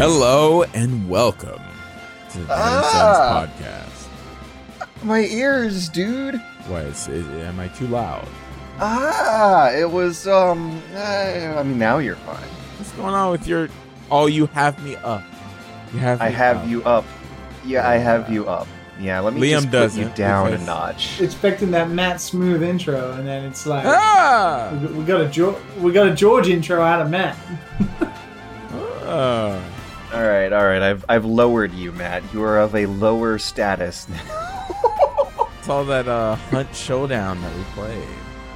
Hello and welcome to the Ah. Sons podcast. My ears, dude. What is, is am I too loud? Ah, it was um. uh, I mean, now you're fine. What's going on with your? Oh, you have me up. You have. I have up. you up. Yeah, I have you up. Yeah, let me Liam just put you down a notch. expecting that Matt smooth intro, and then it's like Ah. we got- we got a George, we got a George intro out of Matt. Ah. All right, all right. I've I've lowered you, Matt. You are of a lower status. It's all that uh, Hunt Showdown that we played.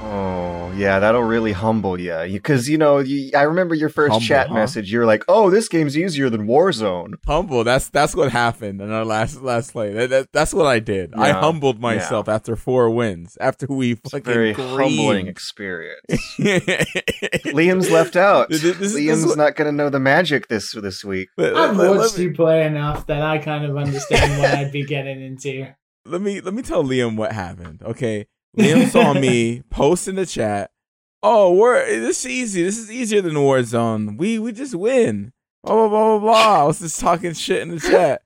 Oh, yeah, that'll really humble you. Because you know, you, I remember your first Humble, chat huh? message. You were like, "Oh, this game's easier than Warzone." Humble. That's that's what happened in our last last play. That, that- that's what I did. I humbled myself after four wins. After we It's a fucking very humbling experience. Liam's left out. This- this- this- Liam's this- not going to know the magic this this week. Let- I've let- let watched you play enough that I kind of understand what I'd be getting into. let me let me tell Liam what happened. Okay, Liam saw me post in the chat. Oh, we're this is easy. This is easier than Warzone. We we just win. Blah blah blah blah blah. I was just talking shit in the chat.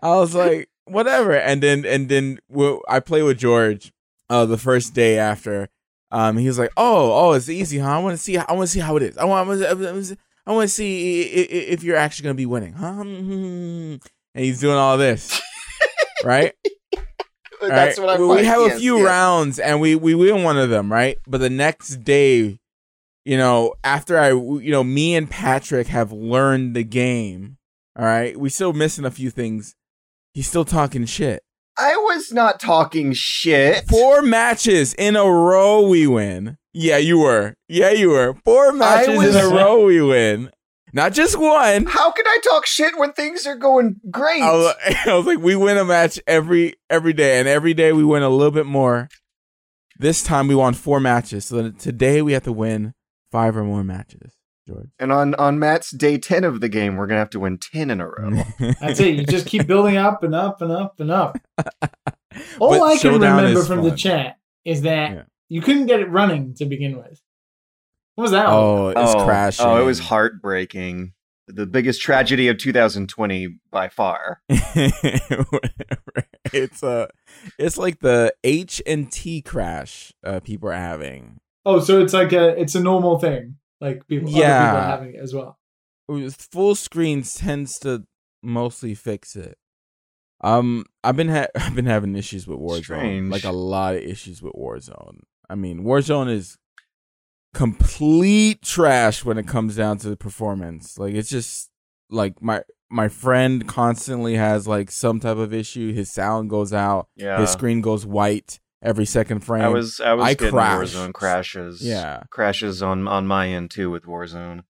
I was like, whatever. And then and then we- I play with George. Uh, the first day after, um, he was like, oh oh, it's easy, huh? I want to see. I want to see how it is. I want. I want. I want to see if you're actually gonna be winning, huh? And he's doing all this, right? That's right? what I we, we want. have Yes, a few yes. rounds and we we win one of them, right? But the next day, you know, after I, you know, me and Patrick have learned the game. All right, we still missing a few things. He's still talking shit. I was not talking shit. Four matches in a row we win. Yeah, you were. Yeah, you were. Four matches was- in a row we win. Not just one. How can I talk shit when things are going great? I was, I was like, we win a match every every day, and every day we win a little bit more. This time we won four matches, so today we have to win five or more matches. George, and on on Matt's day ten of the game, we're gonna have to win ten in a row. That's it. You just keep building up and up and up and up. All But I can remember is from the chat is that Yeah. you couldn't get it running to begin with. What was that? Oh, it's oh, crashing. Oh, it was heartbreaking. The biggest tragedy of 2020 by far. it's uh it's like the H and T crash uh, people are having. Oh, so it's like a it's a normal thing. Like people, other people Yeah. are having it as well. full screens tends to mostly fix it. Um, I've been ha- I've been having issues with Warzone, Strange. like a lot of issues with Warzone. I mean, Warzone is complete trash when it comes down to the performance. Like it's just like my my friend constantly has like some type of issue. His sound goes out, Yeah. his screen goes white every second frame. I was I was I getting crashed. Warzone crashes. Yeah. Crashes on on my end too with Warzone.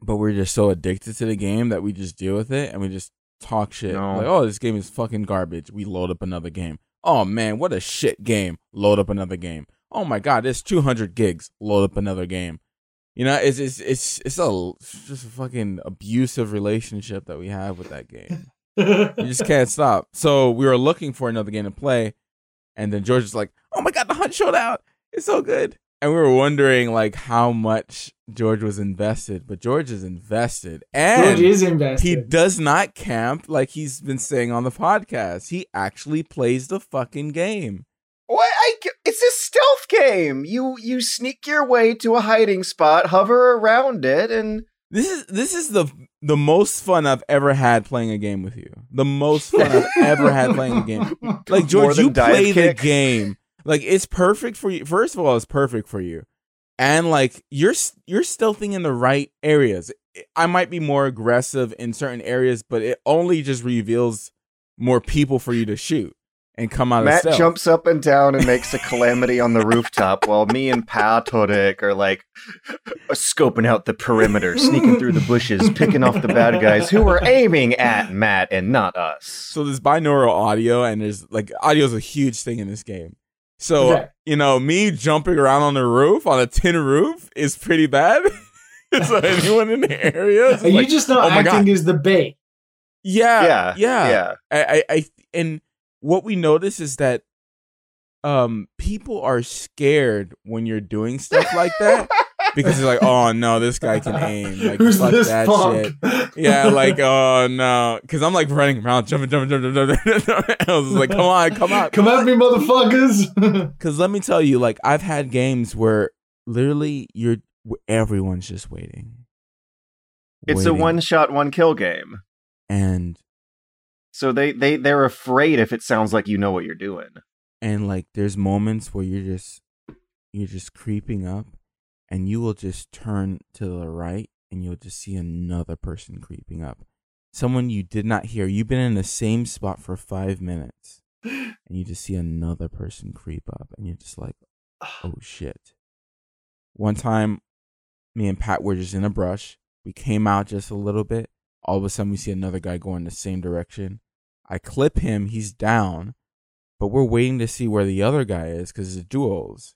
but we're just so addicted to the game that we just deal with it and we just talk shit. No. Like, oh, this game is fucking garbage. We load up another game. Oh man, what a shit game. Load up another game. Oh my god, it's 200 gigs. Load up another game. You know, it's it's it's it's a it's just a fucking abusive relationship that we have with that game. You just can't stop. So we were looking for another game to play, and then George was like, "Oh my god, the Hunt Showdown! It's so good!" And we were wondering like how much George was invested, but George is invested, and George is invested. he does not camp like he's been saying on the podcast. He actually plays the fucking game. What? I, it's a stealth game. You you sneak your way to a hiding spot, hover around it, and This is this is the the most fun I've ever had playing a game with you. The most fun I've ever had playing a game. Like George, you dive play the game. Like it's perfect for you. First of all, it's perfect for you, and like you're s- you're stealthing in the right areas. I might be more aggressive in certain areas, but it only just reveals more people for you to shoot and come out Matt stealth. jumps up and down and makes a calamity on the rooftop while me and Patorek are like scoping out the perimeter, sneaking through the bushes, picking off the bad guys who are aiming at Matt and not us. So there's binaural audio, and there's like audio is a huge thing in this game. So Okay. you know, me jumping around on the roof on a tin roof is pretty bad. so anyone in the area, is Are you like, just not oh my acting as the bait? yeah, yeah, yeah, yeah. I, I, I, and what we notice is that um people are scared when you're doing stuff like that because it's like, oh no, this guy can aim. Like Who's fuck this that punk? shit. Yeah, like oh no, because I'm like running around, jumping, jumping, jumping, jumping. jumping. I was like, come on, come on, Come at me, motherfuckers! Because let me tell you, like I've had games where literally you're everyone's just waiting. It's a one shot, one kill game. and So they, they, they're afraid if it sounds like you know what you're doing. and like there's moments where you're just you're just creeping up, and you will just turn to the right, and you'll just see another person creeping up, someone you did not hear. You've been in the same spot for five minutes, and you just see another person creep up, and you're just like, oh shit. One time, me and Pat were just in a brush. We came out just a little bit. All of a sudden, we see another guy going the same direction. I clip him. He's down, but we're waiting to see where the other guy is because it's duos.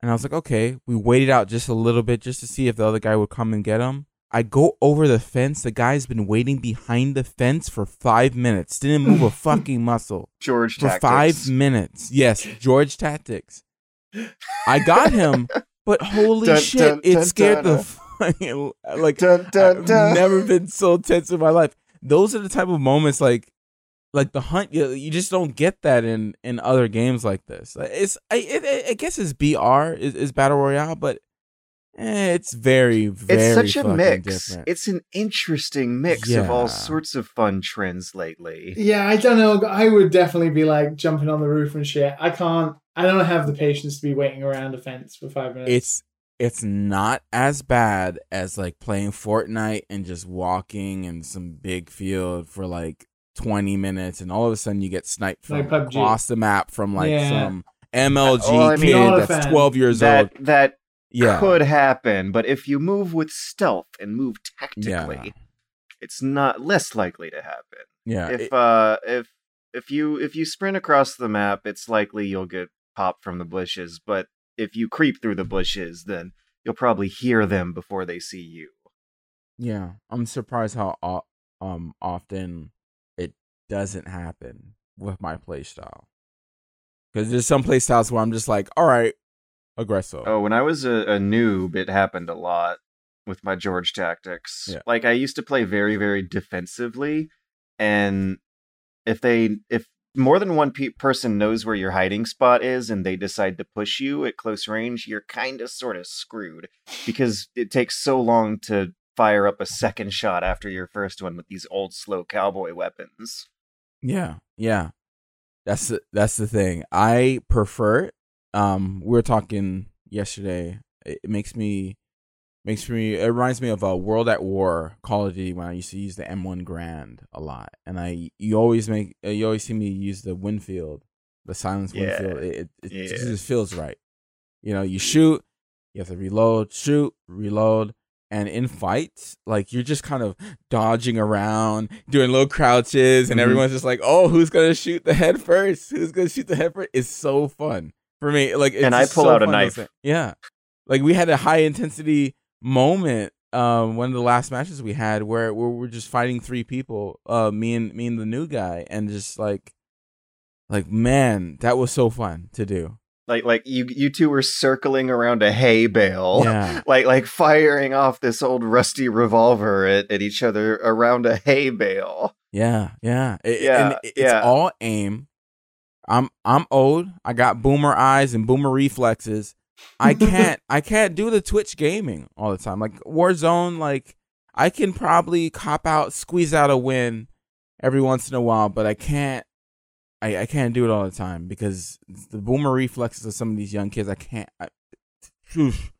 And I was like, okay. We waited out just a little bit just to see if the other guy would come and get him. I go over the fence. The guy's been waiting behind the fence for five minutes. Didn't move a fucking muscle George for tactics. five minutes. Yes, George Tactics. I got him, but holy Dun, shit, dun, it dun, scared the like. Dun, dun, I've never been so tense in my life. Those are the type of moments like, like the hunt. You, you just don't get that in in other games like this. It's I it, I guess it's BR is, is battle royale, but eh, it's very very It's such a mix. different. It's an interesting mix of all sorts of fun trends lately. yeah, I don't know. I would definitely be like jumping on the roof and shit. I can't. I don't have the patience to be waiting around a fence for five minutes. it's it's not as bad as like playing Fortnite and just walking in some big field for like 20 minutes and all of a sudden you get sniped from Like across the map from like Yeah. some MLG Well, I mean- kid that's 12 years That old. that Yeah. could happen, but if you move with stealth and move tactically, Yeah. it's not less likely to happen. Yeah. if it- uh if if you if you sprint across the map, it's likely you'll get popped from the bushes, but if you creep through the bushes, then you'll probably hear them before they see you. yeah. I'm surprised how um often it doesn't happen with my playstyle. Cuz there's some playstyles where I'm just like, "All right, aggressive." Oh, when I was a, a noob, it happened a lot with my George tactics. Yeah. Like I used to play very, very defensively, and if they if more than one pe- person knows where your hiding spot is and they decide to push you at close range, you're kind of sort of screwed because it takes so long to fire up a second shot after your first one with these old slow cowboy weapons. Yeah, yeah. That's the that's the thing. I prefer it. Um, we were talking yesterday. It makes me makes me. It reminds me of a World at War Call of Duty when I used to use the M1 Garand a lot, and I you always make uh, you always see me use the Winfield, the silence Yeah, Winfield. It it, it yeah. just, just feels right. You know, you shoot, you have to reload, shoot, reload. And in fights, like you're just kind of dodging around, doing little crouches, and Mhm. everyone's just like, "Oh, who's gonna shoot the head first? Who's gonna shoot the head first? It's so fun for me. Like, it's And I pull so out a knife. Yeah, like we had a high intensity moment. Um, one of the last matches we had where, where we're just fighting three people. Uh, me and me and the new guy, and just like, like man, that was so fun to do. Like like you you two were circling around a hay bale. Yeah, like like firing off this old rusty revolver at, at each other around a hay bale. Yeah, yeah, It- Yeah, it's yeah. all aim. I'm I'm old. I got boomer eyes and boomer reflexes. I can't I can't do the Twitch gaming all the time. Like Warzone, like I can probably cop out, squeeze out a win every once in a while, but I can't. I, I can't do it all the time because the boomer reflexes of some of these young kids. I can't. I, oof.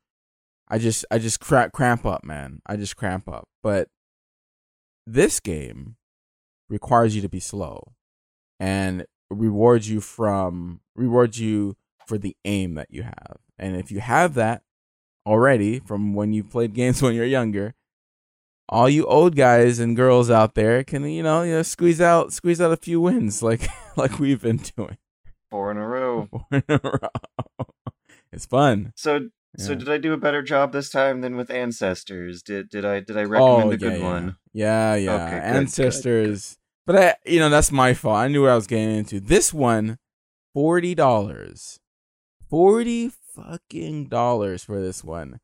I just I just cra- cramp up, man. I just cramp up. But this game requires you to be slow and rewards you from rewards you for the aim that you have. And if you have that already from when you played games when you're younger, all you old guys and girls out there can you know you know squeeze out squeeze out a few wins like like we've been doing Four in a row. Four in a row. It's fun. So so did I do a better job this time than with ancestors? Did did I did I oh, recommend a good Oh, yeah, one? Yeah, yeah. Okay, good, good, Ancestors. But I, you know, that's my fault. I knew what I was getting into. This one, forty dollars, forty fucking dollars for this one.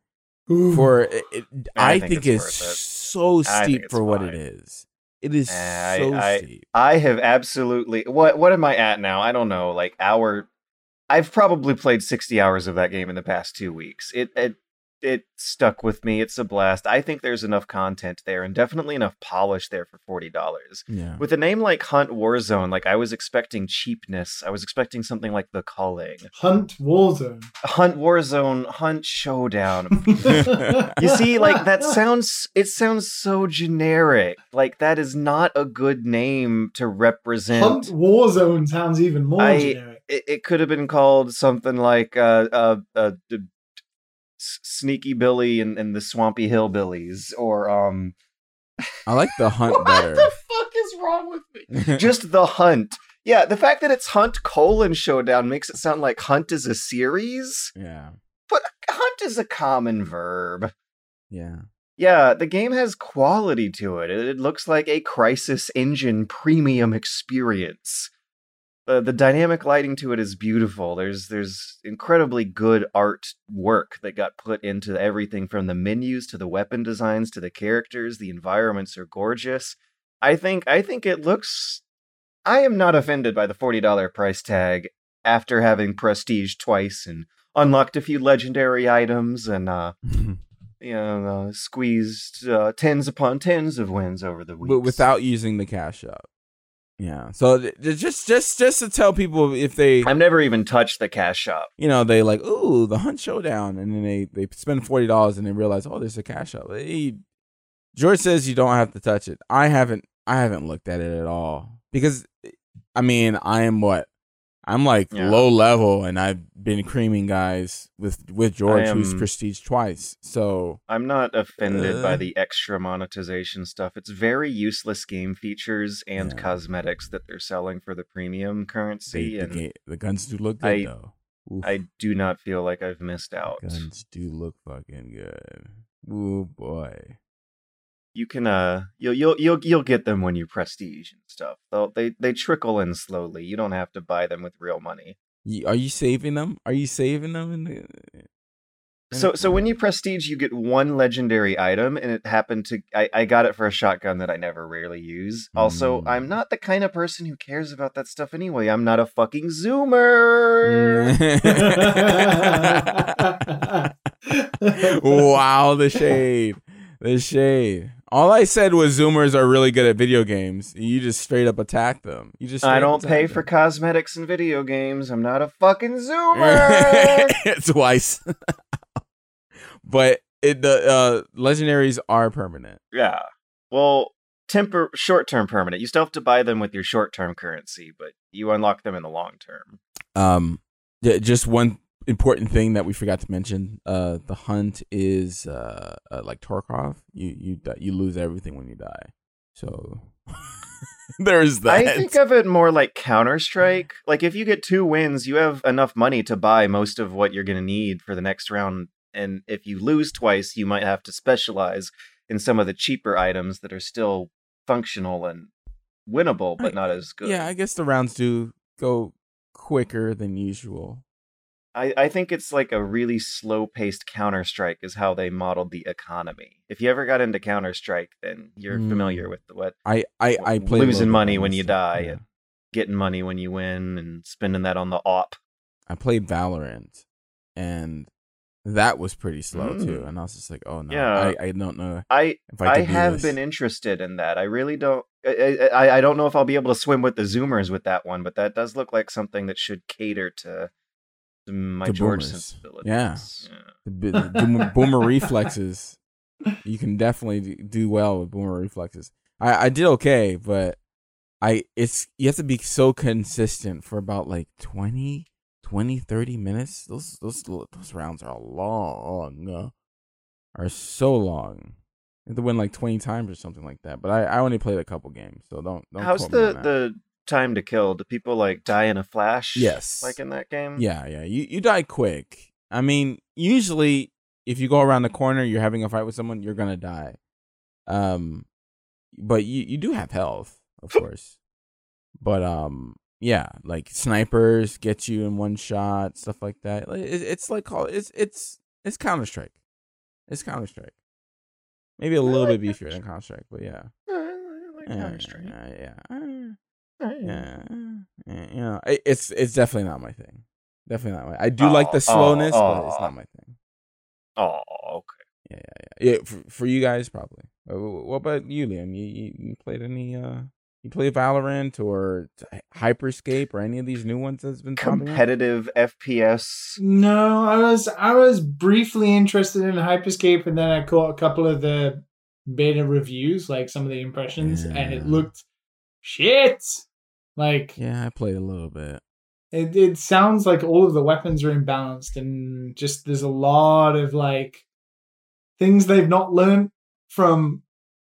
Ooh. for it, it- I I, think think, it's it's it. so steep for what it is. It is Eh, I- so I- steep. I have absolutely what what am I at now? I don't know, like hour I've probably played 60 hours of that game in the past 2 weeks. It it it stuck with me. It's a blast. I think there's enough content there and definitely enough polish there for $40. Yeah. With a name like Hunt Warzone, like I was expecting cheapness. I was expecting something like The Culling. Hunt Warzone. Hunt Warzone, Hunt Showdown. You see, like that sounds it sounds so generic. Like that is not a good name to represent Hunt Warzone sounds even more I- generic. it, it could have been called something like uh, uh, uh, d- S- Sneaky Billy and, and the Swampy Hillbillies, or um, I like the hunt what better. the fuck is wrong with me? Just the Hunt. Yeah, the fact that it's Hunt colon Showdown makes it sound like Hunt is a series, yeah. but Hunt is a common verb. Yeah. Yeah, the game has quality to. It, it looks like a Crysis Engine premium experience. The the dynamic lighting to it is beautiful. There's there's incredibly good art work that got put into everything from the menus to the weapon designs to the characters. The environments are gorgeous. I think I think it looks I am not offended by the $40 price tag after having prestige twice and unlocked a few legendary items and uh you know, uh, squeezed uh, tens upon tens of wins over the week. but without using the cash up. Yeah. So th- just just just to tell people if they I've never even touched the cash shop. you know they like ooh the hunt showdown and then they they spend forty dollars and they realize oh there's a cash up. Hey, George says you don't have to touch it. I haven't I haven't looked at it at all because I mean I am what I'm like Yeah. low level and I've been creaming guys with with George who's prestige twice. So I'm not offended by Uh. the extra monetization stuff. It's very useless game features and Yeah. cosmetics that they're selling for the premium currency, the, and ga- the guns do look good I- though. Oof. I do not feel like I've missed out. Guns do look fucking good. Oh boy. You can uh, you'll you'll you'll you'll get them when you prestige and stuff. They'll, they they trickle in slowly. You don't have to buy them with real money. Are you saving them? Are you saving them? In the, So so when you prestige, you get one legendary item, and it happened to I, I got it for a shotgun that I never rarely use. Also, Mm. I'm not the kind of person who cares about that stuff anyway. I'm not a fucking zoomer. wow, the shade, the shade. All I said was Zoomers are really good at video games. You just straight up attack them. You just I don't pay attack for cosmetics and video games. I'm not a fucking zoomer. twice. but it the uh, legendaries are permanent. yeah. Well, temper short-term permanent. You still have to buy them with your short-term currency, but you unlock them in the long term. Um, just one important thing that we forgot to mention: uh, the hunt is uh, uh like Tarkov. You you you lose everything when you die. So there's that. I think of it more like Counter Strike. Like if you get two wins, you have enough money to buy most of what you're going to need for the next round. And if you lose twice, you might have to specialize in some of the cheaper items that are still functional and winnable, but I- not as good. yeah, I guess the rounds do go quicker than usual. I, I think it's like a really slow paced Counter Strike is how they modeled the economy. If you ever got into Counter Strike, then you're Mm. familiar with what I I I play losing money when you die Yeah. and getting money when you win and spending that on the op. I played Valorant, and that was pretty slow too. Mm. And I was just like, oh no, Yeah. I, I don't know I I, I, have this. been interested in that. I really don't. I, I I don't know if I'll be able to swim with the Zoomers with that one, but that does look like something that should cater to, my To George sensibilities. Yeah. Yeah. the, the boomer, reflexes. You can definitely do- well with boomer reflexes. I I did okay, but I it's you have to be so consistent for about like 20, 20 30 minutes. Those those those rounds are long, uh, are so long. You have to win like twenty times or something like that. But I, I only played a couple games, so don't. don't How's the the time to kill? Do people like die in a flash? Yes. like in that game. Yeah, yeah. You you die quick. I mean, usually if you go around the corner, you're having a fight with someone, you're gonna die. Um, but you you do have health, of course. But um, yeah, like snipers get you in one shot, stuff like that. It, it's like call it's it's it's Counter Strike. It's Counter Strike. Maybe a little bit beefier than Counter Strike, but yeah. like Yeah, Counter-Strike. yeah, yeah, uh, yeah, yeah. You know, it- it's it's definitely not my thing. Definitely not my. I do like Oh, the slowness, oh, but it's oh. not my thing. Oh, okay. Yeah, yeah, yeah. yeah for, for you guys, probably. What about you, Liam? You, you you played any? uh You play Valorant or t- Hyperscape or any of these new ones that's been popping up? Competitive FPS. No, I was I was briefly interested in Hyperscape, and then I caught a couple of the beta reviews, like some of the impressions, and it looked shit. Like Yeah, I played a little bit. it, it sounds like all of the weapons are imbalanced, and just there's a lot of like things they've not learned from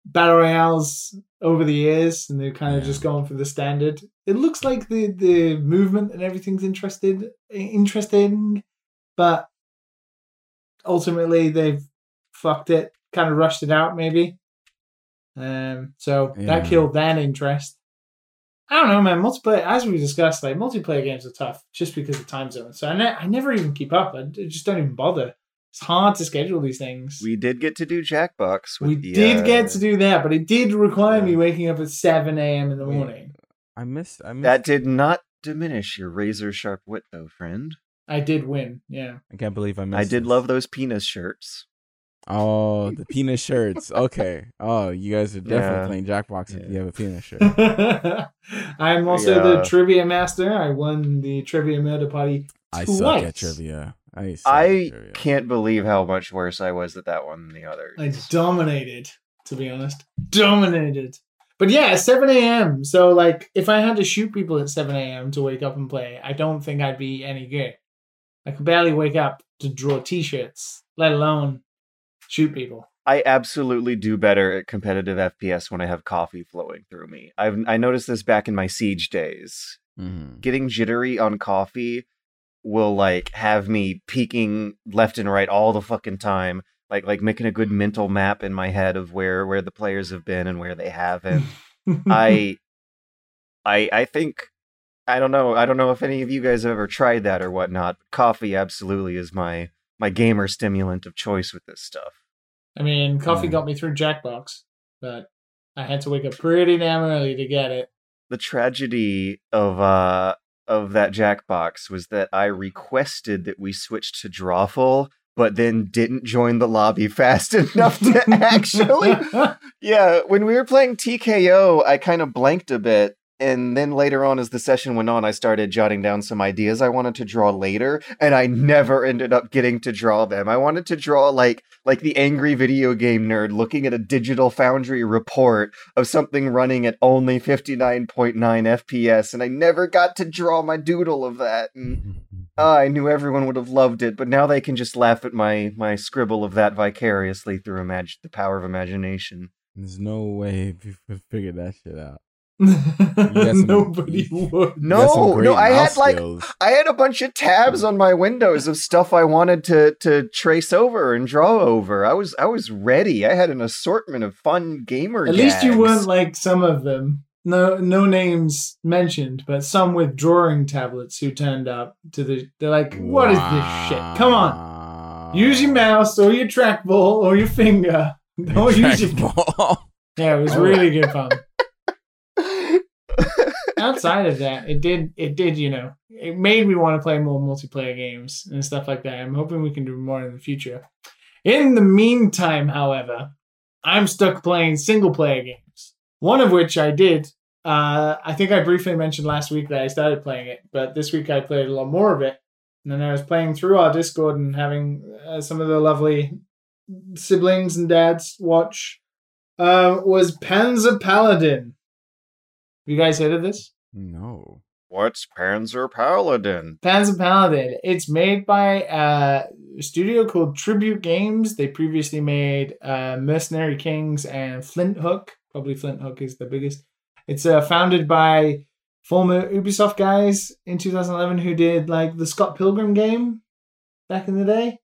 battle royales over the years, and they've kind of Yeah. just gone for the standard. It looks like the the movement and everything's interested interesting, but ultimately they've fucked it, kind of rushed it out, maybe. Um, so Yeah. that killed that interest. I don't know, man. Multiplayer, as we discussed, like multiplayer games are tough just because of time zones. So I, ne- I never even keep up. I d- just don't even bother. It's hard to schedule these things. We did get to do Jackbox. With We the, did uh, get to do that, but it did require me waking up at seven a.m. in the We- morning. I missed. I missed. That did not diminish your razor sharp wit, though, friend. I did win. Yeah. I can't believe I missed. I did this. love those penis shirts. Oh, the penis shirts. Okay. Oh, you guys are definitely Yeah. playing Jackbox if Yeah. you have a penis shirt. I'm also the trivia master. I won the trivia murder party. I suck at trivia. I I trivia. can't believe how much worse I was at that one than the other. I dominated, to be honest. Dominated. But yeah, 7 a.m. So, like, if I had to shoot people at 7 a.m. to wake up and play, I don't think I'd be any good. I could barely wake up to draw t shirts, let alone shoot people. I absolutely do better at competitive FPS when I have coffee flowing through me. I've I noticed this back in my siege days. Mhm. Getting jittery on coffee will like have me peeking left and right all the fucking time. Like like making a good mental map in my head of where where the players have been and where they haven't. I I I think I don't know. I don't know if any of you guys have ever tried that or whatnot. Coffee absolutely is my my gamer stimulant of choice with this stuff. I mean, coffee Mm. got me through Jackbox, but I had to wake up pretty damn early to get it. The tragedy of uh of that Jackbox was that I requested that we switch to Drawful, but then didn't join the lobby fast enough to actually Yeah, when we were playing TKO, I kind of blanked a bit. And then later on, as the session went on, I started jotting down some ideas I wanted to draw later, and I never ended up getting to draw them. I wanted to draw like like the angry video game nerd looking at a digital foundry report of something running at only 59.9 FPS, and I never got to draw my doodle of that. And uh, I knew everyone would have loved it, but now they can just laugh at my my scribble of that vicariously through imag- the power of imagination. There's no way people could figure that shit out. Some- Nobody would. You got some No, no, I had mouse like skills. I had a bunch of tabs on my windows of stuff I wanted to to trace over and draw over. I was I was ready. I had an assortment of fun gamer. At least you gags. weren't like some of them. No, no names mentioned, but some with drawing tablets who turned up to the. They're like, "What is this shit? Come on, use your mouse or your trackball or your finger. Don't use your." Trackball. Yeah, it was Oh. really good fun. Outside of that, it did. It did. You know, it made me want to play more multiplayer games and stuff like that. I'm hoping we can do more in the future. In the meantime, however, I'm stuck playing single player games. One of which I did. Uh, I think I briefly mentioned last week that I started playing it, but this week I played a lot more of it. And then I was playing through our Discord and having uh, some of the lovely siblings and dads watch. Uh, was Panzer Paladin. You guys heard of this? No. What's Panzer Paladin? Panzer Paladin. It's made by uh, a studio called Tribute Games. They previously made uh, Mercenary Kings and Flinthook. Probably Flinthook is the biggest. It's uh, founded by former Ubisoft guys in 2011 who did like the Scott Pilgrim game back in the day,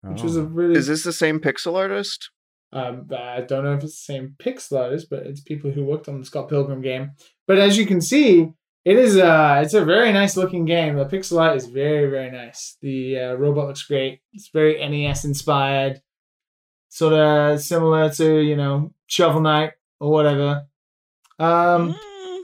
which was a Oh. really. Is this the same pixel artist? Um, I don't know if it's the same pixel artist, but it's people who worked on the Scott Pilgrim game. But as you can see, it is uh it's a very nice looking game. The pixel art is very very nice. The uh, robot looks great. It's very NES inspired. sort of similar to you know Shovel Knight or whatever. Um, Mm,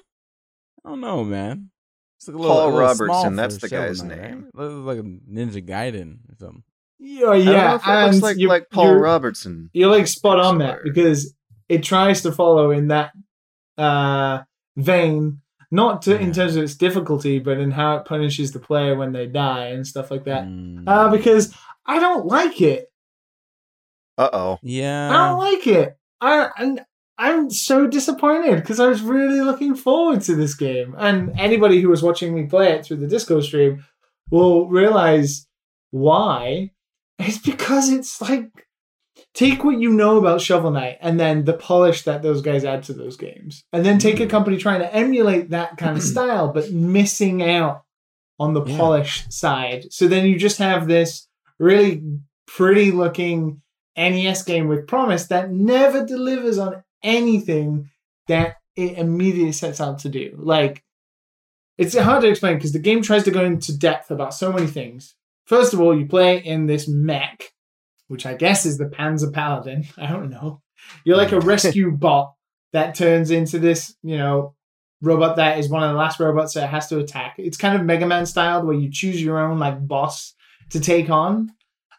I don't know, man. It's like a Paul a small Robertson, that's the guy's Knight, name. It looks like a Ninja Gaiden or something. yeah, I don't know yeah, if looks like, you're- like Paul you're- Robertson. You're like spot on that because it tries to follow in that uh, vein, not to, in terms of its difficulty, but in how it punishes the player when they die and stuff like that. Mm. Uh, because I don't like it. Uh oh. yeah, I don't like it. I and I'm so disappointed because I was really looking forward to this game. And anybody who was watching me play it through the Disco stream will realize why. It's because it's like take what you know about Shovel Knight and then the polish that those guys add to those games. And then take a mm. company trying to emulate that kind of style, but missing out on the Yeah. polish side. So then you just have this really pretty looking NES game with promise that never delivers on anything that it immediately sets out to do. Like, it's hard to explain because the game tries to go into depth about so many things. First of all, you play in this mech, which I guess is the Panzer Paladin. I don't know. You're like a rescue bot that turns into this, you know, robot that is one of the last robots that has to attack. It's kind of Mega Man styled where you choose your own like boss to take on.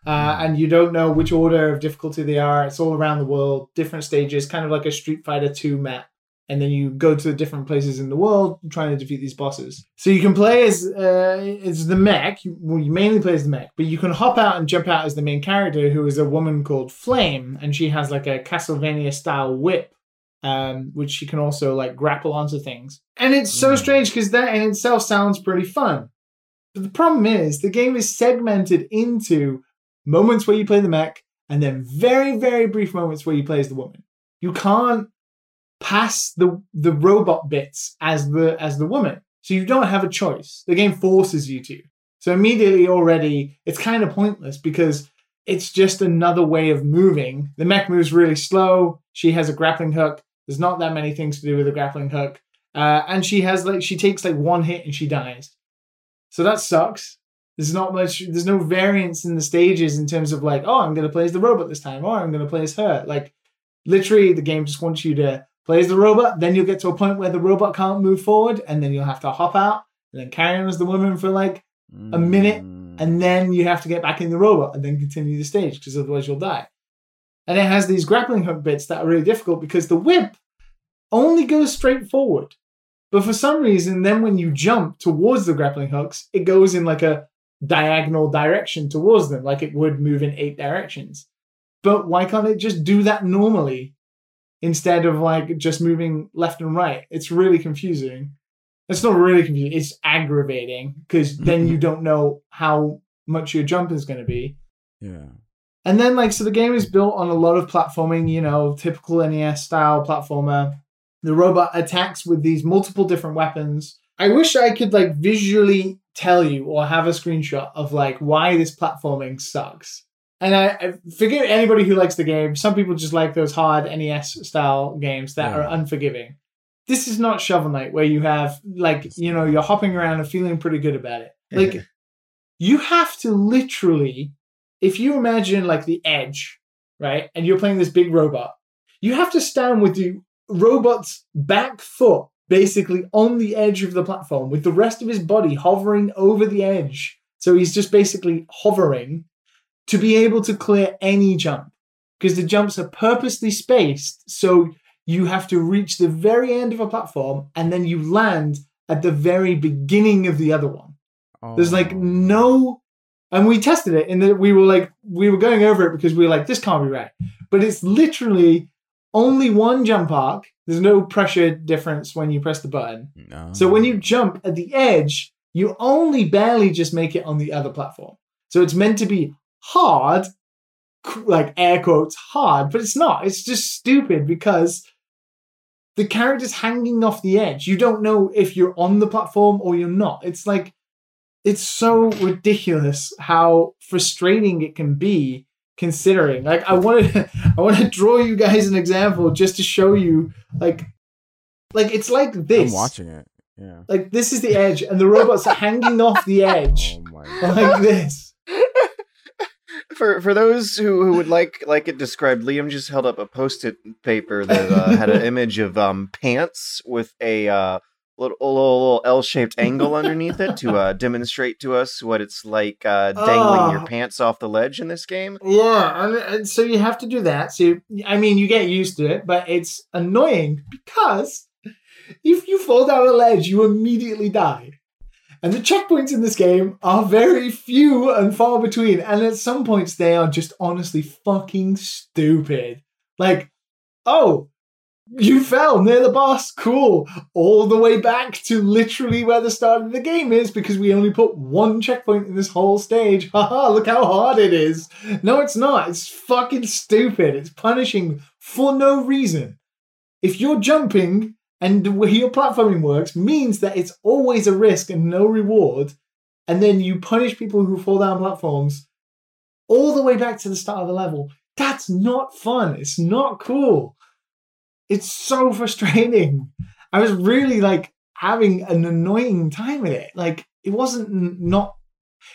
Uh, and you don't know which order of difficulty they are. It's all around the world, different stages, kind of like a Street Fighter 2 map. And then you go to the different places in the world trying to defeat these bosses. So you can play as uh, as the mech. You, well, you mainly play as the mech, but you can hop out and jump out as the main character, who is a woman called Flame, and she has like a Castlevania style whip, um, which she can also like grapple onto things. And it's so Mm. strange because that in itself sounds pretty fun. But the problem is the game is segmented into moments where you play the mech and then very, very brief moments where you play as the woman. You can't pass the the robot bits as the as the woman. So you don't have a choice. The game forces you to. So immediately already it's kind of pointless because it's just another way of moving. The mech moves really slow. She has a grappling hook. There's not that many things to do with a grappling hook. Uh, and she has like she takes like one hit and she dies. So that sucks. There's not much. There's no variance in the stages in terms of like, oh, I'm gonna play as the robot this time, or I'm gonna play as her. Like, literally, the game just wants you to play as the robot. Then you'll get to a point where the robot can't move forward, and then you'll have to hop out and then carry on as the woman for like, a minute, Mm. and then you have to get back in the robot and then continue the stage because otherwise you'll die. And it has these grappling hook bits that are really difficult because the whip only goes straight forward. But for some reason, then when you jump towards the grappling hooks, it goes in like a diagonal direction towards them, like it would move in eight directions. But why can't it just do that normally instead of like just moving left and right? It's really confusing. It's not really confusing, it's aggravating because then you mm-hmm. don't know how much your jump is going to be. yeah. And then, like, so the game is built on a lot of platforming, you know, typical NES style platformer. The robot attacks with these multiple different weapons. I wish I could, like, visually tell you or have a screenshot of, like, why this platforming sucks. And I, I forgive anybody who likes the game. Some people just like those hard NES style games that Yeah. are unforgiving. This is not Shovel Knight where you have, like, you know, you're hopping around and feeling pretty good about it. Like, you have to literally if you imagine like the edge right and you're playing this big robot you have to stand with the robot's back foot basically on the edge of the platform with the rest of his body hovering over the edge so he's just basically hovering to be able to clear any jump because the jumps are purposely spaced so you have to reach the very end of a platform and then you land at the very beginning of the other one there's like Oh. no, and we tested it, and we were like, we were going over it because we were like, this can't be right. But it's literally only one jump arc. There's no pressure difference when you press the button. No. So when you jump at the edge, you only barely just make it on the other platform. So it's meant to be hard, like air quotes hard, but it's not. It's just stupid because the character's hanging off the edge. You don't know if you're on the platform or you're not. It's like it's so ridiculous how frustrating it can be considering like i want to i want to draw you guys an example just to show you like like it's like this I'm watching it. Yeah. like this is the edge and the robots are hanging off the edge Oh my god. like this For for those who, who would like like it described, Liam just held up a post-it paper that uh, had an image of um, pants with a uh, little, little, little L-shaped angle underneath it to uh, demonstrate to us what it's like uh, dangling your Oh. pants off the ledge in this game. Yeah, and, and so you have to do that. So you, I mean, you get used to it, but it's annoying because if you fall down a ledge, you immediately die. And the checkpoints in this game are very few and far between, and at some points they are just honestly fucking stupid. Like, oh, you fell near the boss, cool. All the way back to literally where the start of the game is because we only put one checkpoint in this whole stage. Haha, look how hard it is. No, it's not. It's fucking stupid. It's punishing for no reason. If you're jumping and the way your platforming works means that it's always a risk and no reward, and then you punish people who fall down platforms all the way back to the start of the level, that's not fun. It's not cool. It's so frustrating. I was really like having an annoying time with it. Like it wasn't not.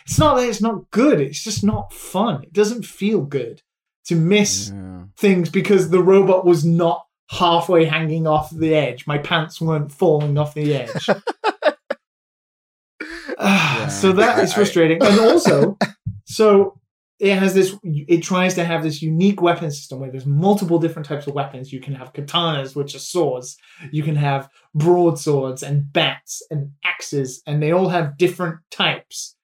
It's not that it's not good. It's just not fun. It doesn't feel good to miss Yeah. things because the robot was not halfway hanging off the edge. My pants weren't falling off the edge. Ah, So that is I- frustrating. And also, so it has this, it tries to have this unique weapon system where there's multiple different types of weapons. You can have katanas, which are swords. You can have broadswords and bats and axes, and they all have different types.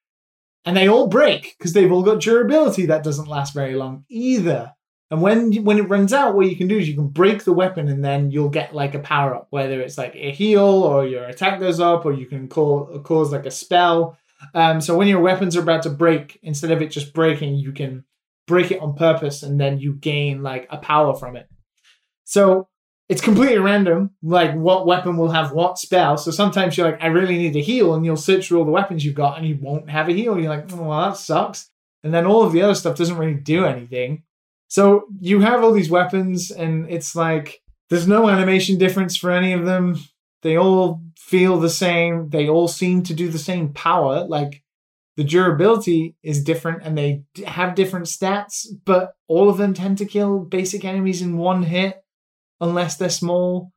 And they all break because they've all got durability that doesn't last very long either. And when when it runs out, what you can do is you can break the weapon, and then you'll get like a power up, whether it's like a heal or your attack goes up, or you can call cause like a spell. Um, so when your weapons are about to break, instead of it just breaking, you can break it on purpose, and then you gain like a power from it. So it's completely random, like what weapon will have what spell. So sometimes you're like, I really need a heal, and you'll search through all the weapons you've got, and you won't have a heal. You're like, oh, well, that sucks. And then all of the other stuff doesn't really do anything. So you have all these weapons, and it's like there's no animation difference for any of them. They all feel the same. They all seem to do the same power. Like the durability is different, and they have different stats, but all of them tend to kill basic enemies in one hit, unless they're small.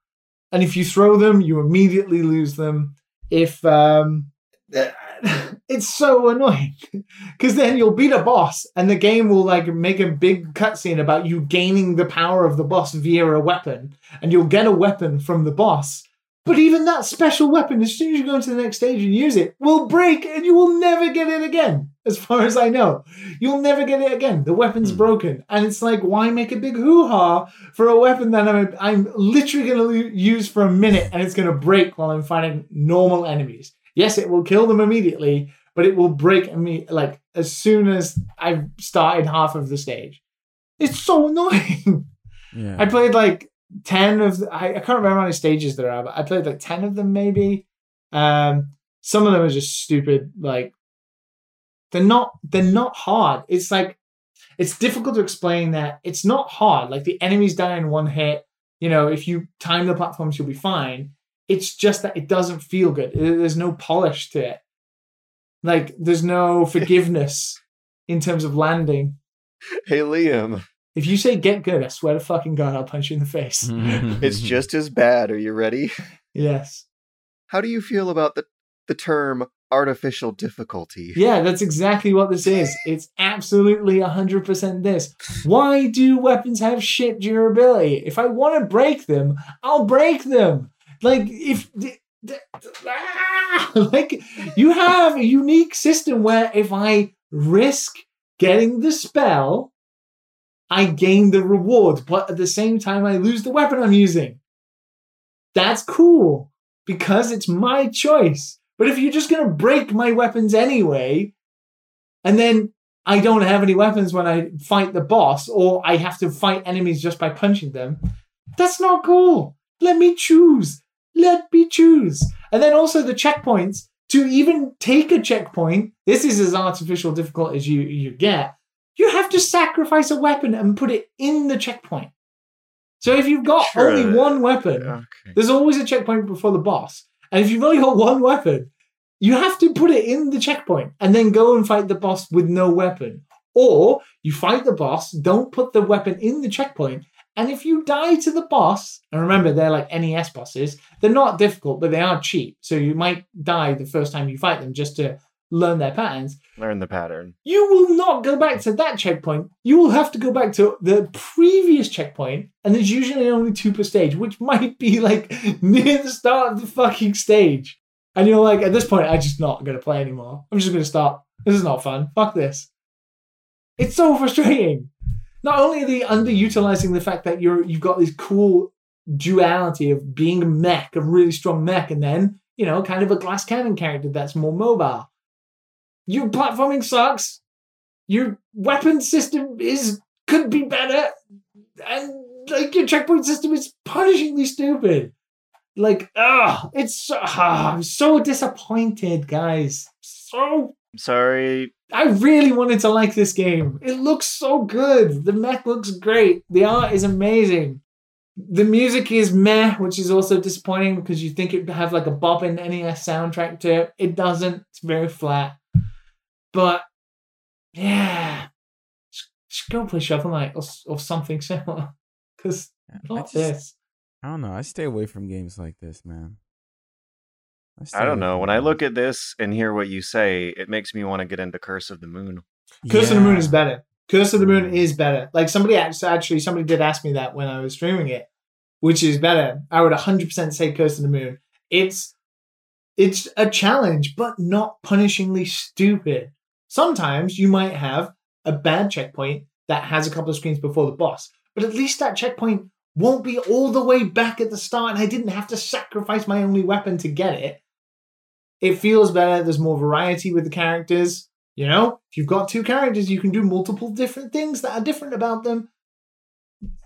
And if you throw them, you immediately lose them. If um, it's so annoying because then you'll beat a boss and the game will like make a big cutscene about you gaining the power of the boss via a weapon and you'll get a weapon from the boss. But even that special weapon as soon as you go into the next stage and use it will break and you will never get it again as far as i know. You'll never get it again. The weapon's Hmm. broken. And it's like why make a big hoo-ha for a weapon that i'm, I'm literally going to use for a minute and it's going to break while i'm fighting normal enemies yes it will kill them immediately but it will break me like as soon as I've started half of the stage. It's so annoying. Yeah. I played like ten of the, I, I can't remember how many stages there are, but I played like ten of them maybe. Um, some of them are just stupid. Like they're not they're not hard. It's like it's difficult to explain that it's not hard. Like the enemies die in one hit. You know, if you time the platforms, you'll be fine. It's just that it doesn't feel good. There's no polish to it. Like there's no forgiveness in terms of landing. Hey Liam, If you say get good, I swear to fucking god, I'll punch you in the face. it's just as bad. Are you ready? yes. How do you feel about the the term artificial difficulty? Yeah, that's exactly what this is. It's absolutely 100% this. Why do weapons have shit durability? If I want to break them, I'll break them. Like, if. like, you have a unique system where if I risk getting the spell, I gain the reward, but at the same time, I lose the weapon I'm using. That's cool because it's my choice. But if you're just going to break my weapons anyway, and then I don't have any weapons when I fight the boss, or I have to fight enemies just by punching them, that's not cool. Let me choose. Let me choose. And then also the checkpoints. To even take a checkpoint, this is as artificial difficult as you, you get. You have to sacrifice a weapon and put it in the checkpoint. So if you've got Sure. only one weapon, Okay. there's always a checkpoint before the boss. And if you've only got one weapon, you have to put it in the checkpoint and then go and fight the boss with no weapon. Or you fight the boss, don't put the weapon in the checkpoint, and if you die to the boss, and remember they're like NES bosses, they're not difficult, but they are cheap. So you might die the first time you fight them just to learn their patterns. Learn the pattern. You will not go back to that checkpoint. You will have to go back to the previous checkpoint, and there's usually only two per stage, which might be like near the start of the fucking stage. And you're like, at this point, I'm just not going to play anymore. I'm just going to stop. This is not fun. Fuck this. It's so frustrating. Not only are they underutilizing the fact that you're you've got this cool duality of being a mech, a really strong mech, and then you know, kind of a glass cannon character that's more mobile. Your platforming sucks. Your weapon system is could be better, and like your checkpoint system is punishingly stupid. Like, ah, it's ah, I'm so disappointed, guys. So Sorry. I really wanted to like this game. It looks so good. The mech looks great. The art is amazing. The music is meh, which is also disappointing because you think it'd have like a bopping NES soundtrack to it. It doesn't. It's very flat. But yeah, just, just go play Shovel Knight or, or something similar. Because I not just- this. I don't know. I stay away from games like this, man. Stay I don't know. When I look at this and hear what you say, it makes me want to get into Curse of the Moon. Curse of the Moon is better. Curse of the Moon Mm. is better. Like somebody actually, actually somebody did ask me that when I was streaming it, which is better. I would 100% say Curse of the Moon. It's it's a challenge, but not punishingly stupid. Sometimes you might have a bad checkpoint that has a couple of screens before the boss, but at least that checkpoint won't be all the way back at the start, and I didn't have to sacrifice my only weapon to get it. It feels better. There's more variety with the characters. You know, if you've got two characters, you can do multiple different things that are different about them.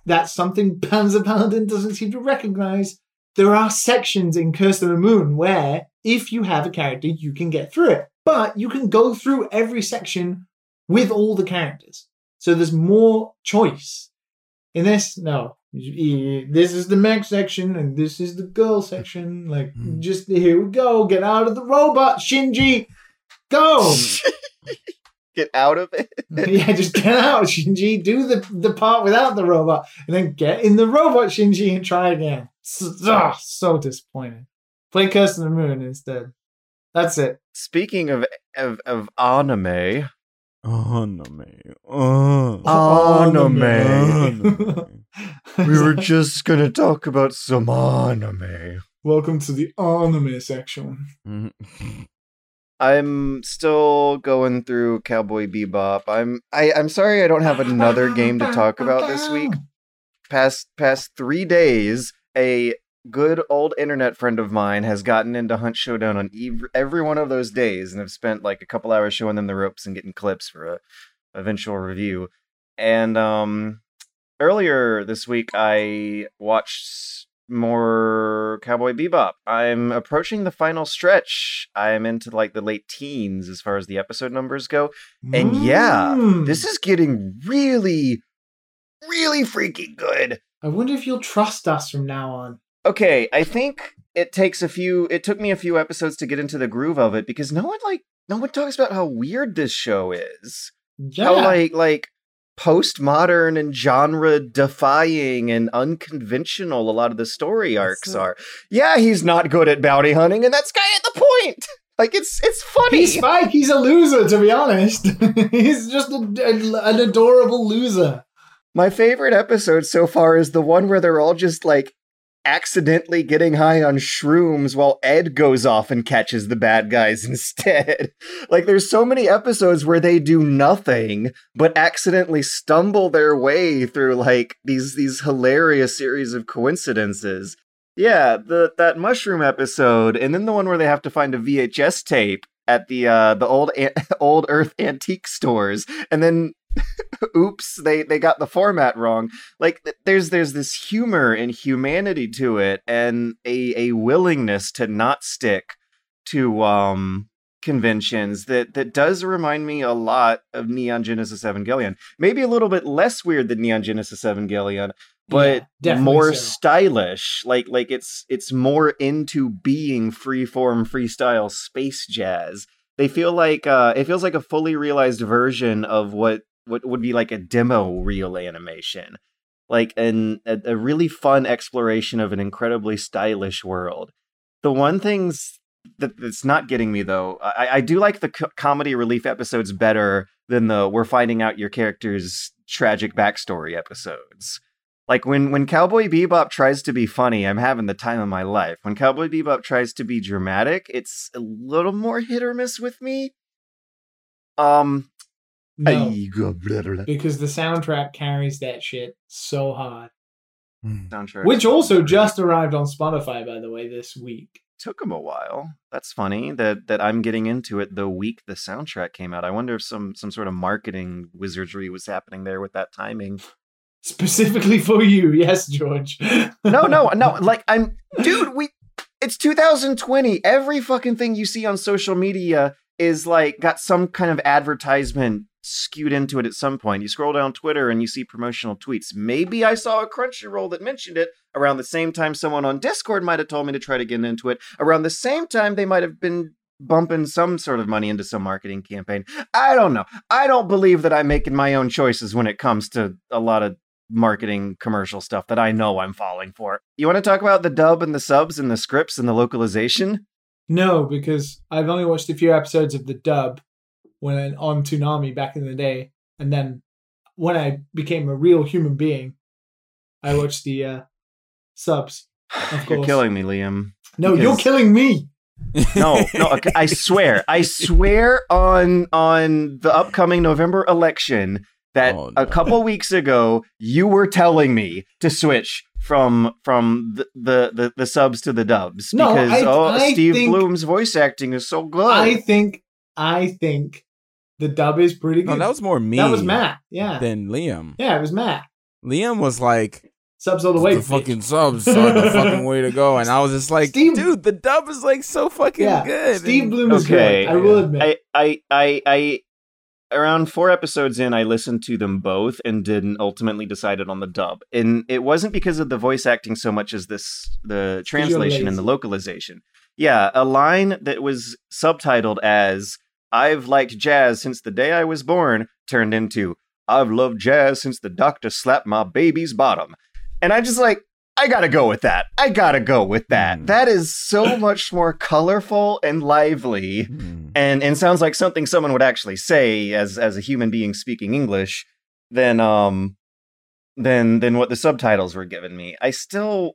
That's something Panzer Paladin doesn't seem to recognize. There are sections in Curse of the Moon where, if you have a character, you can get through it. But you can go through every section with all the characters. So there's more choice. In this, no. This is the mech section and this is the girl section. Like, Hmm. just here we go. Get out of the robot, Shinji. Go. Get out of it. yeah, just get out, Shinji. Do the, the part without the robot, and then get in the robot, Shinji, and try again. So, ah, so disappointing. Play Curse of the Moon instead. That's it. Speaking of of, of anime, Anime. Uh. Anime. Anime. we were just gonna talk about some anime. Welcome to the anime section. I'm still going through Cowboy Bebop. I'm I, I'm sorry I don't have another game to talk about this week. Past past three days, a good old internet friend of mine has gotten into Hunt Showdown on ev- every one of those days, and have spent like a couple hours showing them the ropes and getting clips for a eventual review. And um, earlier this week, I watched more Cowboy Bebop. I'm approaching the final stretch. I'm into like the late teens as far as the episode numbers go. And yeah, Mm. This is getting really, really freaking good. I wonder if you'll trust us from now on. Okay, I think it takes a few. It took me a few episodes to get into the groove of it because no one like no one talks about how weird this show is. Yeah. How like like postmodern and genre defying and unconventional a lot of the story arcs are. Yeah, he's not good at bounty hunting, and that's kind of the point. Like it's it's funny. He's Spike. He's a loser, to be honest. he's just a, a- an adorable loser. My favorite episode so far is the one where they're all just like accidentally getting high on shrooms while Ed goes off and catches the bad guys instead. like there's so many episodes where they do nothing but accidentally stumble their way through like these these hilarious series of coincidences. Yeah, the that mushroom episode and then the one where they have to find a VHS tape at the uh the old an- old earth antique stores and then oops they they got the format wrong. Like there's there's this humor and humanity to it and a a willingness to not stick to um conventions that that does remind me a lot of Neon Genesis Evangelion. Maybe a little bit less weird than Neon Genesis Evangelion but Yeah, more so. stylish. Like like it's it's more into being freeform freestyle space jazz. They feel like uh it feels like a fully realized version of what what would be like a demo reel animation, like an a, a really fun exploration of an incredibly stylish world. The one things that, that's not getting me though, I, I do like the co- comedy relief episodes better than the we're finding out your character's tragic backstory episodes. Like when when Cowboy Bebop tries to be funny, I'm having the time of my life. When Cowboy Bebop tries to be dramatic, it's a little more hit or miss with me. Um, No, because the soundtrack carries that shit so hard. soundtrack. Which also just arrived on Spotify, by the way, this week. took him a while. That's funny that that I'm getting into it the week the soundtrack came out. I wonder if some some sort of marketing wizardry was happening there with that timing. Specifically for you, yes, George. No, no, no. Like I'm, dude. We, it's 2020. Every fucking thing you see on social media is like got some kind of advertisement skewed into it at some point. You scroll down Twitter and you see promotional tweets. Maybe I saw a Crunchyroll that mentioned it around the same time someone on Discord might have told me to try to get into it. Around the same time they might have been bumping some sort of money into some marketing campaign. I don't know. I don't believe that I'm making my own choices when it comes to a lot of marketing commercial stuff that I know I'm falling for. You want to talk about the dub and the subs and the scripts and the localization? no, because I've only watched a few episodes of the dub when on Toonami back in the day, and then when I became a real human being, I watched the uh, subs. Of You're killing me, Liam. No, you're killing me. No, no, I swear. I swear on on the upcoming November election that Oh, a couple weeks ago you were telling me to switch from from the the, the, the subs to the dubs No, because I- oh I Steve think- Blum's voice acting is so good. I think, I think the dub is pretty good. No, that was more me. That was Matt. Yeah, than Liam. yeah, it was Matt. Liam was like, Subs all the way. the bitch. fucking subs are the fucking way to go. And I was just like, Steve- dude, the dub is like so fucking Yeah, good. Steve And- Blum is Okay. good. I will admit. I, I, I, I, around four episodes in, I listened to them both and didn't ultimately decided on the dub. And it wasn't because of the voice acting so much as this the translation and the localization. Yeah, a line that was subtitled as "I've liked jazz since the day I was born" turned into "I've loved jazz since the doctor slapped my baby's bottom," and I just like. I gotta go with that. I gotta go with that. Hmm. That is so much more colorful and lively Hmm. and and sounds like something someone would actually say as as a human being speaking English than um than than what the subtitles were giving me. I still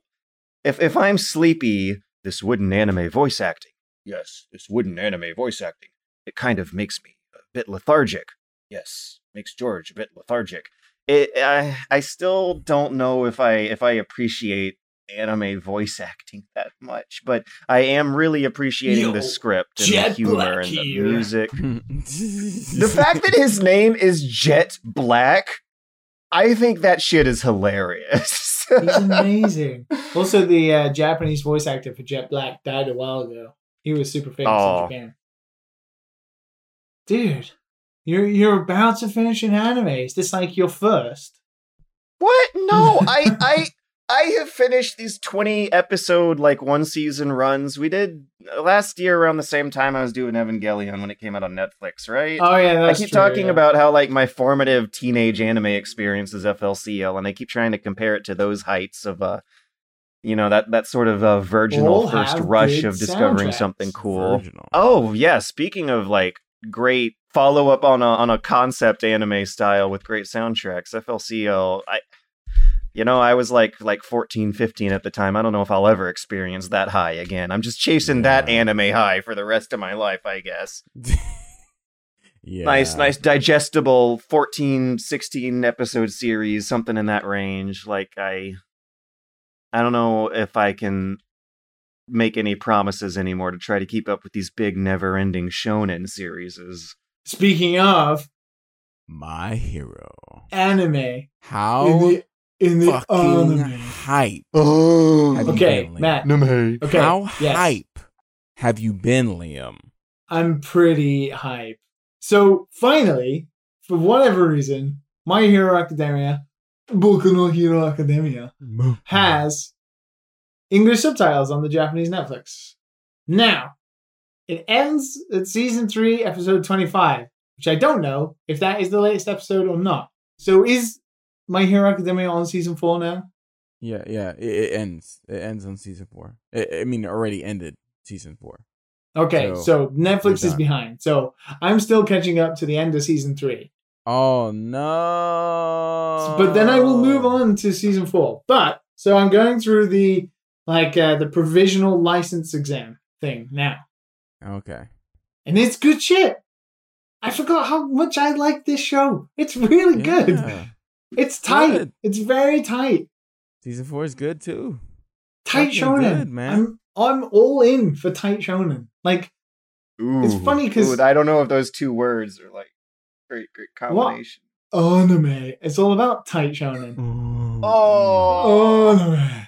if if I'm sleepy, this wooden anime voice acting. Yes, this wooden anime voice acting. It kind of makes me a bit lethargic. Yes, makes George a bit lethargic. It I I still don't know if I if I appreciate anime voice acting that much, but I am really appreciating Yo, the script and Jet the humor Black and the here. music. the The fact that his name is Jet Black, I think that shit is hilarious. He's amazing. also, the uh, Japanese voice actor for Jet Black died a while ago. He was super famous Oh. in Japan. Dude, you're you're about to finish an anime. Is this like your first? what? No, I I I have finished these 20 episode like one season runs. We did uh, last year around the same time I was doing Evangelion when it came out on Netflix, right? Oh yeah, I keep true, talking yeah. about how like my formative teenage anime experience is FLCL, and I keep trying to compare it to those heights of uh, you know that that sort of uh, virginal All first rush of discovering soundtracks. something cool. Virginal. Oh yeah, speaking of like great follow up on a on a concept anime style with great soundtracks, FLCL. I you know, I was like like 14, 15 at the time. I don't know if I'll ever experience that high again. I'm just chasing that anime high for the rest of my life, I guess. yeah. Nice, nice digestible 14, 16 episode series, something in that range. Like I I don't know if I can make any promises anymore to try to keep up with these big never-ending shonen series. Speaking of My hero. anime, How in the in the fucking anime. hype Oh, Okay, been, Matt. Anime. Okay, How yes. hype have you been, Liam? I'm pretty hype. So finally, for whatever reason, My Hero Academia, Boku no Hero Academia, mm-hmm. has English subtitles on the Japanese Netflix. Now, it ends at season three, episode 25. which I don't know if that is the latest episode or not. So is My Hero Academia on season four now? Yeah, yeah. It, it ends. It ends on season four. I I mean, it already ended season four. Okay, So, so, Netflix is behind. So I'm still catching up to the end of season three. Oh no! but then I will move on to season four. But so I'm going through the like uh, the provisional license exam thing now, Okay. and it's good shit. I forgot how much I like this show. It's really good. It's tight. Good. It's very tight. Season four is good too. Tight Fucking shonen, good, man. I'm I'm all in for tight shonen. Like Ooh. It's funny because I don't know if those two words are like great, great combination. anime. It's all about tight shonen. Oh, Anime.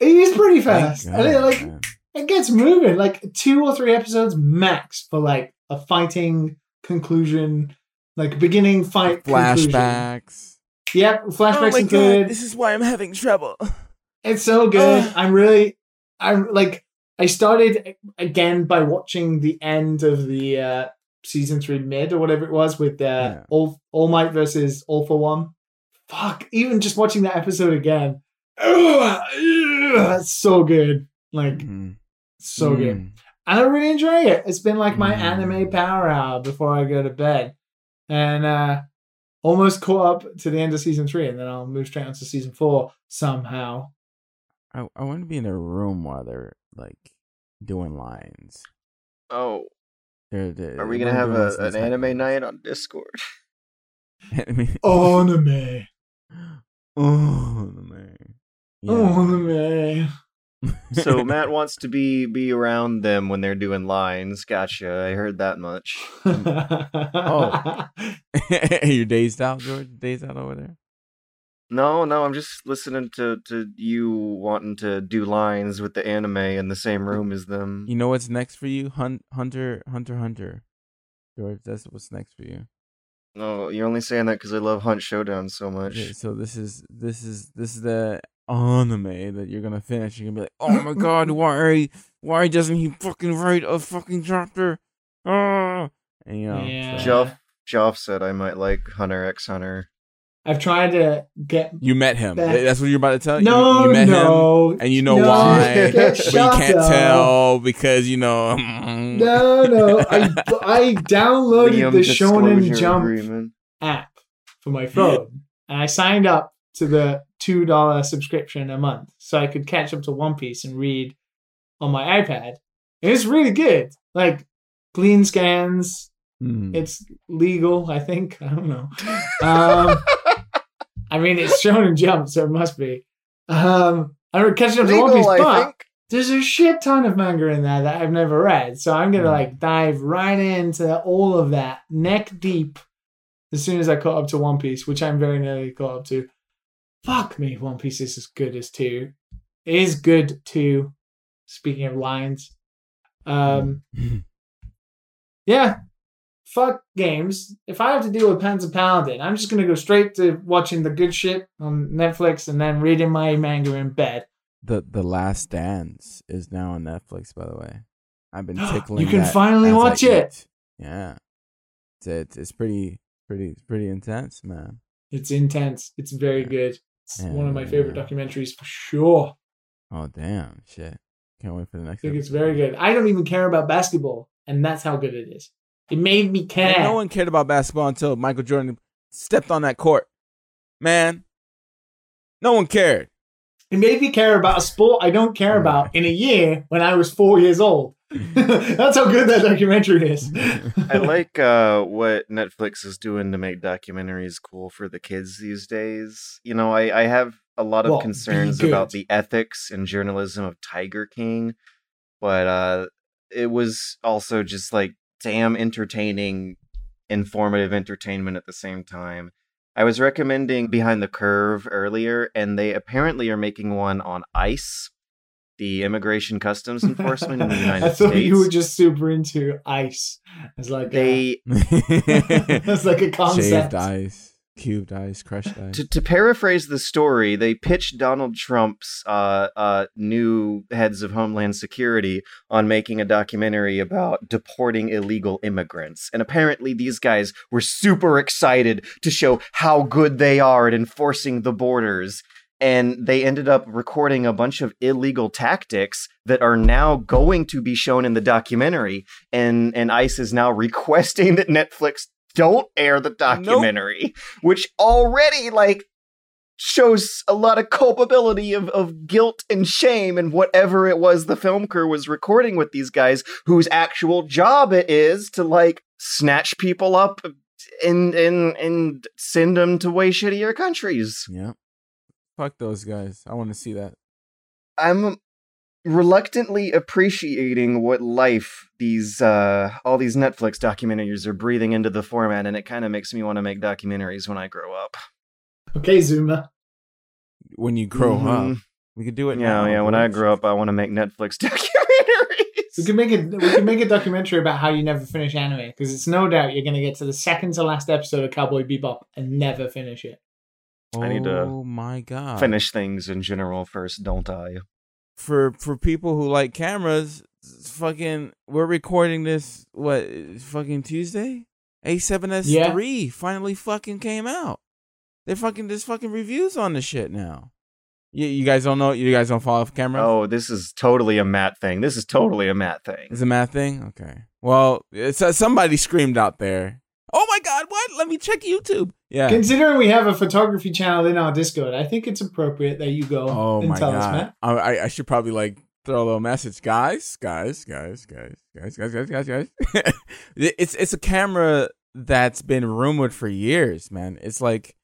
no man. Tight shonen. Midoriya-kun. so it's good. I don't know. I can't say much else apart from I'm watching it again, Matt. I'll be I'll be there soon. I, I will admit, having watched Baki, which I thought was pretty fast, and Kengan Asura, which is fast, My Hero Academia is faster than Baki for sure. Pretty fast. It is pretty Thank fast. God, and it, like man. it gets moving like two or three episodes max for like a fighting conclusion like beginning fight conclusion. flashbacks. yep flashbacks oh my included god! This is why I'm having trouble. it's so good i'm really i'm like i started again by watching the end of the uh season three mid or whatever it was with uh Yeah. all all might versus all for one fuck even just watching that episode again ugh, ugh, so good like Mhm. so good Mm. and I really enjoy it. It's been like my Mm. anime power hour before I go to bed, and uh, almost caught up to the end of season three, and then I'll move straight on to season four somehow. I I want to be in a room while they're like doing lines. oh. They're, they're, Are we gonna have a, an inside anime rooms. night on Discord? Anime. Anime, Oh man. anime. So Matt wants to be be around them when they're doing lines. Gotcha. I heard that much. oh, You're dazed out, George. Dazed out over there. No, no, I'm just listening to to you wanting to do lines with the anime in the same room as them. You know what's next for you? Hun- Hunter, Hunter, Hunter. George, that's what's next for you. No, you're only saying that because I love Hunt Showdown so much. Okay, so this is this is this is the anime that you're gonna finish. You're gonna be like, oh my god, why why doesn't he fucking write a fucking chapter? Ah, and you know, Yeah. so- Joff Joff said I might like Hunter X Hunter. I've tried to get. you met him. That- That's what you're about to tell. You- No, you, met him. no, and you know no, why, get but you can't up. tell because you know. No, no. I I downloaded Liam, the Shonen Jump agreement. app for my phone, and I signed up to the two dollar subscription a month, so I could catch up to One Piece and read on my iPad. And it's really good. Like clean scans. Hmm. It's legal, I think. I don't know. Um, I mean, it's Shonen Jump, so it must be. Um, I'm catching up to One Piece, I but think. there's a shit ton of manga in there that I've never read. So I'm gonna Mm. like dive right into all of that neck deep as soon as I caught up to One Piece, which I'm very nearly caught up to. Fuck me, One Piece is as good as two. It is good too. Speaking of lines. Um yeah. Fuck games. If I have to deal with Panzer Paladin, I'm just gonna go straight to watching the good shit on Netflix and then reading my manga in bed. the the Last Dance is now on Netflix. By the way, I've been tickling. You can finally watch it. eat. Yeah, it's it's, it's pretty pretty pretty intense, man. It's intense. It's very Yeah. good. It's Yeah, one of my favorite yeah. documentaries for sure. Oh damn, shit! Can't wait for the next. One. I think it's very good. I don't even care about basketball, and that's how good it is. It made me care. And no one cared about basketball until Michael Jordan stepped on that court. Man, no one cared. It made me care about a sport I don't care about in a year when I was four years old. that's how good that documentary is. I like uh, what Netflix is doing to make documentaries cool for the kids these days. You know, I, I have a lot of Well, concerns about the ethics and journalism of Tiger King, but uh, it was also just like damn entertaining informative entertainment at the same time. I was recommending Behind the Curve earlier, and they apparently are making one on ICE, the Immigration Customs Enforcement in the United I thought States. you were just super into ice. It's like a, they it's like a concept. Shaved ice, cubed ice, crushed ice. to, to paraphrase the story, they pitched Donald Trump's uh, uh, new heads of Homeland Security on making a documentary about deporting illegal immigrants. And apparently, these guys were super excited to show how good they are at enforcing the borders. And they ended up recording a bunch of illegal tactics that are now going to be shown in the documentary. And, and ICE is now requesting that Netflix don't air the documentary, which already, like, shows a lot of culpability of, of guilt and shame and whatever it was the film crew was recording with these guys whose actual job it is to like snatch people up and and and send them to way shittier countries. yeah. Fuck those guys. I want to see that. I'm reluctantly appreciating what life these uh all these Netflix documentaries are breathing into the format and it kind of makes me want to make documentaries when I grow up. Okay, Zuma. When you grow Mhm. up, we could do it Yeah, now. yeah, when I grow up I want to make Netflix documentaries. We can make a we can make a documentary about how you never finish anime because it's no doubt you're going to get to the second to last episode of Cowboy Bebop and never finish it. I need to Oh my god. finish things in general first, don't I? for for people who like cameras. Fucking, we're recording this. What? Fucking Tuesday. A7S three finally fucking came out. They're fucking there's fucking reviews on the shit now. You, you guys don't know. You guys don't follow cameras. Oh, this is totally a Matt thing. This is totally a Matt thing. Is a math thing? Okay. Well, it's uh, somebody screamed out there. Oh my god! What? Let me check YouTube. Yeah. Considering we have a photography channel in our Discord, I think it's appropriate that you go Oh and my tell us, god! Matt. I, I I should probably like throw a little message, guys, guys, guys, guys, guys, guys, guys, guys, guys. it's it's a camera that's been rumored for years, man. It's like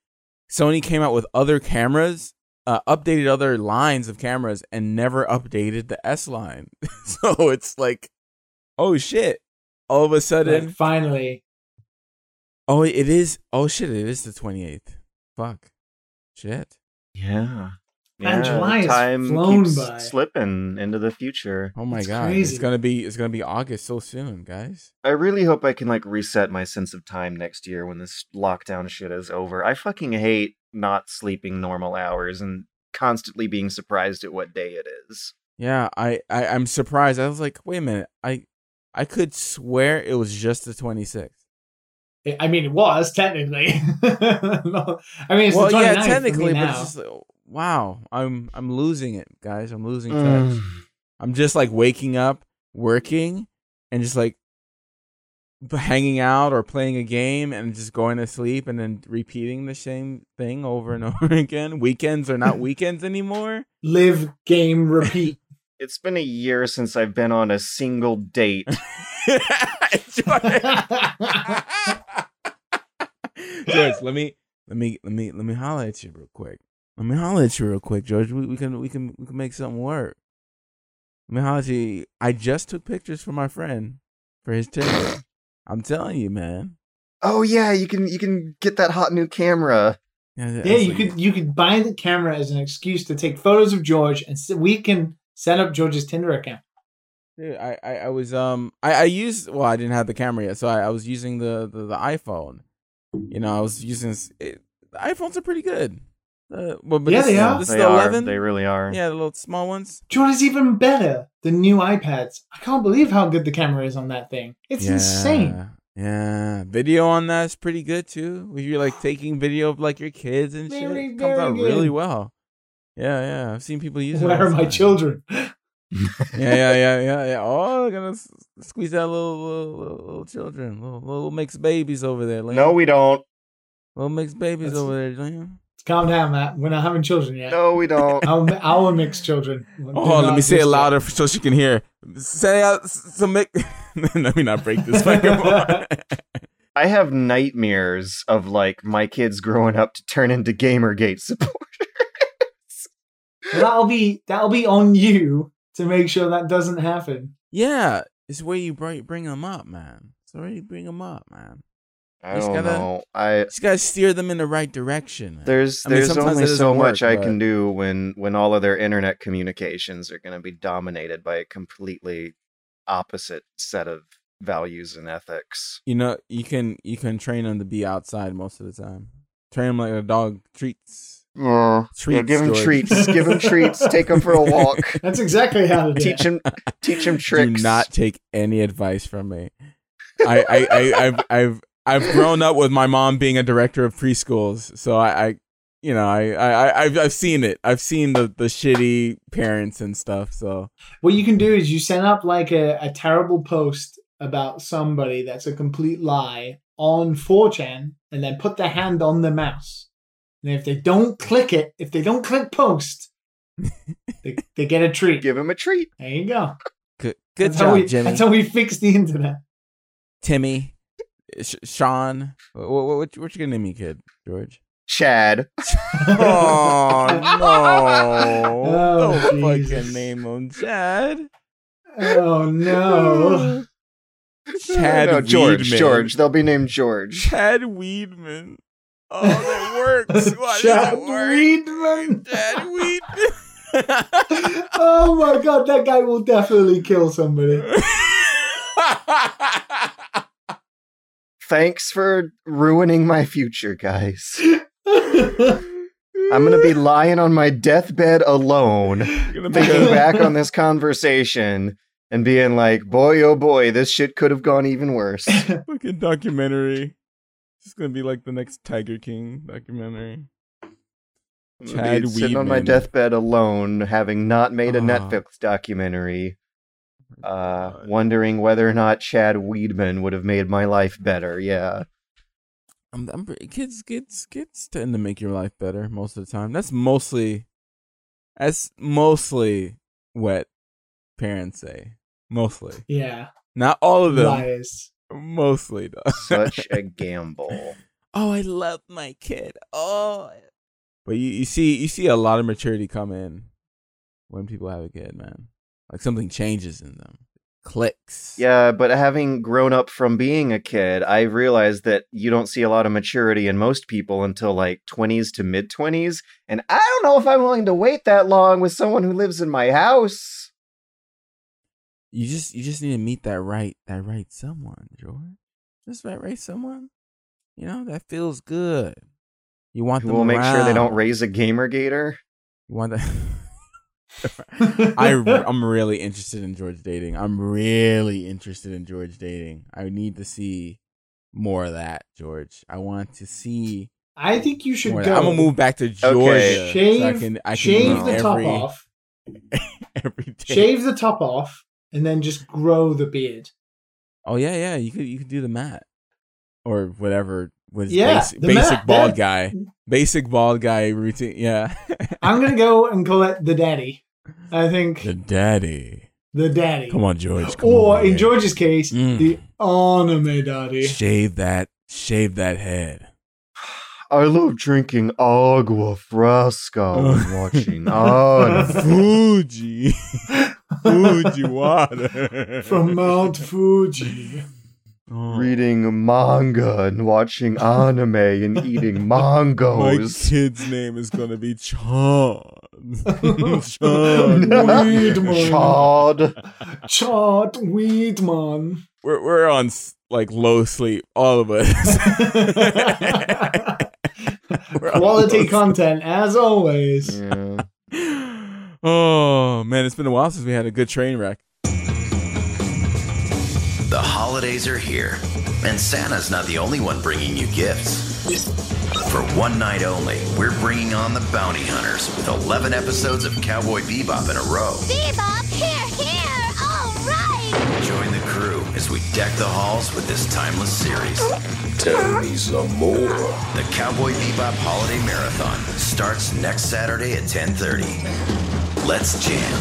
Sony came out with other cameras, uh, updated other lines of cameras, and never updated the S line. so it's like, oh shit! All of a sudden, Like, finally, oh it is. Oh shit! It is the twenty eighth. Fuck. Shit. Yeah. Man, July has time flown keeps by. slipping into the future. Oh my It's god! crazy. It's gonna be it's gonna be August so soon, guys. I really hope I can like reset my sense of time next year when this lockdown shit is over. I fucking hate not sleeping normal hours and constantly being surprised at what day it is. Yeah, I, I I'm surprised. I was like, wait a minute, I I could swear it was just the 26th. I mean, it was technically. No, I mean, it's well, the 29th yeah, for me technically, but now. it's just like, wow, I'm I'm losing it, guys. I'm losing Mm. I'm just like waking up, working, and just like hanging out or playing a game and just going to sleep and then repeating the same thing over and over again. Weekends are not weekends anymore. Live, game, repeat. It's been a year since I've been on a single date. George, George, let me let me let me let me holler at you real quick. Let me holler at you real quick, George. We, we can we can we can make something work. Let me holler at you. I just took pictures for my friend for his Tinder. I'm telling you, man. oh yeah, you can you can get that hot new camera. Yeah, yeah, you could you could buy the camera as an excuse to take photos of George, and s we can set up George's Tinder account. Dude, I, I, I was um I, I used well I didn't have the camera yet so I, I was using the, the, the iPhone, you know I was using it, the iPhones are pretty good, uh, but, but Yeah, this, they are. This they is the are. 11. They really are. yeah, the little small ones. George is even better The new iPads. I can't believe how good the camera is on that thing. It's yeah, insane. Yeah, video on that's pretty good too. If you're like taking video of like your kids and shit, it comes out good. really well. Yeah, yeah, I've seen people use it. Where are my children? Yeah, yeah, yeah, yeah, yeah. Oh, they're gonna s- squeeze out little, little, little, little children, little, little mixed babies over there. Liam. No, we don't. Little mixed babies That's- over there, Liam. Calm down, Matt. We're not having children yet. No, we don't. Our, our mixed children. do Oh, let me say it exist yet. louder so she can hear. Say uh, out some mix. let me not break this microphone. I have nightmares of like my kids growing up to turn into Gamergate support. Well, that'll be that'll be on you to make sure that doesn't happen. yeah, it's where you bring bring them up, man. It's where you bring them up, man. I Just don't gotta- know. I Just gotta steer them in the right direction. man. there's I mean, there's only so doesn't much work, I but- can do when when all of their internet communications are going to be dominated by a completely opposite set of values and ethics. You know, you can you can train them to be outside most of the time. Train them like a dog treats. Oh, yeah, give him George. treats. give him treats. Take him for a walk. That's exactly how to do teach him teach him tricks. Do not take any advice from me. I, I, I I've I've I've grown up with my mom being a director of preschools, so I, I you know I, I I've I've seen it. I've seen the the shitty parents and stuff. So What you can do is you send up like a, a terrible post about somebody that's a complete lie on 4chan and then put the hand on the mouse. And if they don't click it, if they don't click post, they, they get a treat. Give him a treat. There you go. good good that's job, we, Jimmy, That's how we fix the internet. Timmy, uh, Sh- Sean. What, what what what you gonna name me, kid? George. Chad. Oh no! Oh, Don't Jesus. fucking name him Chad. Oh no. Chad no, George. Weedman. George. They'll be named George. Chad Weedman. Oh, that works. Why Chad does it work? Weedman. Chad Weedman. Oh my god, that guy will definitely kill somebody. Thanks for ruining my future, guys. I'm gonna be lying on my deathbed alone, thinking back on this conversation and being like, boy, oh boy, this shit could have gone even worse. fucking documentary. It's gonna be like the next Tiger King documentary. Chad be sitting on my deathbed alone, having not made a Ah. Netflix documentary, uh, wondering whether or not Chad Weedman would have made my life better. Yeah. I'm, I'm kids, kids, kids tend to make your life better most of the time. That's mostly, that's mostly what parents say. Mostly, yeah, not all of them. liars. Mostly, though. Such a gamble. oh, I love my kid. Oh, but you, you see, you see a lot of maturity come in when people have a kid, man. Like something changes in them, clicks. Yeah, but having grown up from being a kid, I realized that you don't see a lot of maturity in most people until like 20s to mid 20s. And I don't know if I'm willing to wait that long with someone who lives in my house. You just, you just need to meet that right, that right someone, George. Just that right someone. You know that feels good. You want Who them will make sure they don't raise a gamer gator. You want that. I I'm really interested in George dating. I'm really interested in George dating. I need to see more of that, George. I want to see I think you should go. I'm gonna move back to Georgia so I can I can shave meet the top every, off. every day. Shave the top off, and then just grow the beard. Oh yeah, yeah. You could you could do the mat or whatever was Yeah, basic, basic mat, bald yeah. guy, basic bald guy routine. Yeah, I'm gonna go and call it the daddy. I think the daddy. the daddy. Come on, George. Come or on, in. George's case, Mm. the anime daddy. shave that shave that head. I love drinking agua fresca and watching on. Fuji. Fuji water. From Mount Fuji. Oh, reading manga and watching anime and eating mangoes. My kid's name is gonna be Chan. Chan. Weedman. Chad. Chart Weedman. We're we're on like low sleep, all of us. We're on Quality content, as always. Yeah. Oh man, it's been a while since we had a good train wreck. The holidays are here, and Santa's not the only one bringing you gifts. For one night only, we're bringing on the Bounty Hunters with 11 episodes of Cowboy Bebop in a row. Bebop, as we deck the halls with this timeless series. Tell me some more. The Cowboy Bebop Holiday Marathon starts next Saturday at 10:30. Let's jam.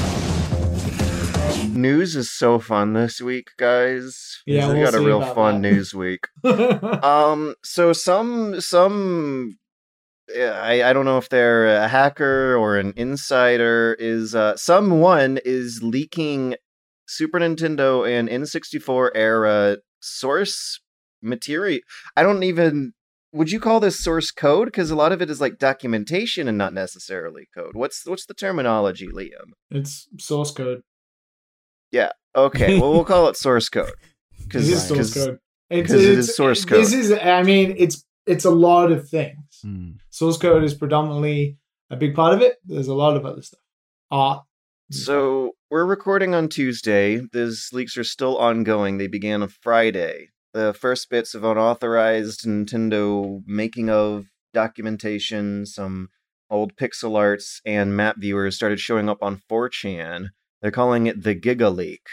News is so fun this week, guys. Yeah, we we'll got a real fun that. news week. Um, so some some yeah, I, I don't know if they're a hacker or an insider is uh someone is leaking Super Nintendo and N64 era source material. I don't even. Would you call this source code? Because a lot of it is like documentation and not necessarily code. What's what's the terminology, Liam? It's source code. Yeah. Okay, well we'll call it source code It because is source code. It's, 'cause it it's- is source This code. is, I mean, it's it's a lot of things. Hmm. Source code is predominantly a big part of it. There's a lot of other stuff. Art. Mm. So we're recording on Tuesday. These leaks are still ongoing. They began on Friday. The first bits of unauthorized Nintendo making of documentation, some old pixel arts, and map viewers started showing up on 4chan. They're calling it the Giga Leak.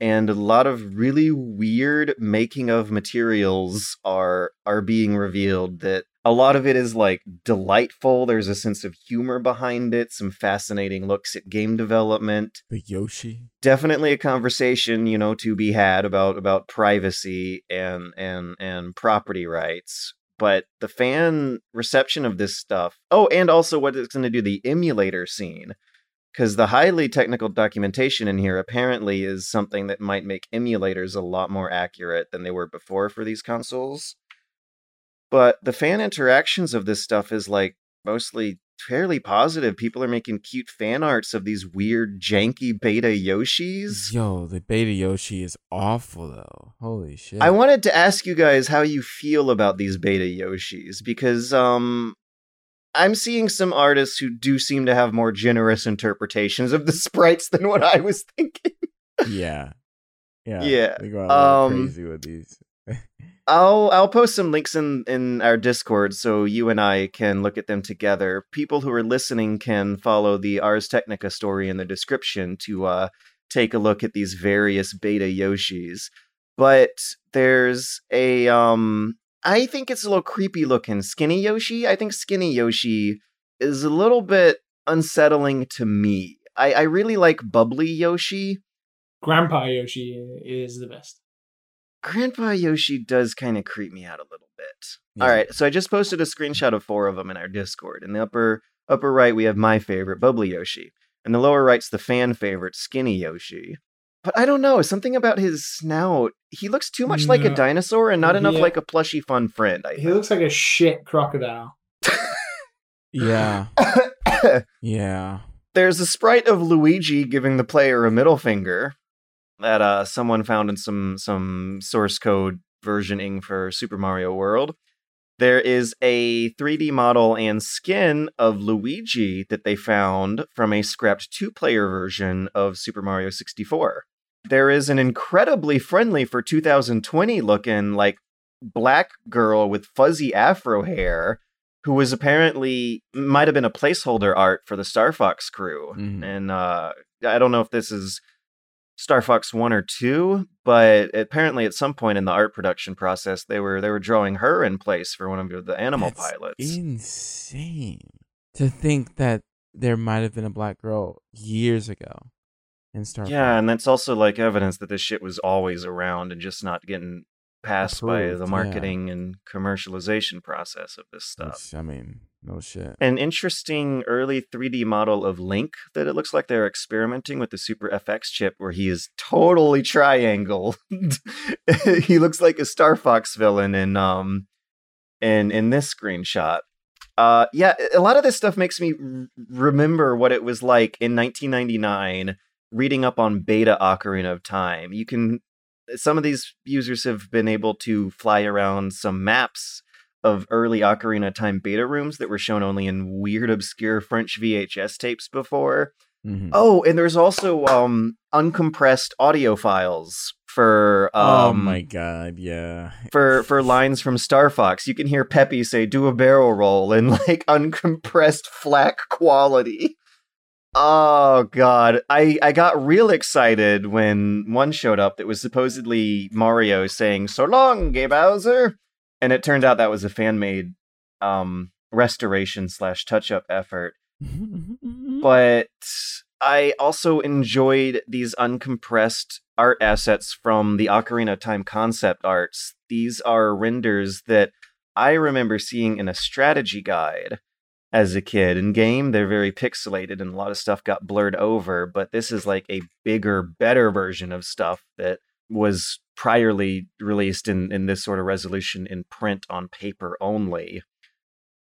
And a lot of really weird making of materials are are being revealed that a lot of it is like delightful. There's a sense of humor behind it, some fascinating looks at game development. The Yoshi. Definitely a conversation, you know, to be had about about privacy and and and property rights. But the fan reception of this stuff. Oh, and also what it's going to do the emulator scene. Because the highly technical documentation in here apparently is something that might make emulators a lot more accurate than they were before for these consoles. But the fan interactions of this stuff is like mostly fairly positive. People are making cute fan arts of these weird, janky beta Yoshis. Yo, the Beta Yoshi is awful though. Holy shit. I wanted to ask you guys how you feel about these beta Yoshis because um I'm seeing some artists who do seem to have more generous interpretations of the sprites than what I was thinking. yeah. Yeah. Yeah, They go little um, crazy with these. I'll I'll post some links in in our Discord so you and I can look at them together. People who are listening can follow the Ars Technica story in the description to uh take a look at these various beta Yoshis. But there's a um I think it's a little creepy looking skinny Yoshi. I think skinny Yoshi is a little bit unsettling to me. I, I really like bubbly Yoshi. Grandpa Yoshi is the best. Grandpa Yoshi does kind of creep me out a little bit. Yeah. All right, so I just posted a screenshot of four of them in our Discord. In the upper upper right, we have my favorite, Bubbly Yoshi. In the lower right's the fan favorite, Skinny Yoshi. But I don't know, something about his snout. He looks too much like a dinosaur and not enough Yeah. like a plushy fun friend. I He looks like a shit crocodile. Yeah. Yeah. There's a sprite of Luigi giving the player a middle finger that uh, someone found in some some source code versioning for Super Mario World. There is a 3D model and skin of Luigi that they found from a scrapped two-player version of Super Mario 64. There is an incredibly friendly for 2020 looking like black girl with fuzzy afro hair who was apparently might have been a placeholder art for the Star Fox crew. Mhm. And uh, I don't know if this is Star Fox one or two, but apparently at some point in the art production process, they were they were drawing her in place for one of the animal That's pilots. Insane to think that there might have been a black girl years ago in Star Fox. yeah, Fox. and that's also like evidence that this shit was always around and just not getting passed by Approved, the yeah. marketing and commercialization process of this stuff. Which, I mean, no shit. an interesting early 3D model of Link that it looks like they're experimenting with the Super FX chip where he is totally triangle. he looks like a Star Fox villain in um in in this screenshot. Uh yeah, a lot of this stuff makes me r- remember what it was like in 1999 reading up on beta Ocarina of Time. You can some of these users have been able to fly around some maps of early Ocarina Time beta rooms that were shown only in weird, obscure French VHS tapes before. Mhm. Oh, and there's also um uncompressed audio files for um oh my god, yeah. for for lines from Star Fox. You can hear Peppy say "do a barrel roll" in like uncompressed FLAC quality. Oh god, I I got real excited when one showed up that was supposedly Mario saying "so long, Gay Bowser," and it turned out that was a fan made um restoration slash touch up effort but I also enjoyed these uncompressed art assets from the Ocarina of Time concept arts. These are renders that I remember seeing in a strategy guide as a kid. In game, they're very pixelated and a lot of stuff got blurred over, but this is like a bigger, better version of stuff that was priorly released in in this sort of resolution in print on paper only.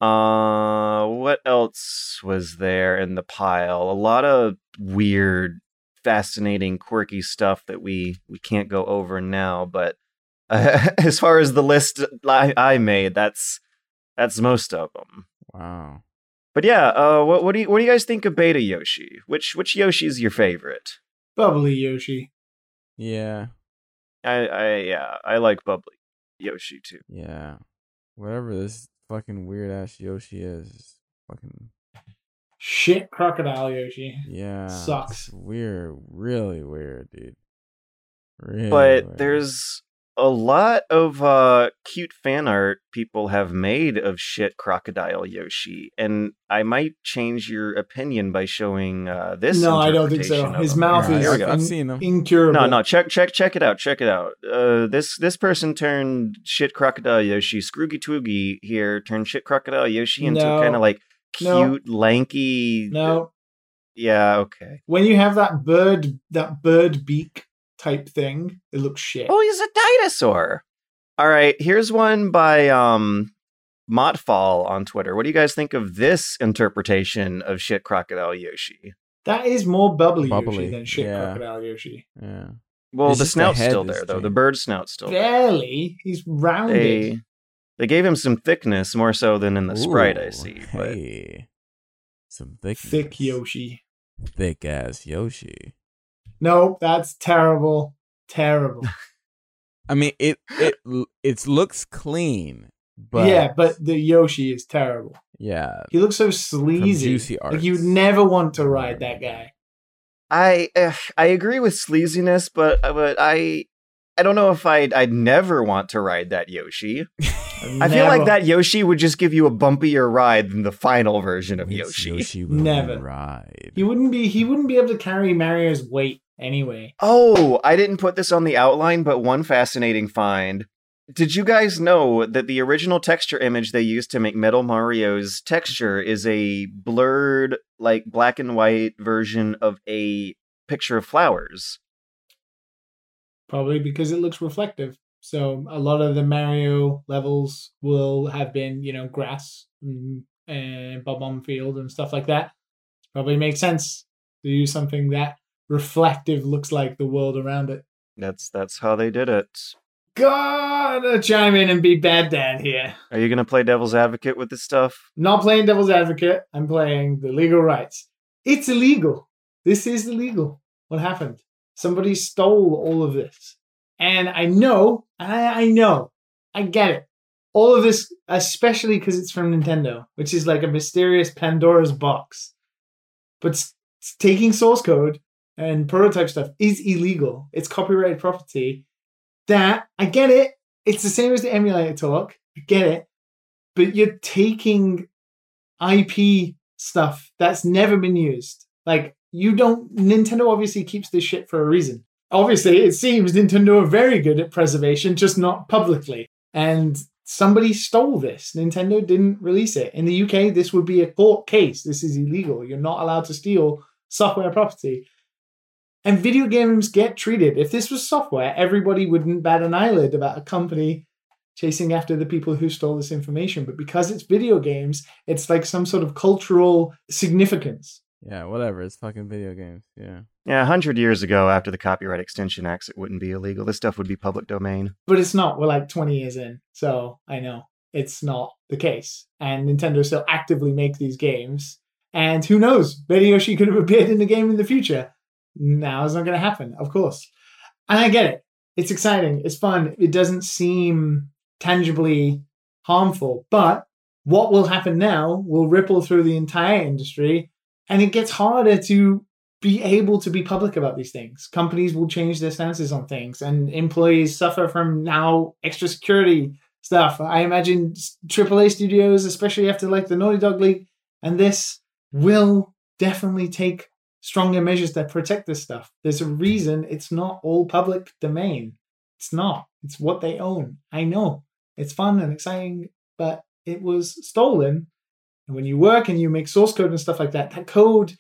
Uh, what else was there in the pile? A lot of weird, fascinating, quirky stuff that we we can't go over now. But uh, as far as the list I, I made, that's that's most of them. Wow. But yeah, uh, what what do you what do you guys think of Beta Yoshi? Which which Yoshi is your favorite? Bubbly Yoshi. Yeah. I I yeah, I like Bubbly Yoshi too. Yeah. Whatever this fucking weird ass Yoshi is, is fucking Shit crocodile Yoshi. yeah. Sucks. it's weird, really weird, dude. Really but weird. there's a lot of uh cute fan art people have made of shit crocodile Yoshi, and I might change your opinion by showing uh this. No, I don't think so. His him. mouth Alright, is Here we go. I've in- seen them. incurable. No, no, check, check, check it out, check it out. Uh, this this person turned shit crocodile Yoshi, Scroogy Twoogie here turned shit crocodile Yoshi into No. kind of like No. cute, lanky. No. Yeah, okay. When you have that bird, that bird beak type thing, it looks shit. Oh, he's a dinosaur. All right, here's one by um Motfal on Twitter. What do you guys think of this interpretation of shit crocodile Yoshi? That is more bubbly, Bubbly, Yoshi than shit yeah. crocodile Yoshi. yeah. Well, It's the just the snout's still there though. The changed. bird snout's still there. Barely. He's rounded. They they gave him some thickness more so than in the sprite I see. But Hey. Some thick Thick Yoshi. Thick ass Yoshi. No, that's terrible. Terrible. I mean it it it looks clean, but yeah, but the Yoshi is terrible. yeah. He looks so sleazy. Juicy like you would never want to ride that guy. I uh, I agree with sleaziness, but but I I don't know if I'd I'd never want to ride that Yoshi. I feel like that Yoshi would just give you a bumpier ride than the final version of Yoshi. Yoshi Never. ride. He wouldn't be. He wouldn't be able to carry Mario's weight anyway. Oh, I didn't put this on the outline, but one fascinating find. Did you guys know that the original texture image they used to make Metal Mario's texture is a blurred, like black and white version of a picture of flowers? Probably because it looks reflective. So a lot of the Mario levels will have been, you know, grass mm, and, and bob-omb field and stuff like that. Probably makes sense to use something that reflective looks like the world around it. That's that's how they did it. Gotta chime in and be bad dad here. Are you gonna play devil's advocate with this stuff? Not playing devil's advocate. I'm playing the legal rights. It's illegal. This is illegal. What happened? Somebody stole all of this. And I know, I, I know, I get it. All of this, especially because it's from Nintendo, which is like a mysterious Pandora's box. But taking source code and prototype stuff is illegal. It's copyrighted property. That, I get it. It's the same as the emulator talk. I get it. But you're taking IP stuff that's never been used. Like you don't Nintendo obviously keeps this shit for a reason. Obviously, it seems Nintendo are very good at preservation, just not publicly. And somebody stole this. Nintendo didn't release it. In the UK, this would be a court case. This is illegal. You're not allowed to steal software property. And video games get treated. If this was software, everybody wouldn't bat an eyelid about a company chasing after the people who stole this information. But because it's video games, it's like some sort of cultural significance. Yeah, whatever. It's fucking video games. Yeah. Yeah, a hundred years ago, after the Copyright Extension Acts, it wouldn't be illegal. This stuff would be public domain. But it's not. We're like 20 years in. So I know it's not the case. And Nintendo still actively make these games. And who knows? Betty Yoshi could have appeared in the game in the future. Now it's not going to happen, of course. And I get it. It's exciting. It's fun. It doesn't seem tangibly harmful. But what will happen now will ripple through the entire industry. And it gets harder to be able to be public about these things. Companies will change their stances on things, and employees suffer from now extra security stuff. I imagine AAA studios, especially after like the Naughty Dog leak, and this will definitely take stronger measures that protect this stuff. There's a reason it's not all public domain. It's not. It's what they own. I know. It's fun and exciting, but it was stolen. And when you work and you make source code and stuff like that, that code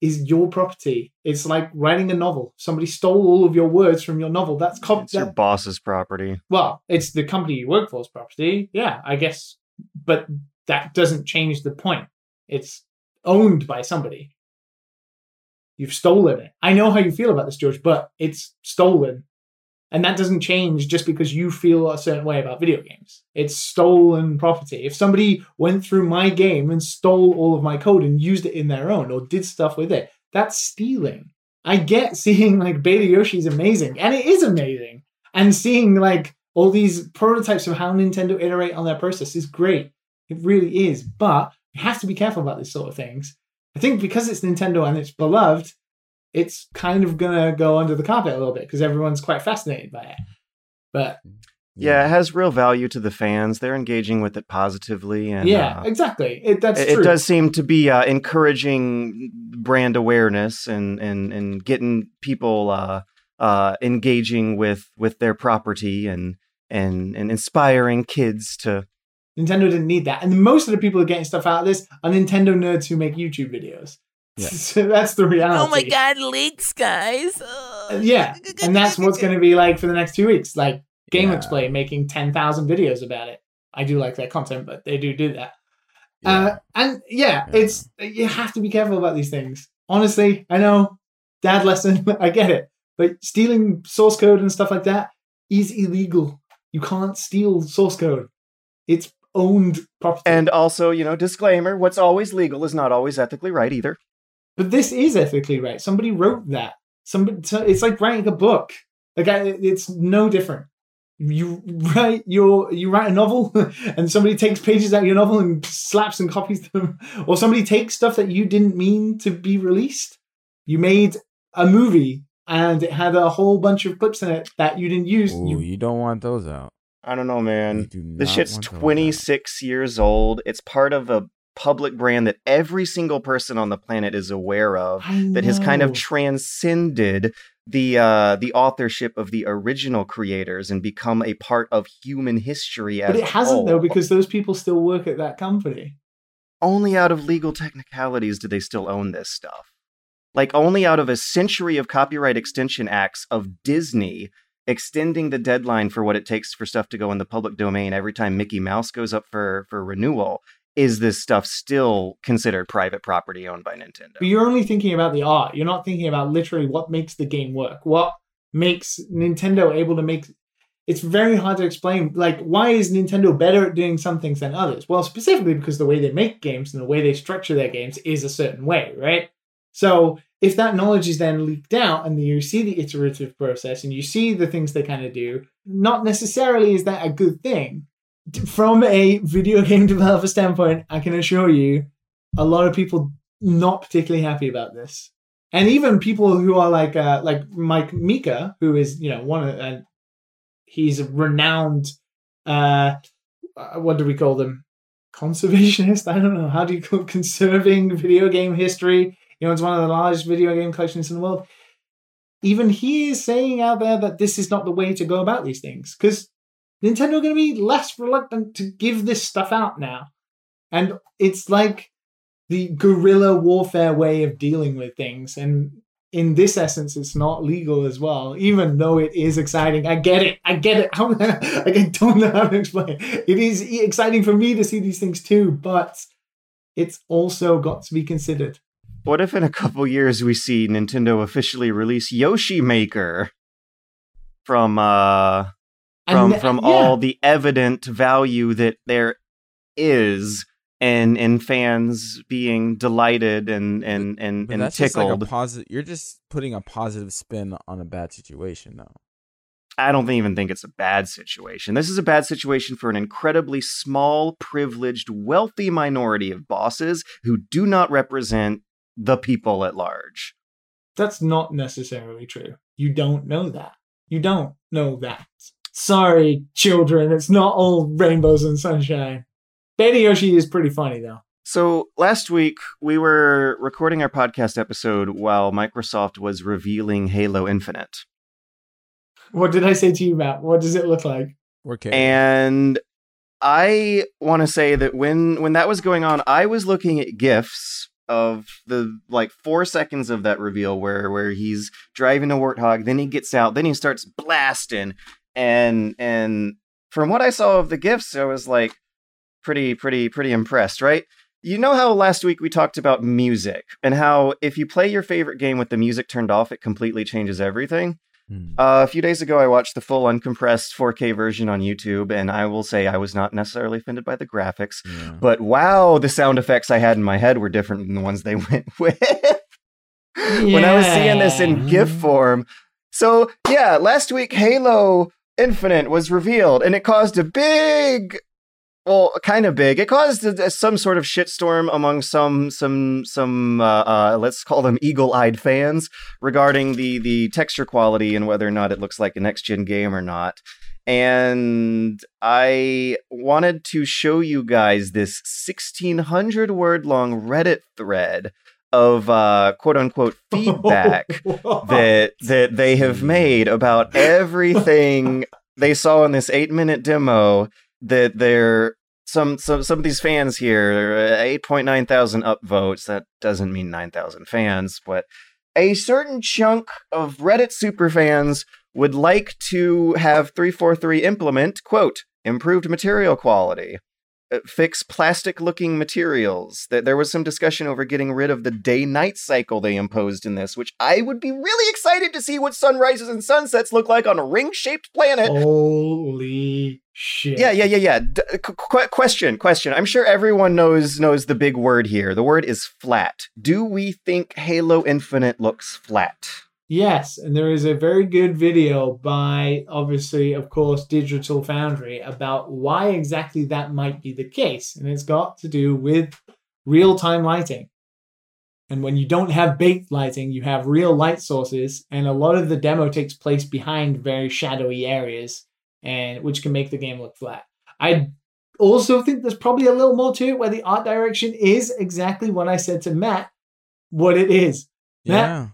is your property. It's like writing a novel. Somebody stole all of your words from your novel. That's It's your boss's property. well, it's the company you work for's property. Yeah, I guess. But that doesn't change the point. It's owned by somebody. You've stolen it. I know how you feel about this, George, but it's stolen. And that doesn't change just because you feel a certain way about video games. It's stolen property. If somebody went through my game and stole all of my code and used it in their own or did stuff with it, that's stealing. I get seeing like Beta Yoshi is amazing, and it is amazing. And seeing like all these prototypes of how Nintendo iterate on their process is great. It really is. But you have to be careful about these sort of things. I think because it's Nintendo and it's beloved, it's kind of gonna go under the carpet a little bit because everyone's quite fascinated by it. But Yeah, it has real value to the fans. They're engaging with it positively, and yeah, uh, exactly. It, that's it, it does seem to be uh, encouraging brand awareness and and and getting people uh, uh, engaging with with their property and and and inspiring kids to. Nintendo didn't need that. And most of the people who are getting stuff out of this are Nintendo nerds who make YouTube videos. Yeah. So that's the reality. Oh my god, leaks, guys. Ugh. Yeah, and that's what's going to be like for the next two weeks. Like Game Yeah. Explain making ten thousand videos about it. I do like their content, but they do do that. Yeah. Uh, and yeah, Yeah. it's you have to be careful about these things. Honestly, I know, dad lesson, I get it, but stealing source code and stuff like that is illegal. You can't steal source code. It's owned property. And also, you know, disclaimer: what's always legal is not always ethically right either. But this is ethically right. Somebody wrote that. Somebody, it's like writing a book. Like I, it's no different. You write your you write a novel, and somebody takes pages out of your novel and slaps and copies them, or somebody takes stuff that you didn't mean to be released. You made a movie and it had a whole bunch of clips in it that you didn't use. Ooh, You, you don't want those out. I don't know, man. do This shit's want those out. 26 years old. It's part of a public brand that every single person on the planet is aware of. That has kind of transcended the uh the authorship of the original creators and become a part of human history as but it hasn't though because those people still work at that company. only out of legal technicalities do they still own this stuff like only out of a century of copyright extension acts of disney extending the deadline for what it takes for stuff to go in the public domain every time mickey mouse goes up for for renewal is this stuff still considered private property owned by nintendo But you're only thinking about the art. You're not thinking about literally what makes the game work. What makes Nintendo able to make it's very hard to explain. Like, why is Nintendo better at doing some things than others? Well, specifically because the way they make games and the way they structure their games is a certain way, right? So if that knowledge is then leaked out and you see the iterative process and you see the things they kind of do, not necessarily is that a good thing. From a video game developer standpoint, I can assure you, a lot of people not particularly happy about this. And even people who are like uh, like Mike Mika, who is you know one of uh, he's a renowned uh, uh, what do we call them conservationist? I don't know how do you call conserving video game history. You know, it's one of the largest video game collections in the world. Even he is saying out there that this is not the way to go about these things because Nintendo are going to be less reluctant to give this stuff out now, and it's like the guerrilla warfare way of dealing with things. And in this essence, it's not legal as well, even though it is exciting. I get it. I get it. I don't know how to explain. it. It is exciting for me to see these things too, but it's also got to be considered. What if in a couple years we see Nintendo officially release Yoshi Maker from uh from And- from yeah. all the evident value that there is and and fans being delighted and and and, But and that's just tickled. like a positive. You're just putting a positive spin on a bad situation, though. I don't even think it's a bad situation. This is a bad situation for an incredibly small, privileged, wealthy minority of bosses who do not represent the people at large. That's not necessarily true. You don't know that. You don't know that. Sorry, children. It's not all rainbows and sunshine. Baby Yoshi is pretty funny though. So last week we were recording our podcast episode while Microsoft was revealing Halo Infinite. What did I say to you, Matt? What does it look like? We're okay. And I want to say that when when that was going on, I was looking at gifs of the like four seconds of that reveal where where he's driving a warthog, then he gets out, then he starts blasting, and and from what I saw of the gifts, I was like pretty pretty pretty impressed, right? You know how last week we talked about music and how if you play your favorite game with the music turned off, it completely changes everything. Hmm. Uh, a few days ago, I watched the full uncompressed 4K version on YouTube, and I will say I was not necessarily offended by the graphics, Yeah. but wow, the sound effects I had in my head were different than the ones they went with. when I was seeing this in GIF form. So, yeah, last week Halo Infinite was revealed, and it caused a big. Well, kind of big. It caused some sort of shitstorm among some some some uh, uh, let's call them eagle-eyed fans regarding the the texture quality and whether or not it looks like a next gen game or not. And I wanted to show you guys this 1600 word long Reddit thread of uh, quote unquote feedback that that they have made about everything they saw in this eight minute demo. That they're some some some of these fans here, uh, eight point nine thousand upvotes. That doesn't mean nine thousand fans, but a certain chunk of Reddit superfans would like to have 343 implement, quote, improved material quality, Uh, fix plastic looking materials. That there was some discussion over getting rid of the day night cycle they imposed in this, which I would be really excited to see what sunrises and sunsets look like on a ring shaped planet. Holy shit! Yeah, yeah, yeah, yeah. D- uh, qu- qu- question, question. I'm sure everyone knows knows the big word here. The word is flat. Do we think Halo Infinite looks flat? Yes, and there is a very good video by, obviously, of course, Digital Foundry about why exactly that might be the case. And it's got to do with real time lighting. And when you don't have baked lighting, you have real light sources, and a lot of the demo takes place behind very shadowy areas, and which can make the game look flat. I also think there's probably a little more to it where the art direction is exactly what I said to Matt, what it is. Matt, yeah.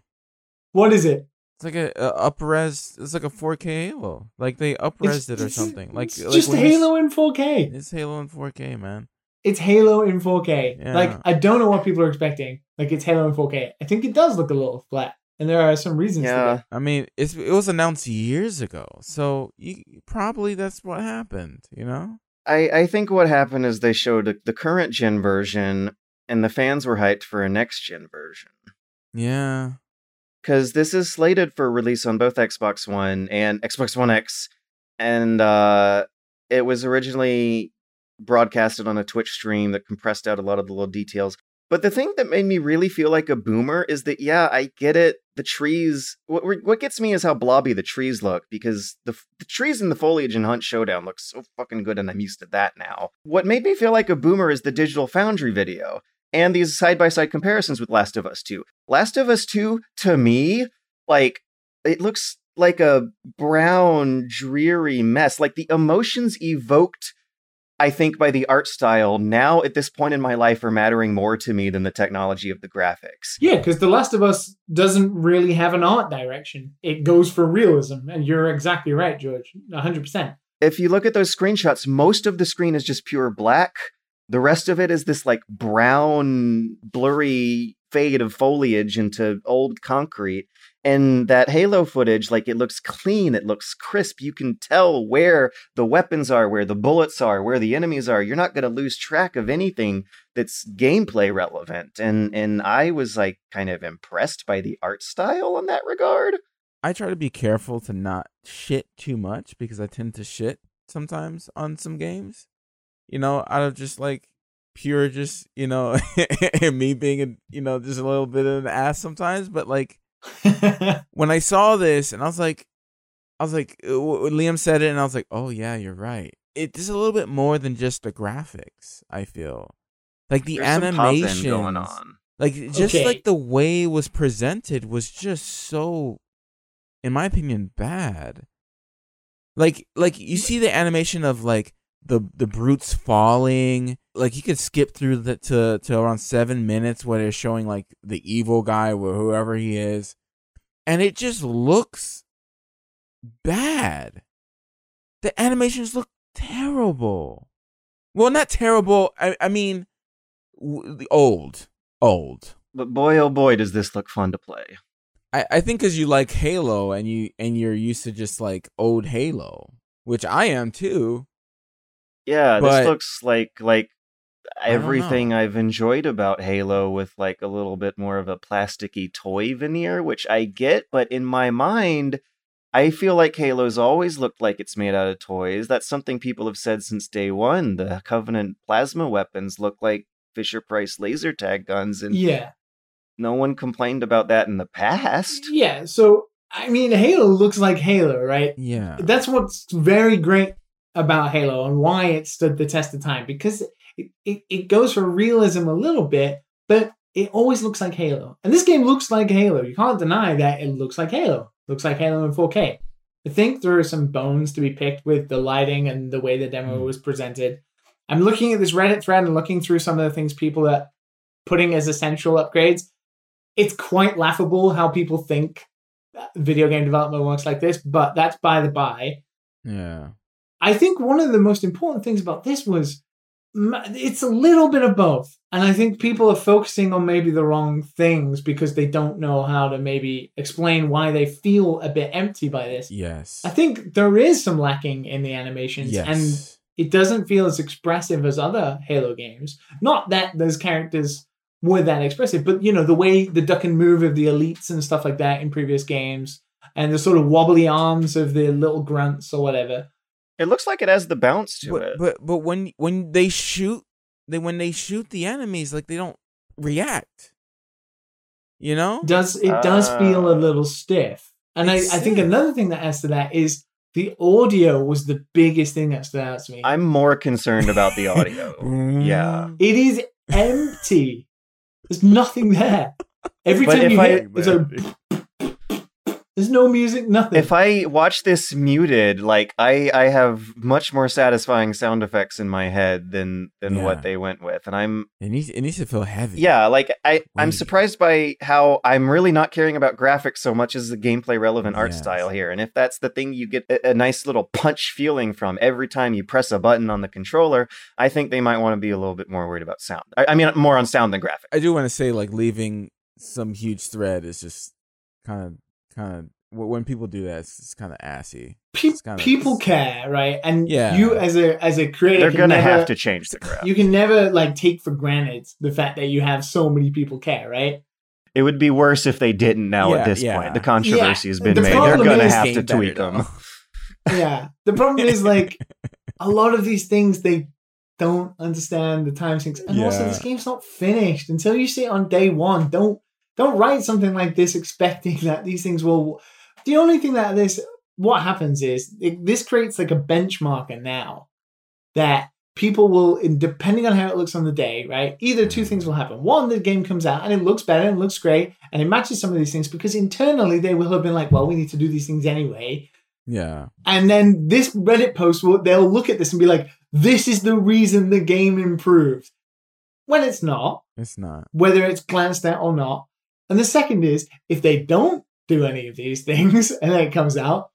What is it? It's like a, a up res. It's like a 4K Halo. Like they up res it or It's- something. Like it's like just when Halo in 4K. It's Halo in 4K, man. It's Halo in 4K. Yeah. Like I don't know what people are expecting. Like it's Halo in 4K. I think it does look a little flat, and there are some reasons. Yeah. To I mean, it's it was announced years ago, so you probably that's what happened. You know? I, I think what happened is they showed the current gen version, and the fans were hyped for a next gen version. Yeah. Because this is slated for release on both Xbox One and Xbox One X, and uh, it was originally broadcasted on a Twitch stream that compressed out a lot of the little details. But the thing that made me really feel like a boomer is that, yeah, I get it. The trees. What what gets me is how blobby the trees look because the the trees in the foliage in Hunt Showdown look so fucking good, and I'm used to that now. What made me feel like a boomer is the Digital Foundry video and these side by side comparisons with Last of Us 2. Last of Us 2, to me, like it looks like a brown, dreary mess. Like the emotions evoked I think by the art style now at this point in my life are mattering more to me than the technology of the graphics. Yeah, because The Last of Us doesn't really have an art direction. It goes for realism, and you're exactly right, George. 100%. If you look at those screenshots, most of the screen is just pure black. The rest of it is this like brown, blurry fade of foliage into old concrete. And that Halo footage, like it looks clean, it looks crisp. You can tell where the weapons are, where the bullets are, where the enemies are. You're not going to lose track of anything that's gameplay relevant. And and I was like kind of impressed by the art style in that regard. I try to be careful to not shit too much because I tend to shit sometimes on some games. You know, out of just like pure, just you know, me being a you know just a little bit of an ass sometimes. But like when I saw this, and I was like, I was like, uh, Liam said it, and I was like, oh yeah, you're right. It's a little bit more than just the graphics. I feel like the There's some pop-in animation going on. like just Okay. like the way it was presented was just so in my opinion bad like like you see the animation of like the the brutes falling like you could skip through the to to around seven minutes where they're showing like the evil guy or whoever he is and it just looks bad the animations look terrible well not terrible i i mean w- old old. But boy, oh boy, does this look fun to play. I, I think because you like Halo and you and you're used to just like old Halo, which I am too. Yeah, But- this looks like like I don't know. everything I've enjoyed about Halo with like a little bit more of a plasticky toy veneer, which I get, but in my mind, I feel like Halo's always looked like it's made out of toys. That's something people have said since day one. The Covenant plasma weapons look like Fisher Price laser tag guns, and Yeah. no one complained about that in the past. Yeah. So I mean, Halo looks like Halo, right? Yeah. That's what's very great about Halo and why it stood the test of time because it, it, it goes for realism a little bit, but it always looks like Halo. And this game looks like Halo. You can't deny that it looks like Halo. looks like Halo in 4K. I think there are some bones to be picked with the lighting and the way the demo Mm. was presented. I'm looking at this Reddit thread and looking through some of the things people are putting as essential upgrades. It's quite laughable how people think video game development works like this, but that's by the by. Yeah. I think one of the most important things about this was it's a little bit of both. And I think people are focusing on maybe the wrong things because they don't know how to maybe explain why they feel a bit empty by this. Yes. I think there is some lacking in the animations yes. and it doesn't feel as expressive as other Halo games. Not that those characters were that expressive, but you know, the way the duck and move of the elites and stuff like that in previous games, and the sort of wobbly arms of the little grunts or whatever. It looks like it has the bounce to but, it. but but when when they shoot they when they shoot the enemies like they don't react. You know? Does it does feel a Ah. little stiff. And I, I think another thing that adds to that is the audio was the biggest thing that stood out to me. I'm more concerned about the audio. yeah. It is empty. There's nothing there. Every But time you I- hit, it's like there's no music, nothing. If I watch this muted, like I, I have much more satisfying sound effects in my head than than Yeah. what they went with, and I'm It needs it needs to feel heavy. yeah, like I I'm surprised by how I'm really not caring about graphics so much as the gameplay relevant art Yes. style here, and if that's the thing you get a, a nice little punch feeling from every time you press a button on the controller, I think they might want to be a little bit more worried about sound. I, I mean, more on sound than graphics. I do want to say like leaving some huge thread is just kind of kind of when people do that it's, it's kind of assy. Pe- it's kinda- people care, right? And Yeah. you as a as a creator, They're gonna never- have to change the graph. You can never like take for granted the fact that you have so many people care, right? It would be worse if they didn't now Yeah, at this yeah. point. The controversy has been The made. They're gonna have to Game tweak them. Yeah. The problem is like a lot of these things they don't understand the time sinks. And also this game's not finished. Until you see it on day one, don't don't write something like this expecting that these things will the only thing that this what happens is it, this creates like a benchmarker now that people will in- depending on how it looks on the day right either two mm-hmm. things will happen one the game comes out and it looks better and looks great and it matches some of these things because internally they will have been like well we need to do these things anyway Yeah. and then this Reddit post will they'll look at this and be like, this is the reason the game improved. When it's not, It's not. whether it's glanced at or not. And the second is if they don't do any of these things and then it comes out,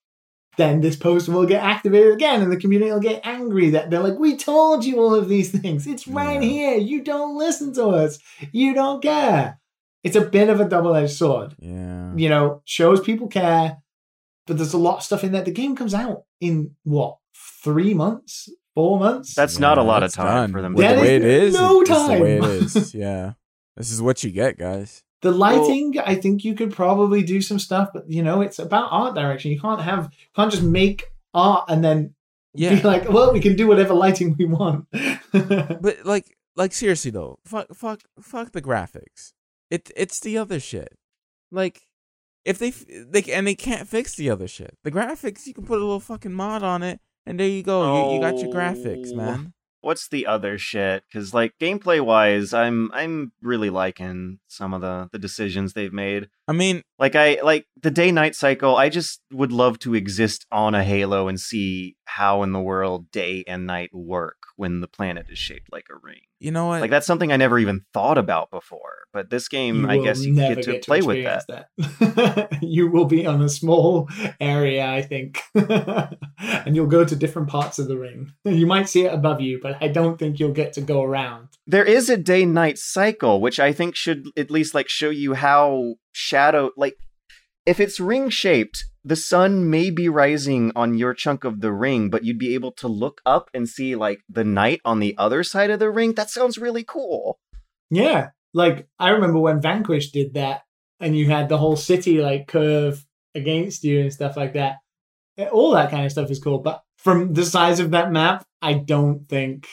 then this post will get activated again and the community will get angry that they're like, We told you all of these things. It's right Yeah. here. You don't listen to us. You don't care. It's a bit of a double-edged sword Yeah. you know, shows people care, but there's a lot of stuff in there. The game comes out in what three months, four months. That's not a lot of time done. for them. With That the is way it is, no it's the way it time. Yeah. This is what you get, guys. The lighting. I think you could probably do some stuff, but you know, it's about art direction. You can't have, you can't just make art and then Yeah. be like, well, we can do whatever lighting we want. But like, like seriously though, fuck, fuck, fuck the graphics. It, it's the other shit. Like, if they, they, and they can't fix the other shit. The graphics, you can put a little fucking mod on it, and there you go. You, you got your graphics, Oh. man. What's the other shit? Because like gameplay wise, I'm I'm really liking some of the the decisions they've made. I mean, Like I like the day night cycle. I just would love to exist on a Halo and see how in the world day and night work when the planet is shaped like a ring. You know what? Like that's something I never even thought about before. But this game, You I guess you never get to play with that. that. you will be on a small area, I think, and you'll go to different parts of the ring. You might see it above you, but I don't think you'll get to go around. There is a day night cycle, which I think should at least like show you how shadow like if it's ring shaped, the sun may be rising on your chunk of the ring, but you'd be able to look up and see like the night on the other side of the ring. That sounds really cool. Yeah, like I remember when Vanquish did that, and you had the whole city like curve against you and stuff like that. Eh, All that kind of stuff is cool, but from the size of that map, I don't think.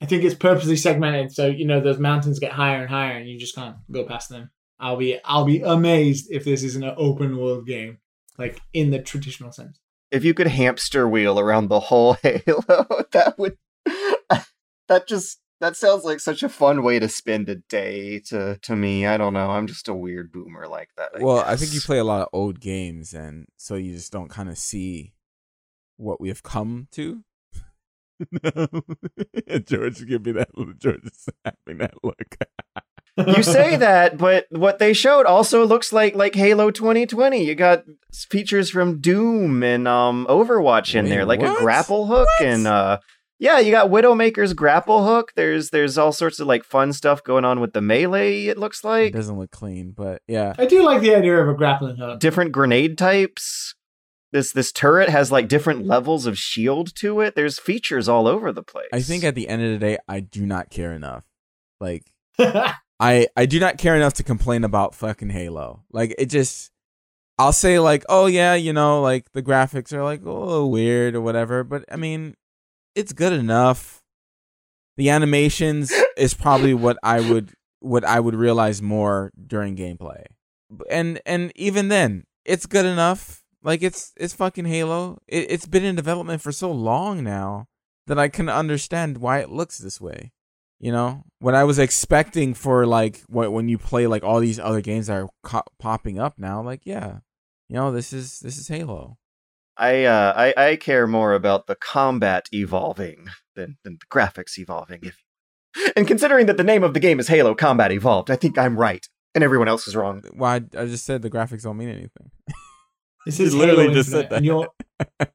I think it's purposely segmented so you know those mountains get higher and higher, and you just can't go past them. I'll be I'll be amazed if this isn't an open world game, like in the traditional sense. If you could hamster wheel around the whole Halo, that would that just that sounds like such a fun way to spend a day to to me. I don't know. I'm just a weird boomer like that. I well, I think you play a lot of old games, and so you just don't kind of see what we have come to. George, give me that. George is having that look. you say that, but what they showed also looks like like Halo 2020. You got features from Doom and um Overwatch in Wait, there, like what? a grapple hook What? and uh yeah, you got Widowmaker's grapple hook. There's there's all sorts of like fun stuff going on with the melee. It looks It like doesn't look clean, but yeah. I do like the idea of a grappling hook. different grenade types. This this turret has like different levels of shield to it. There's features all over the place. I think at the end of the day, I do not care enough. Like, I I do not care enough to complain about fucking Halo. Like it just I'll say like, "Oh yeah, you know, like the graphics are like a little weird or whatever," but I mean, it's good enough. The animations is probably what I would what I would realize more during gameplay. And and even then, it's good enough. Like it's it's fucking Halo. It, it's been in development for so long now that I can understand why it looks this way. You know, what I was expecting for like what when you play like all these other games that are co- popping up now, like yeah, you know this is this is Halo. I uh I, I care more about the combat evolving than, than the graphics evolving. If and considering that the name of the game is Halo Combat Evolved, I think I'm right and everyone else is wrong. Why I just said the graphics don't mean anything. This is literally Halo just Infinite, said that. and you're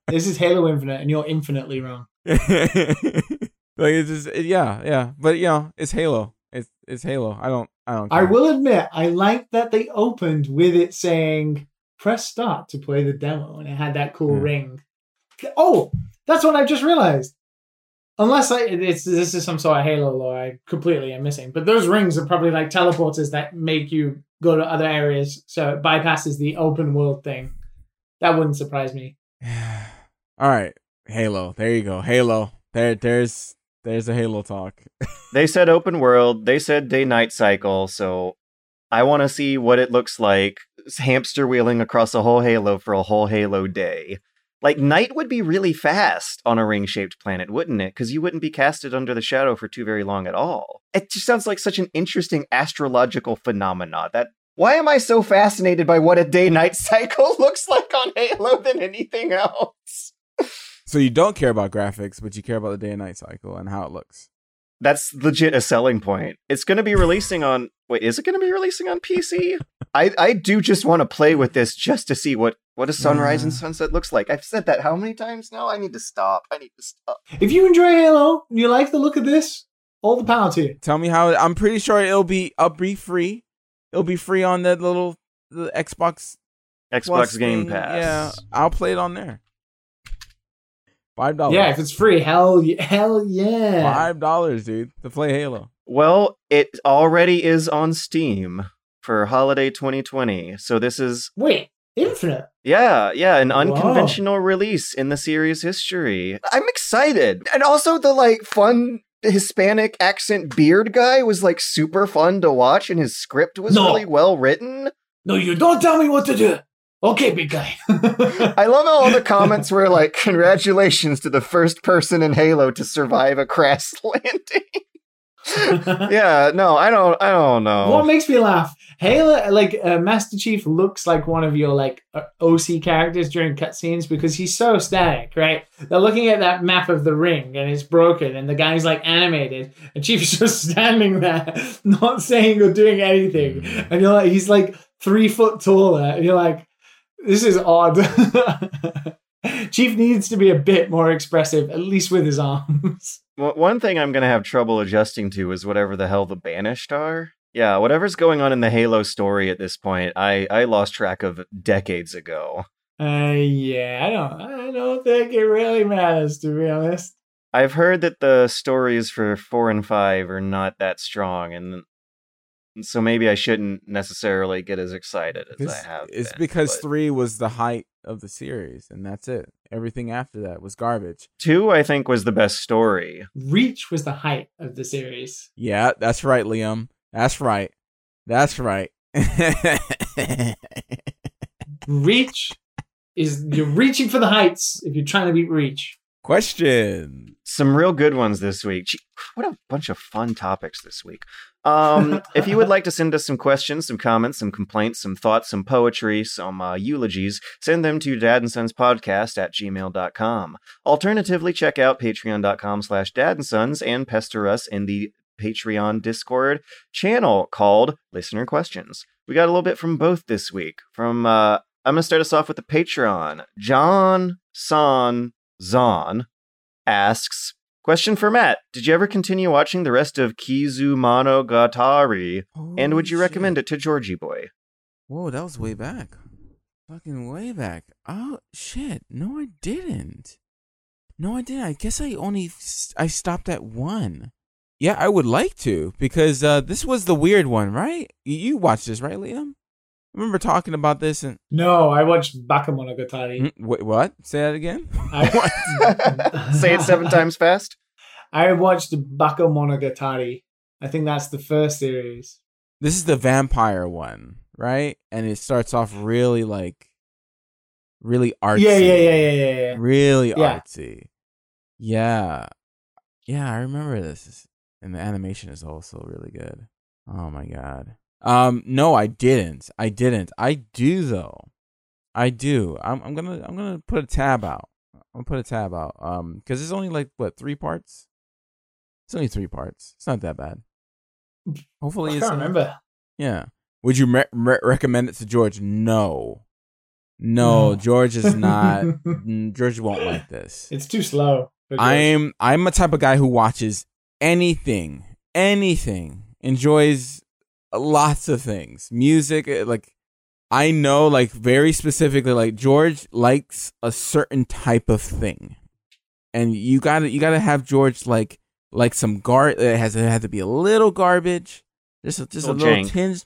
this is Halo Infinite, and you're infinitely wrong. like it's just yeah yeah, but you know it's Halo. It's it's Halo. I don't I don't. I will admit, I like that they opened with it saying "press start" to play the demo, and it had that cool Hmm. ring. Oh, that's what I just realized. Unless I, it's this is some sort of Halo lore, I completely am missing. But those rings are probably like teleporters that make you go to other areas, so it bypasses the open world thing. That wouldn't surprise me. All right, Halo. There you go. Halo. There there's there's a Halo talk. They said open world, they said day night cycle, so I want to see what it looks like hamster wheeling across a whole Halo for a whole Halo day. Like night would be really fast on a ring-shaped planet, wouldn't it? Because you wouldn't be casted under the shadow for too very long at all. It just sounds like such an interesting astrological phenomena that why am I so fascinated by what a day-night cycle looks like on Halo than anything else? So you don't care about graphics, but you care about the day and night cycle and how it looks. That's legit a selling point. It's going to be releasing on. Wait, is it going to be releasing on PC? I I do just want to play with this just to see what what a sunrise and uh-huh. sunset looks like. I've said that how many times now? I need to stop. I need to stop. If you enjoy Halo and you like the look of this, all the power to you. Tell me how. I'm pretty sure it'll be up be free. It'll be free on that little the Xbox Xbox Plus Game thing. Pass. Yeah, I'll play it on there. Five dollars. Yeah, if it's free, hell, hell yeah. Five dollars, dude, to play Halo. Well, it already is on Steam for holiday 2020. So this is Wait, Infinite. Yeah, yeah, an Wow. unconventional release in the series history. I'm excited. And also the like fun Hispanic accent beard guy was like super fun to watch and his script was No. really well written. No, you don't tell me what to do. Okay, big guy. I love how all the comments were like congratulations to the first person in Halo to survive a crash landing. yeah, no, I don't. I don't know. What makes me laugh? Halo, like uh, Master Chief, looks like one of your like uh, OC characters during cutscenes because he's so static, right? They're looking at that map of the ring and it's broken, and the guy's like animated, and Chief's just standing there, not saying or doing anything, and you're like, he's like three foot taller, and you're like, this is odd. Chief needs to be a bit more expressive, at least with his arms. One thing I'm gonna have trouble adjusting to is whatever the hell the banished are. Yeah, whatever's going on in the Halo story at this point, I I lost track of decades ago. Uh, yeah, I don't, I don't think it really matters to be honest. I've heard that the stories for four and five are not that strong, and so maybe I shouldn't necessarily get as excited as It's, I have. it's been, because but- three was the height of the series, and that's it. Everything after that was garbage. two, I think, was the best story. Reach was the height of the series. Yeah, that's right, Liam. That's right. That's right. Reach is you're reaching for the heights if you're trying to beat Reach. Question. Some real good ones this week. Gee, what a bunch of fun topics this week. Um, if you would like to send us some questions, some comments, some complaints, some thoughts, some poetry, some uh, eulogies, send them to dad and sons podcast at gmail.com. Alternatively, check out patreon.com slash dadandsons and sons and pester us in the Patreon Discord channel called Listener Questions. We got a little bit from both this week. From uh, I'm gonna start us off with the Patreon. John San Zon asks Question for Matt Did you ever continue watching the rest of Kizumonogatari? And would you recommend it to Georgie Boy? Whoa, that was way back. Fucking way back. Oh shit! No, I didn't. No, I didn't. I guess I only I stopped at one. Yeah, I would like to because uh, this was the weird one, right? You watched this, right, Liam? I remember talking about this and No, I watched Bakemonogatari. Mm, wait, what? Say that again. I, Say it seven times fast. I watched Bakemonogatari. I think that's the first series. This is the vampire one, right? And it starts off really like, really artsy. Yeah, yeah, yeah, yeah, yeah, yeah. really Yeah. artsy. Yeah, yeah, I remember this, and the animation is also really good. Oh my god. Um, no, I didn't. I didn't. I do though. I do. I'm. I'm gonna. I'm gonna put a tab out. I'm gonna put a tab out. Um, because it's only like what three parts. It's only three parts. It's not that bad. Hopefully, I it's can't remember. yeah. Would you re- re- recommend it to George? No. No. George is not. George won't like this. It's too slow. I'm I'm a type of guy who watches anything, anything, enjoys lots of things, music. uh, Like I know, like very specifically, like George likes a certain type of thing, and you gotta you gotta have George like like some gar. It has it had to be a little garbage, just a, just a Little little jank. tinge,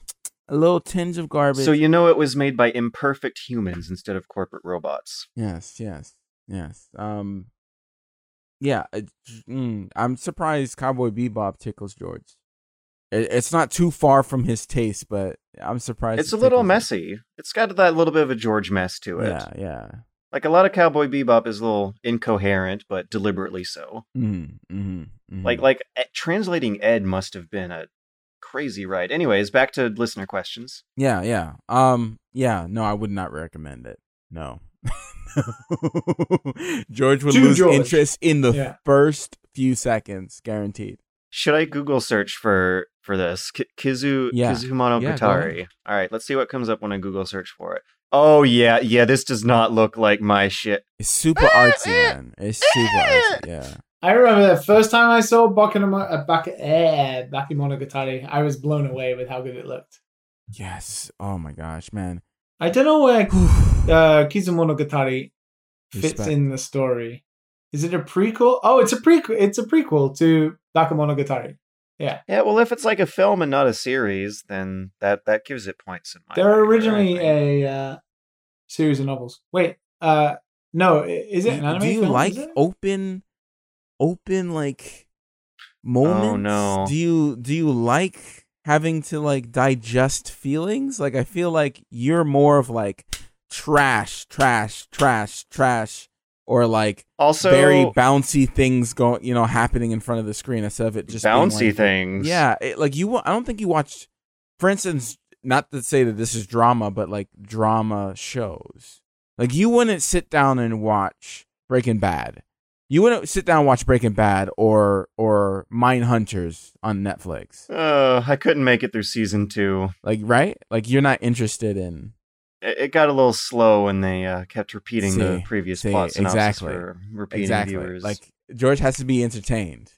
a little tinge of garbage. So you know it was made by imperfect humans instead of corporate robots. Yes, yes, yes. Um, yeah. it- mm, I'm surprised Cowboy Bebop tickles George. It, it's not too far from his taste, but I'm surprised. It's it a little tickles him. messy. It's got that little bit of a George mess to it. Yeah, yeah. Like a lot of Cowboy Bebop is a little incoherent, but deliberately so. Mm-hmm, mm-hmm, Like like eh, translating Ed must have been a crazy ride. Anyways, back to listener questions. yeah, yeah. Um, yeah. No, I would not recommend it. No. George would To lose George. interest in the Yeah. first few seconds, guaranteed. Should I Google search for for this Ki- Kizu Yeah. Kizumonogatari? Yeah, go All right, let's see what comes up when I Google search for it. Oh yeah, yeah. This does not look like my shit. It's super artsy, man. It's super artsy. Yeah. I remember the first time I saw Bakemono- uh, Bake- eh, Bakemonogatari, I was blown away with how good it looked. Yes. Oh my gosh, man. I don't know where uh, Kizumonogatari fits Respect. in the story. Is it a prequel? Oh, it's a prequel. It's a prequel to Bakemono Bakemonogatari. Yeah, Yeah. well, if it's like a film and not a series, then that that gives it points in my. They're favor, originally a uh, series of novels. Wait, uh, no, is it Do- an anime? Do you film? like open, open like moments? Oh, no. Do you do you like having to like digest feelings? Like I feel like you're more of like trash, trash, trash, trash. Or like Also, very bouncy things going, you know, happening in front of the screen instead of it just bouncy like- things. Yeah, it, like you. I don't think you watched. For instance, not to say that this is drama, but like drama shows. Like you wouldn't sit down and watch Breaking Bad. You wouldn't sit down and watch Breaking Bad or or Mindhunters on Netflix. Uh, I couldn't make it through season two. Like right? Like you're not interested in. It, it got a little slow when they uh, kept repeating the previous see, plot synopsis exactly. for repeating exactly. viewers. Like George has to be entertained.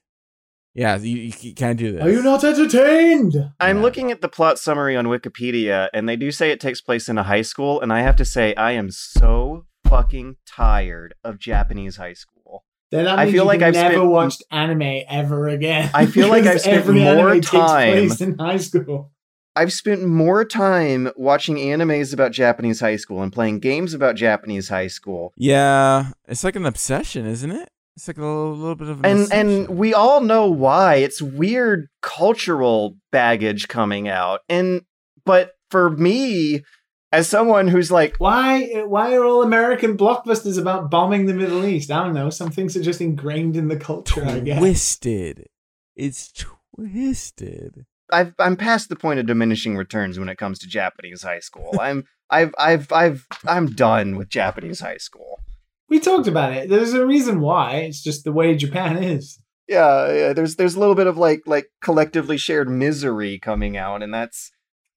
Yeah, you, you, you can't do this. Are you not entertained? I'm Yeah. looking at the plot summary on Wikipedia, and they do say it takes place in a high school, and I have to say, I am so fucking tired of Japanese high school. Then that I feel like I've never spent- watched anime ever again. I feel like I've spent every more anime takes time- place in high school. I've spent more time watching animes about Japanese high school and playing games about Japanese high school. Yeah, it's like an obsession, isn't it? It's like a little, little bit of an And obsession. and we all know why. It's weird cultural baggage coming out. And but for me, as someone who's like Why? Why are all American blockbusters about bombing the Middle East? I don't know. Some things are just ingrained in the culture. I guess. twisted. It's twisted. I've I'm past the point of diminishing returns when it comes to Japanese high school. I'm I've I've I've I'm done with Japanese high school. We talked about it. There's a reason why. It's just the way Japan is. Yeah, yeah, there's there's a little bit of like like collectively shared misery coming out, and that's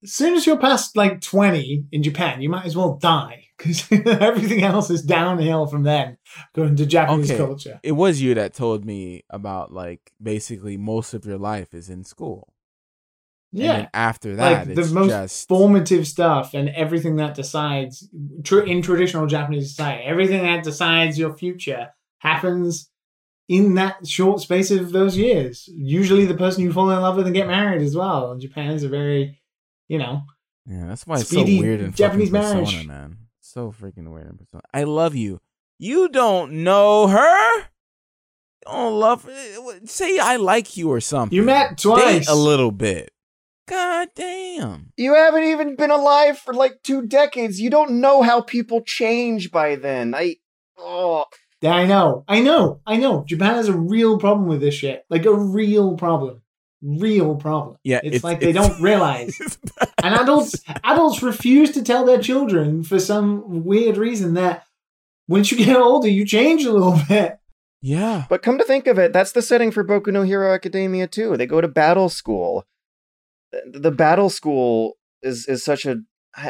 As soon as you're past like 20 in Japan, you might as well die because everything else is downhill from then going to Japanese Okay. culture. It was you that told me about like basically most of your life is in school. And Yeah. after that, like the most just formative stuff and everything that decides tr- in traditional Japanese society, everything that decides your future happens in that short space of those years. Usually, the person you fall in love with and get married as well. Japan is a very, you know, yeah. That's why it's so weird in Japanese Persona, marriage. man. So freaking weird in Persona. I love you. You don't know her. You don't love. Eh, say I like you or something. you met twice. Date a little bit. God damn. you haven't even been alive for like two decades. You don't know how people change by then. I oh Yeah, I know, I know, I know. Japan has a real problem with this shit. Like a real problem, real problem. Yeah, it's, it's- like they it's- don't realize. and adults adults refuse to tell their children for some weird reason that once you get older you change a little bit yeah. But come to think of it, that's the setting for Boku no Hero Academia too. They go to battle school. The, the battle school is is such a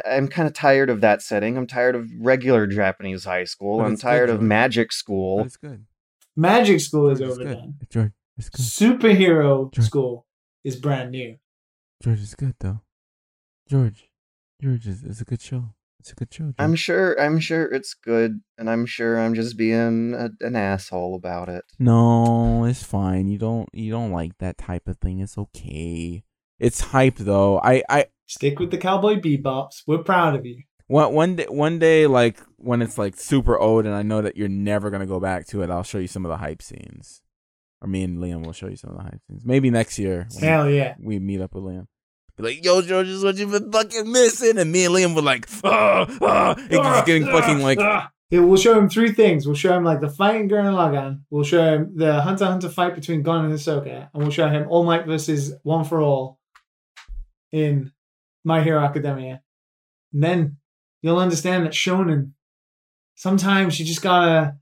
I'm kind of tired of that setting. I'm tired of regular Japanese high school. I'm it's good, tired of magic school. it's good. magic school is George, it's good. overdone George, it's good. superhero George. school is brand new George is good though. George, George is, is a good show. It's a good show. George. I'm sure. I'm sure it's good, and I'm sure I'm just being a, an asshole about it. no, it's fine. You don't you don't like that type of thing. It's okay. It's hype though. I I stick with the cowboy bebops we're proud of you one one day one day like when it's like super old and I know that you're never gonna go back to it. I'll show you some of the hype scenes, or me and Liam will show you some of the hype scenes. Maybe next year. hell yeah we meet up with Liam. Be like, yo, George, this is what you've been fucking missing. And me and Liam were like, ah, ah. It's just getting fucking like, Ah. Yeah, we'll show him three things. We'll show him like the fight in Gurren Lagann. We'll show him the Hunter Hunter fight between Gon and Hisoka, and we'll show him All Might versus One for All in My Hero Academia. And then you'll understand that shonen. Sometimes you just gotta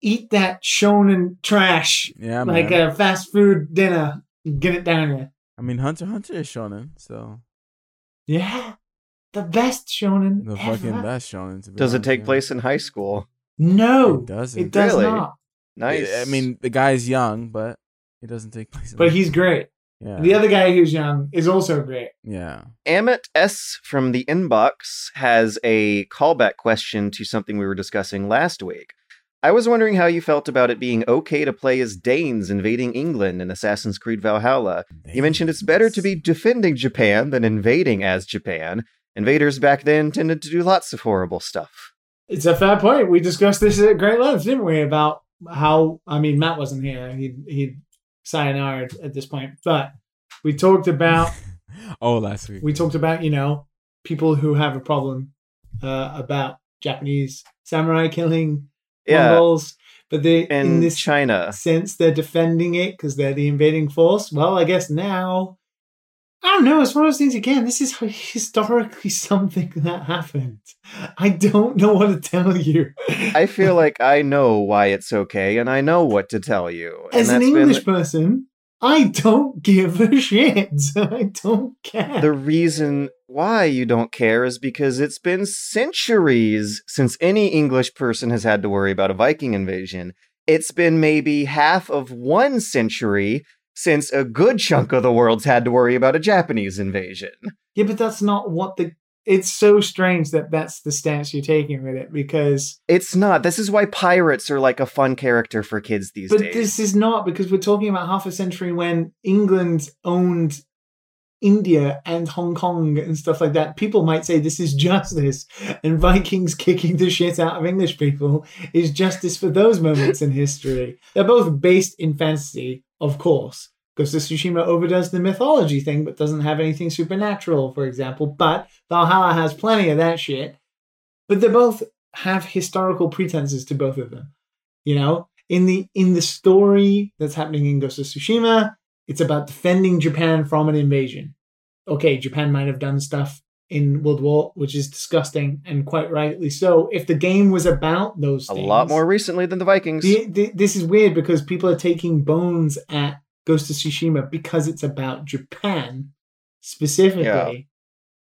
eat that shonen trash yeah, like man. a fast food dinner. and Get it down you. I mean, Hunter Hunter is shonen, so Yeah, the best shonen the ever. fucking best shonen. To be Does it take yeah. place in high school? No, It doesn't. it does Really? not. Nice. I mean, the guy's young, but it doesn't take place. But high he's school. great. Yeah, The other guy who's young is also great. yeah. Amit S from the inbox has a callback question to something we were discussing last week. I was wondering how you felt about it being okay to play as Danes invading England in Assassin's Creed Valhalla. You mentioned it's better to be defending Japan than invading as Japan. Invaders back then tended to do lots of horrible stuff. It's a fair point. We discussed this at great length, didn't we? About how I mean, Matt wasn't here. He he sayonara at this point, but we talked about oh, last week. we talked about you know people who have a problem uh, about Japanese samurai killing Yeah. Mongols, but they in in this China. sense they're defending it because they're the invading force. Well, I guess now. I don't know. It's one of those things again. This is historically something that happened. I don't know what to tell you. I feel like I know why it's okay, and I know what to tell you. And As an that's been English person, I don't give a shit. I don't care. the reason why you don't care is because it's been centuries since any English person has had to worry about a Viking invasion. It's been maybe half of one century since a good chunk of the world's had to worry about a Japanese invasion. yeah, but that's not what the. It's so strange that that's the stance you're taking with it because. It's not. This is why pirates are like a fun character for kids these But days. But this is not because we're talking about half a century when England owned India and Hong Kong and stuff like that. People might say this is justice, and Vikings kicking the shit out of English people is justice for those moments in history. They're both based in fantasy, of course. Ghost of Tsushima overdoes the mythology thing, but doesn't have anything supernatural, for example. But Valhalla has plenty of that shit. But they both have historical pretenses to both of them. You know, in the in the story that's happening in Ghost of Tsushima, it's about defending Japan from an invasion. Okay, Japan might have done stuff in World War, which is disgusting and quite rightly so. If the game was about those a things, lot more recently than the Vikings. the, the, this is weird because people are taking bones at Ghost of Tsushima because it's about Japan specifically. Yeah.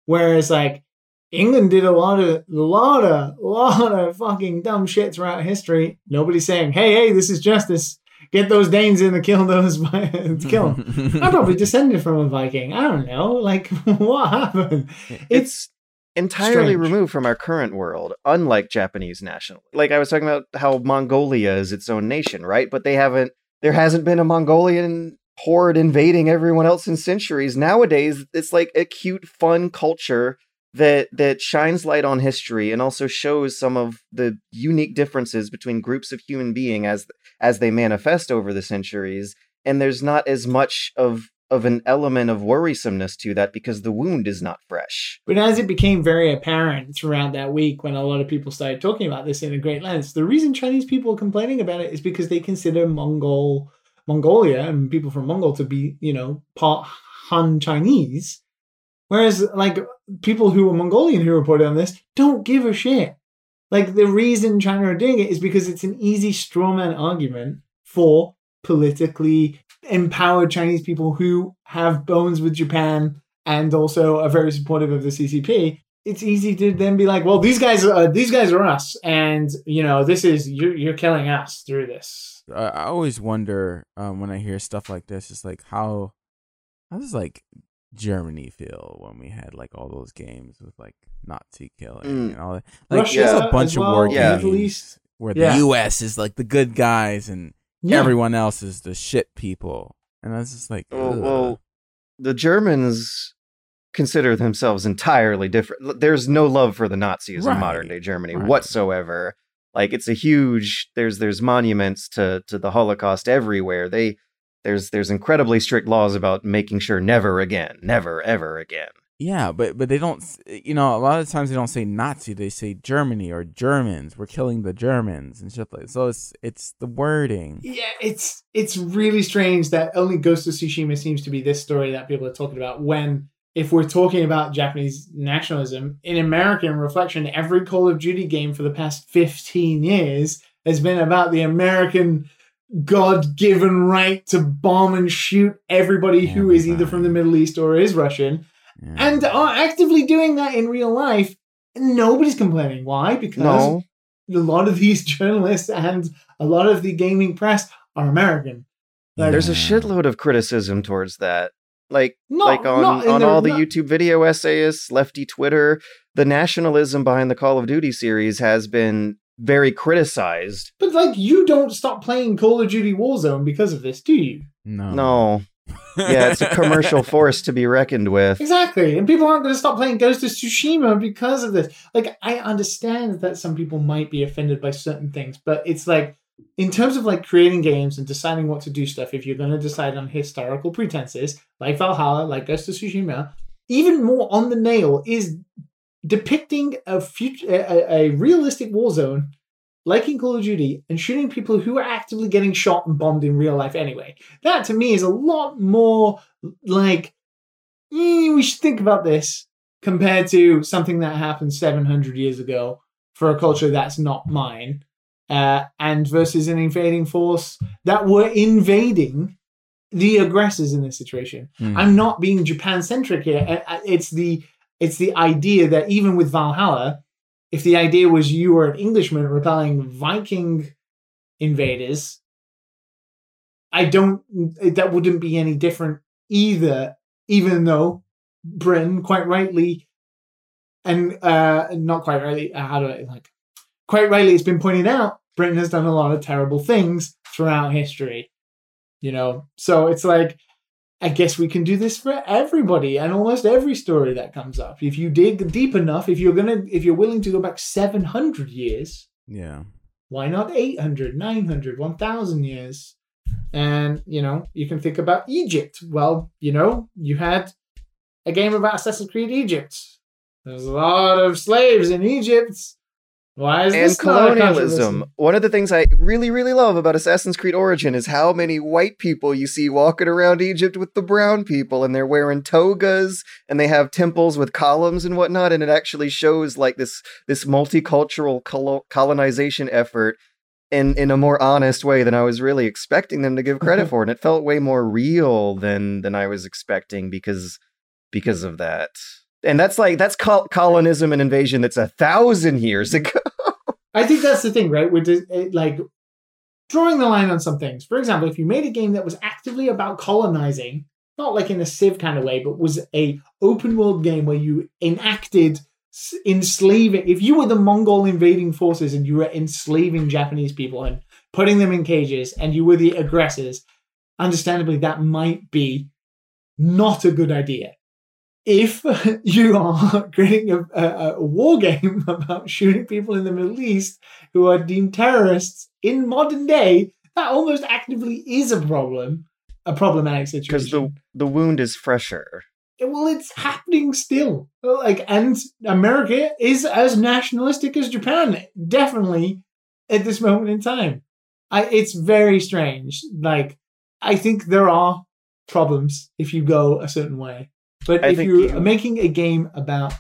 Whereas like England did a lot of lot of lot of fucking dumb shit throughout history. Nobody's saying, "Hey, hey, this is justice. Get those Danes in to kill those to kill them." I'm probably descended from a Viking. I don't know. Like, what happened? it's entirely strange. removed from our current world, unlike Japanese national. Like I was talking about how Mongolia is its own nation, right? But they haven't there hasn't been a Mongolian horde invading everyone else in centuries. Nowadays, it's like a cute, fun culture that that shines light on history and also shows some of the unique differences between groups of human being as as they manifest over the centuries. And there's not as much of of an element of worrisomeness to that because the wound is not fresh. But as it became very apparent throughout that week when a lot of people started talking about this in a great length, the reason Chinese people are complaining about it is because they consider Mongol Mongolia and people from Mongol to be, you know, part Han Chinese. Whereas like people who are Mongolian who reported on this don't give a shit. Like the reason China are doing it is because it's an easy strawman argument for politically empowered Chinese people who have bones with Japan and also are very supportive of the CCP. It's easy to then be like, well, these guys, are, these guys are us, and you know, this is you're you're killing us through this. I always wonder um, when I hear stuff like this, it's like how how does like Germany feel when we had like all those games with like Nazi killing Mm. and all that? Like Russia there's a bunch well, of war yeah. games Middle East. where Yeah. the U.S. is like the good guys and Yeah. everyone else is the shit people, and I was just like Well, well, the Germans consider themselves entirely different. There's no love for the Nazis Right. in modern day Germany Right. whatsoever. Like it's a huge there's there's monuments to to the Holocaust everywhere. They there's there's incredibly strict laws about making sure never again, never ever again. Yeah, but but they don't. You know, a lot of times they don't say Nazi. They say Germany or Germans. We're killing the Germans and shit like. So it's it's the wording. Yeah, it's it's really strange that only Ghost of Tsushima seems to be this story that people are talking about. When if we're talking about Japanese nationalism in American reflection, every Call of Duty game for the past fifteen years has been about the American God-given right to bomb and shoot everybody who is either from the Middle East or is Russian, Yeah. and are actively doing that in real life. And nobody's complaining. Why? Because No, a lot of these journalists and a lot of the gaming press are American. Like, there's a shitload of criticism towards that. Like not, like on on the- all the not- YouTube video essayists, lefty Twitter, the nationalism behind the Call of Duty series has been very criticized. But like, you don't stop playing Call of Duty Warzone because of this, do you? no. No. Yeah, it's a commercial force to be reckoned with. Exactly. And people aren't going to stop playing Ghost of Tsushima because of this. Like, I understand that some people might be offended by certain things, but it's like, in terms of like creating games and deciding what to do stuff, if you're going to decide on historical pretenses, like Valhalla, like Ghost of Tsushima, even more on the nail is depicting a future, a, a realistic war zone like in Call of Duty, and shooting people who are actively getting shot and bombed in real life anyway. That to me is a lot more like eh, we should think about this compared to something that happened 700 years ago for a culture that's not mine, uh, and versus an invading force that were invading the aggressors in this situation. Hmm. I'm not being Japan centric here. Uh, uh, It's the it's the idea that even with Valhalla, if the idea was you were an Englishman repelling Viking invaders, I don't that wouldn't be any different either. Even though Britain, quite rightly, and uh, not quite rightly, uh, how do I like? Quite rightly, it's been pointed out Britain has done a lot of terrible things throughout history. You know, so it's like I guess we can do this for everybody and almost every story that comes up. If you dig deep enough, if you're gonna, if you're willing to go back 700 years, Yeah. why not 800, 900, 1000 years? And, you know, you can think about Egypt. Well, you know, you had a game about Assassin's Creed Egypt. There's a lot of slaves in Egypt. Why is and this colonialism. One of the things I really, really love about Assassin's Creed Origin is how many white people you see walking around Egypt with the brown people, and they're wearing togas, and they have temples with columns and whatnot, and it actually shows like this this multicultural colo- colonization effort in in a more honest way than I was really expecting them to give credit for, and it felt way more real than than I was expecting because because of that. And that's like that's col- colonism and invasion that's a thousand years ago. I think that's the thing, right? With eh, like drawing the line on some things. For example, if you made a game that was actively about colonizing, not like in a Civ kind of way, but was a open world game where you enacted enslaving. If you were the Mongol invading forces and you were enslaving Japanese people and putting them in cages, and you were the aggressors, understandably that might be not a good idea. If you are creating a, a, a war game about shooting people in the Middle East who are deemed terrorists in modern day, that almost actively is a problem, a problematic situation. because the the wound is fresher. well, it's happening still. Like, and America is as nationalistic as Japan, definitely at this moment in time. I, it's very strange. Like, I think there are problems if you go a certain way, but I if you're you- making a game about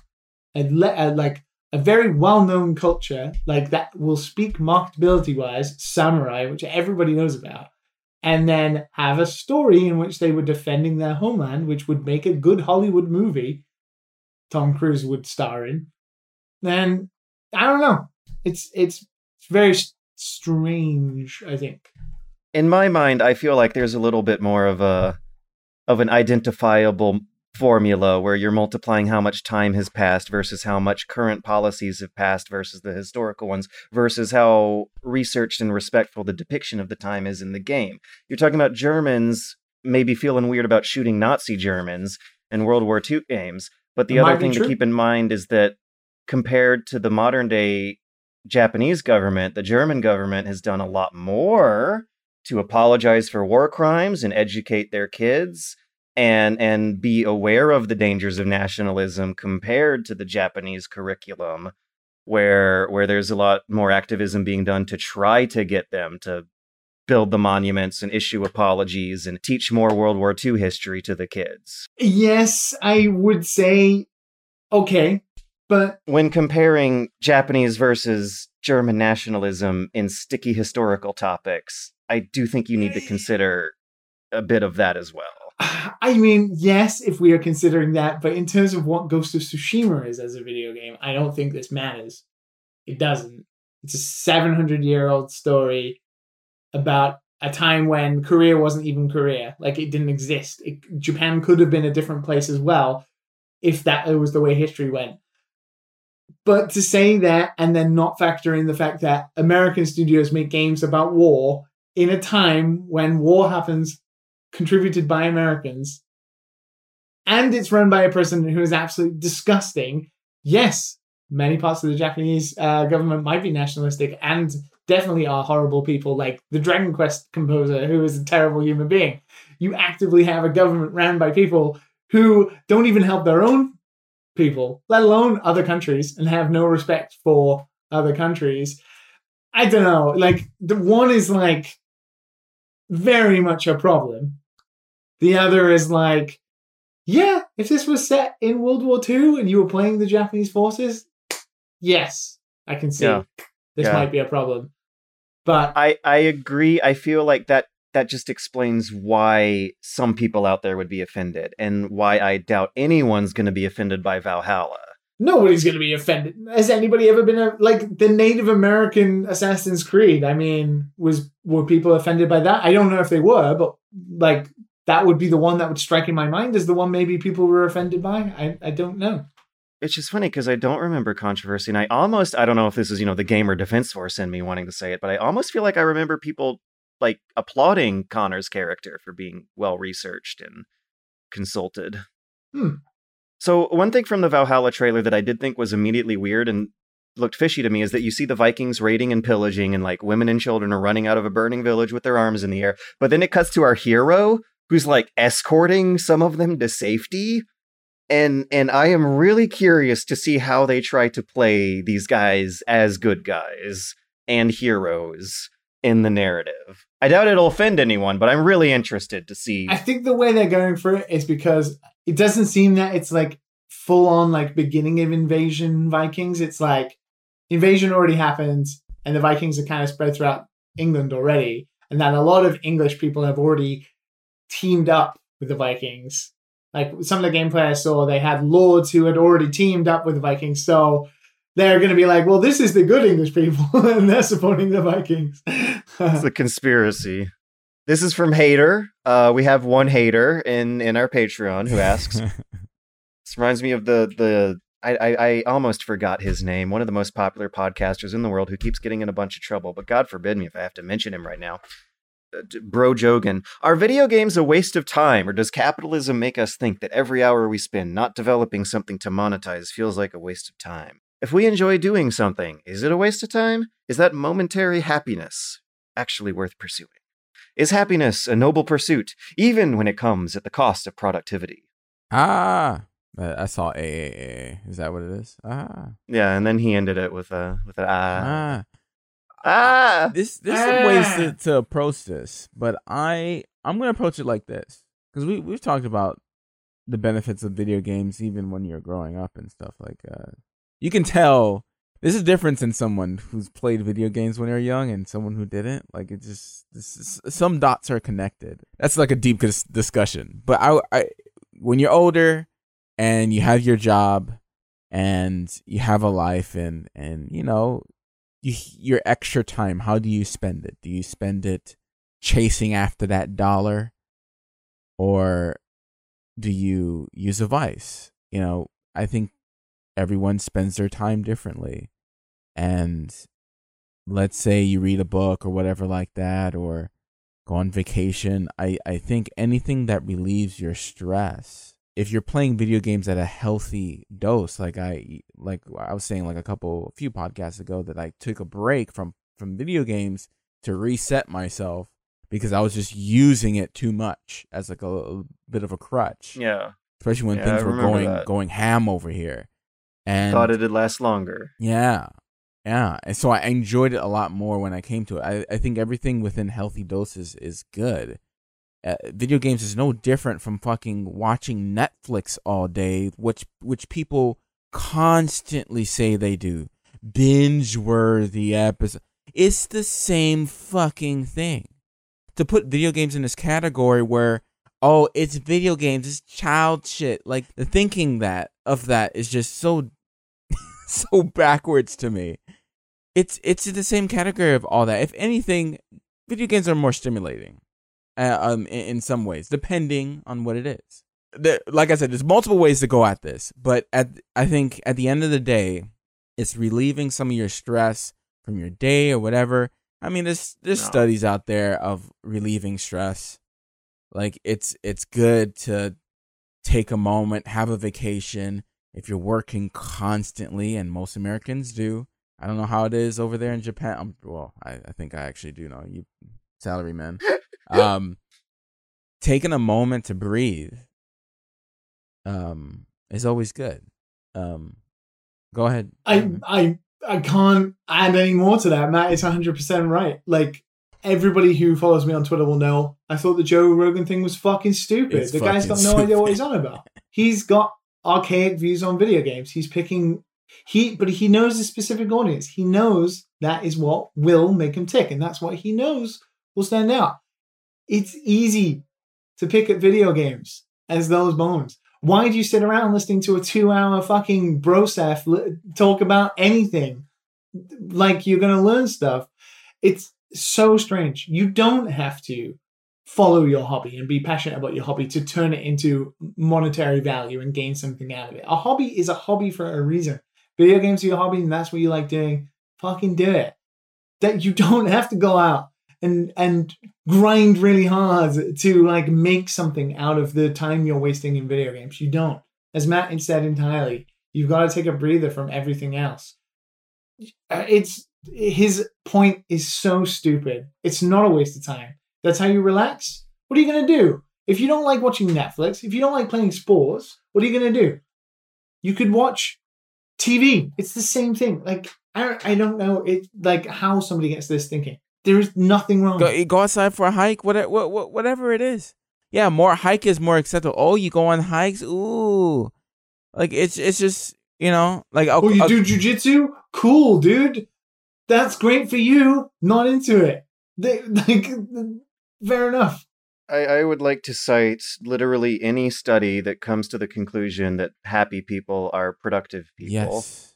a, a like a very well-known culture, like that will speak marketability-wise, samurai, which everybody knows about, and then have a story in which they were defending their homeland, which would make a good Hollywood movie. Tom Cruise would star in. Then I don't know. It's it's, it's very strange. I think. In my mind, I feel like there's a little bit more of a of an identifiable formula where you're multiplying how much time has passed versus how much current policies have passed versus the historical ones versus how researched and respectful the depiction of the time is in the game. You're talking about Germans maybe feeling weird about shooting Nazi Germans in World War II games, but the It other thing to keep in mind is that compared to the modern day Japanese government, the German government has done a lot more to apologize for war crimes and educate their kids and and be aware of the dangers of nationalism compared to the Japanese curriculum where where there's a lot more activism being done to try to get them to build the monuments and issue apologies and teach more World War II history to the kids. Yes, I would say okay, but When comparing Japanese versus German nationalism in sticky historical topics, I do think you need to eh. consider a bit of that as well. I mean, yes, if we are considering that, but in terms of what Ghost of Tsushima is as a video game, I don't think this matters. It doesn't. It's a 700 year old story about a time when Korea wasn't even Korea. Like it didn't exist. It, Japan could have been a different place as well if that was the way history went. But to say that and then not factor in the fact that American studios make games about war in a time when war happens contributed by Americans, and it's run by a person who is absolutely disgusting. Yes, many parts of the Japanese uh, government might be nationalistic and definitely are horrible people, like the Dragon Quest composer, who is a terrible human being. You actively have a government ran by people who don't even help their own people, let alone other countries, and have no respect for other countries. I don't know. Like the one is like very much a problem. The other is like, yeah, if this was set in World War II and you were playing the Japanese forces, yes, I can see Yeah. this Yeah. might be a problem. But I I agree. I feel like that that just explains why some people out there would be offended and why I doubt anyone's going to be offended by Valhalla. nobody's going to be offended. Has anybody ever been a, like the Native American Assassin's Creed? I mean, was were people offended by that? I don't know if they were, but like that would be the one that would strike in my mind as the one maybe people were offended by. I I don't know. It's just funny because I don't remember controversy, and I almost I don't know if this is you know the gamer defense force in me wanting to say it, but I almost feel like I remember people like applauding Connor's character for being well researched and consulted. Hmm. So one thing from the Valhalla trailer that I did think was immediately weird and looked fishy to me is that you see the Vikings raiding and pillaging, and like women and children are running out of a burning village with their arms in the air. But then it cuts to our hero who's like escorting some of them to safety and and I am really curious to see how they try to play these guys as good guys and heroes in the narrative. I doubt it'll offend anyone, but I'm really interested to see. I think the way they're going for it is because it doesn't seem that it's like full on like beginning of invasion Vikings. It's like invasion already happened and the Vikings are kind of spread throughout England already. And that a lot of English people have already teamed up with the Vikings. Like some of the gameplay I saw, they had lords who had already teamed up with the Vikings. So they're going to be like, well, this is the good English people, and they're supporting the Vikings. it's a conspiracy. This is from Hater. Uh, we have one hater in in our Patreon who asks. this reminds me of the the. I, I, I almost forgot his name. One of the most popular podcasters in the world who keeps getting in a bunch of trouble. But God forbid me if I have to mention him right now. Uh, Bro Jogan, are video games a waste of time, or does capitalism make us think that every hour we spend not developing something to monetize feels like a waste of time? If we enjoy doing something, is it a waste of time? Is that momentary happiness actually worth pursuing? Is happiness a noble pursuit, even when it comes at the cost of productivity? ah, I I saw AAA. Is that what it is? Ah, Yeah, and then he ended it with a with an ah ah. Ah. This there's some ways Ah. to, to approach this, but I I'm gonna approach it like this because we we've talked about the benefits of video games even when you're growing up and stuff like uh you can tell there's a difference in someone who's played video games when they're young and someone who didn't like it just this is, some dots are connected that's like a deep dis- discussion but I, I when you're older and you have your job and you have a life and and you know you, your extra time how do you spend it? Do you spend it chasing after that dollar? Or do you use a vice? You know i think everyone spends their time differently. And let's say you read a book or whatever like that or go on vacation i i think anything that relieves your stress if you're playing video games at a healthy dose like i like i was saying like a couple a few podcasts ago that i took a break from from video games to reset myself because i was just using it too much as like a, a bit of a crutch Yeah, especially when Yeah, things I were going that. going ham over here and thought it'd last longer. yeah. Yeah. And so I enjoyed it a lot more when I came to it. I, I think everything within healthy doses is good. Uh, video games is no different from fucking watching Netflix all day, which which people constantly say they do. Binge worthy episode. It's the same fucking thing. To put video games in this category where oh, it's video games, it's child shit. Like the thinking that of that is just so so backwards to me. It's it's the same category of all that. If anything, video games are more stimulating, uh, um, in, in some ways, depending on what it is. The, like I said, there's multiple ways to go at this, but at I think at the end of the day, it's relieving some of your stress from your day or whatever. I mean, there's there's No. studies out there of relieving stress. Like it's it's good to take a moment, have a vacation. If you're working constantly, and most Americans do, I don't know how it is over there in Japan. Um well, I, I think I actually do know you, salary men. um, taking a moment to breathe, um, is always good. Um, go ahead. I I I can't add any more to that. Matt is 100% right. Like, everybody who follows me on Twitter will know I thought the Joe Rogan thing was fucking stupid. It's the guy's got fucking no idea what he's on about. He's got archaic views on video games. He's picking he but he knows a specific audience. He knows that is what will make him tick, and that's what he knows will stand out. It's easy to pick at video games as those bones. Why do you sit around listening to a two-hour fucking brosef li- talk about anything? Like you're gonna learn stuff. It's so strange. You don't have to follow your hobby and be passionate about your hobby to turn it into monetary value and gain something out of it. A hobby is a hobby for a reason. Video games are your hobby and that's what you like doing. Fucking do it. That you don't have to go out and and grind really hard to like make something out of the time you're wasting in video games. You don't. As Matt said entirely, you've got to take a breather from everything else. Uh, It's his point is so stupid. It's not a waste of time. That's how you relax. What are you going to do? If you don't like watching Netflix, if you don't like playing sports, what are you going to do? You could watch TV. It's the same thing. Like I I don't know it like how somebody gets this thinking. There is nothing wrong. Go, go outside for a hike, whatever, what, whatever it is. Yeah, more hike is more acceptable. Oh, you go on hikes, ooh, like it's it's just you know like oh, you a- do jujitsu? Cool, dude. That's great for you. Not into it. They, like, fair enough. I, I would like to cite literally any study that comes to the conclusion that happy people are productive people. yes,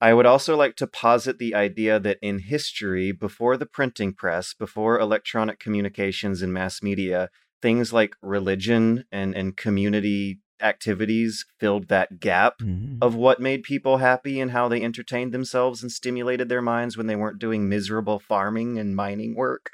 I would also like to posit the idea that in history, before the printing press, before electronic communications and mass media, things like religion and, and community activities filled that gap Mhm. of what made people happy and how they entertained themselves and stimulated their minds when they weren't doing miserable farming and mining work.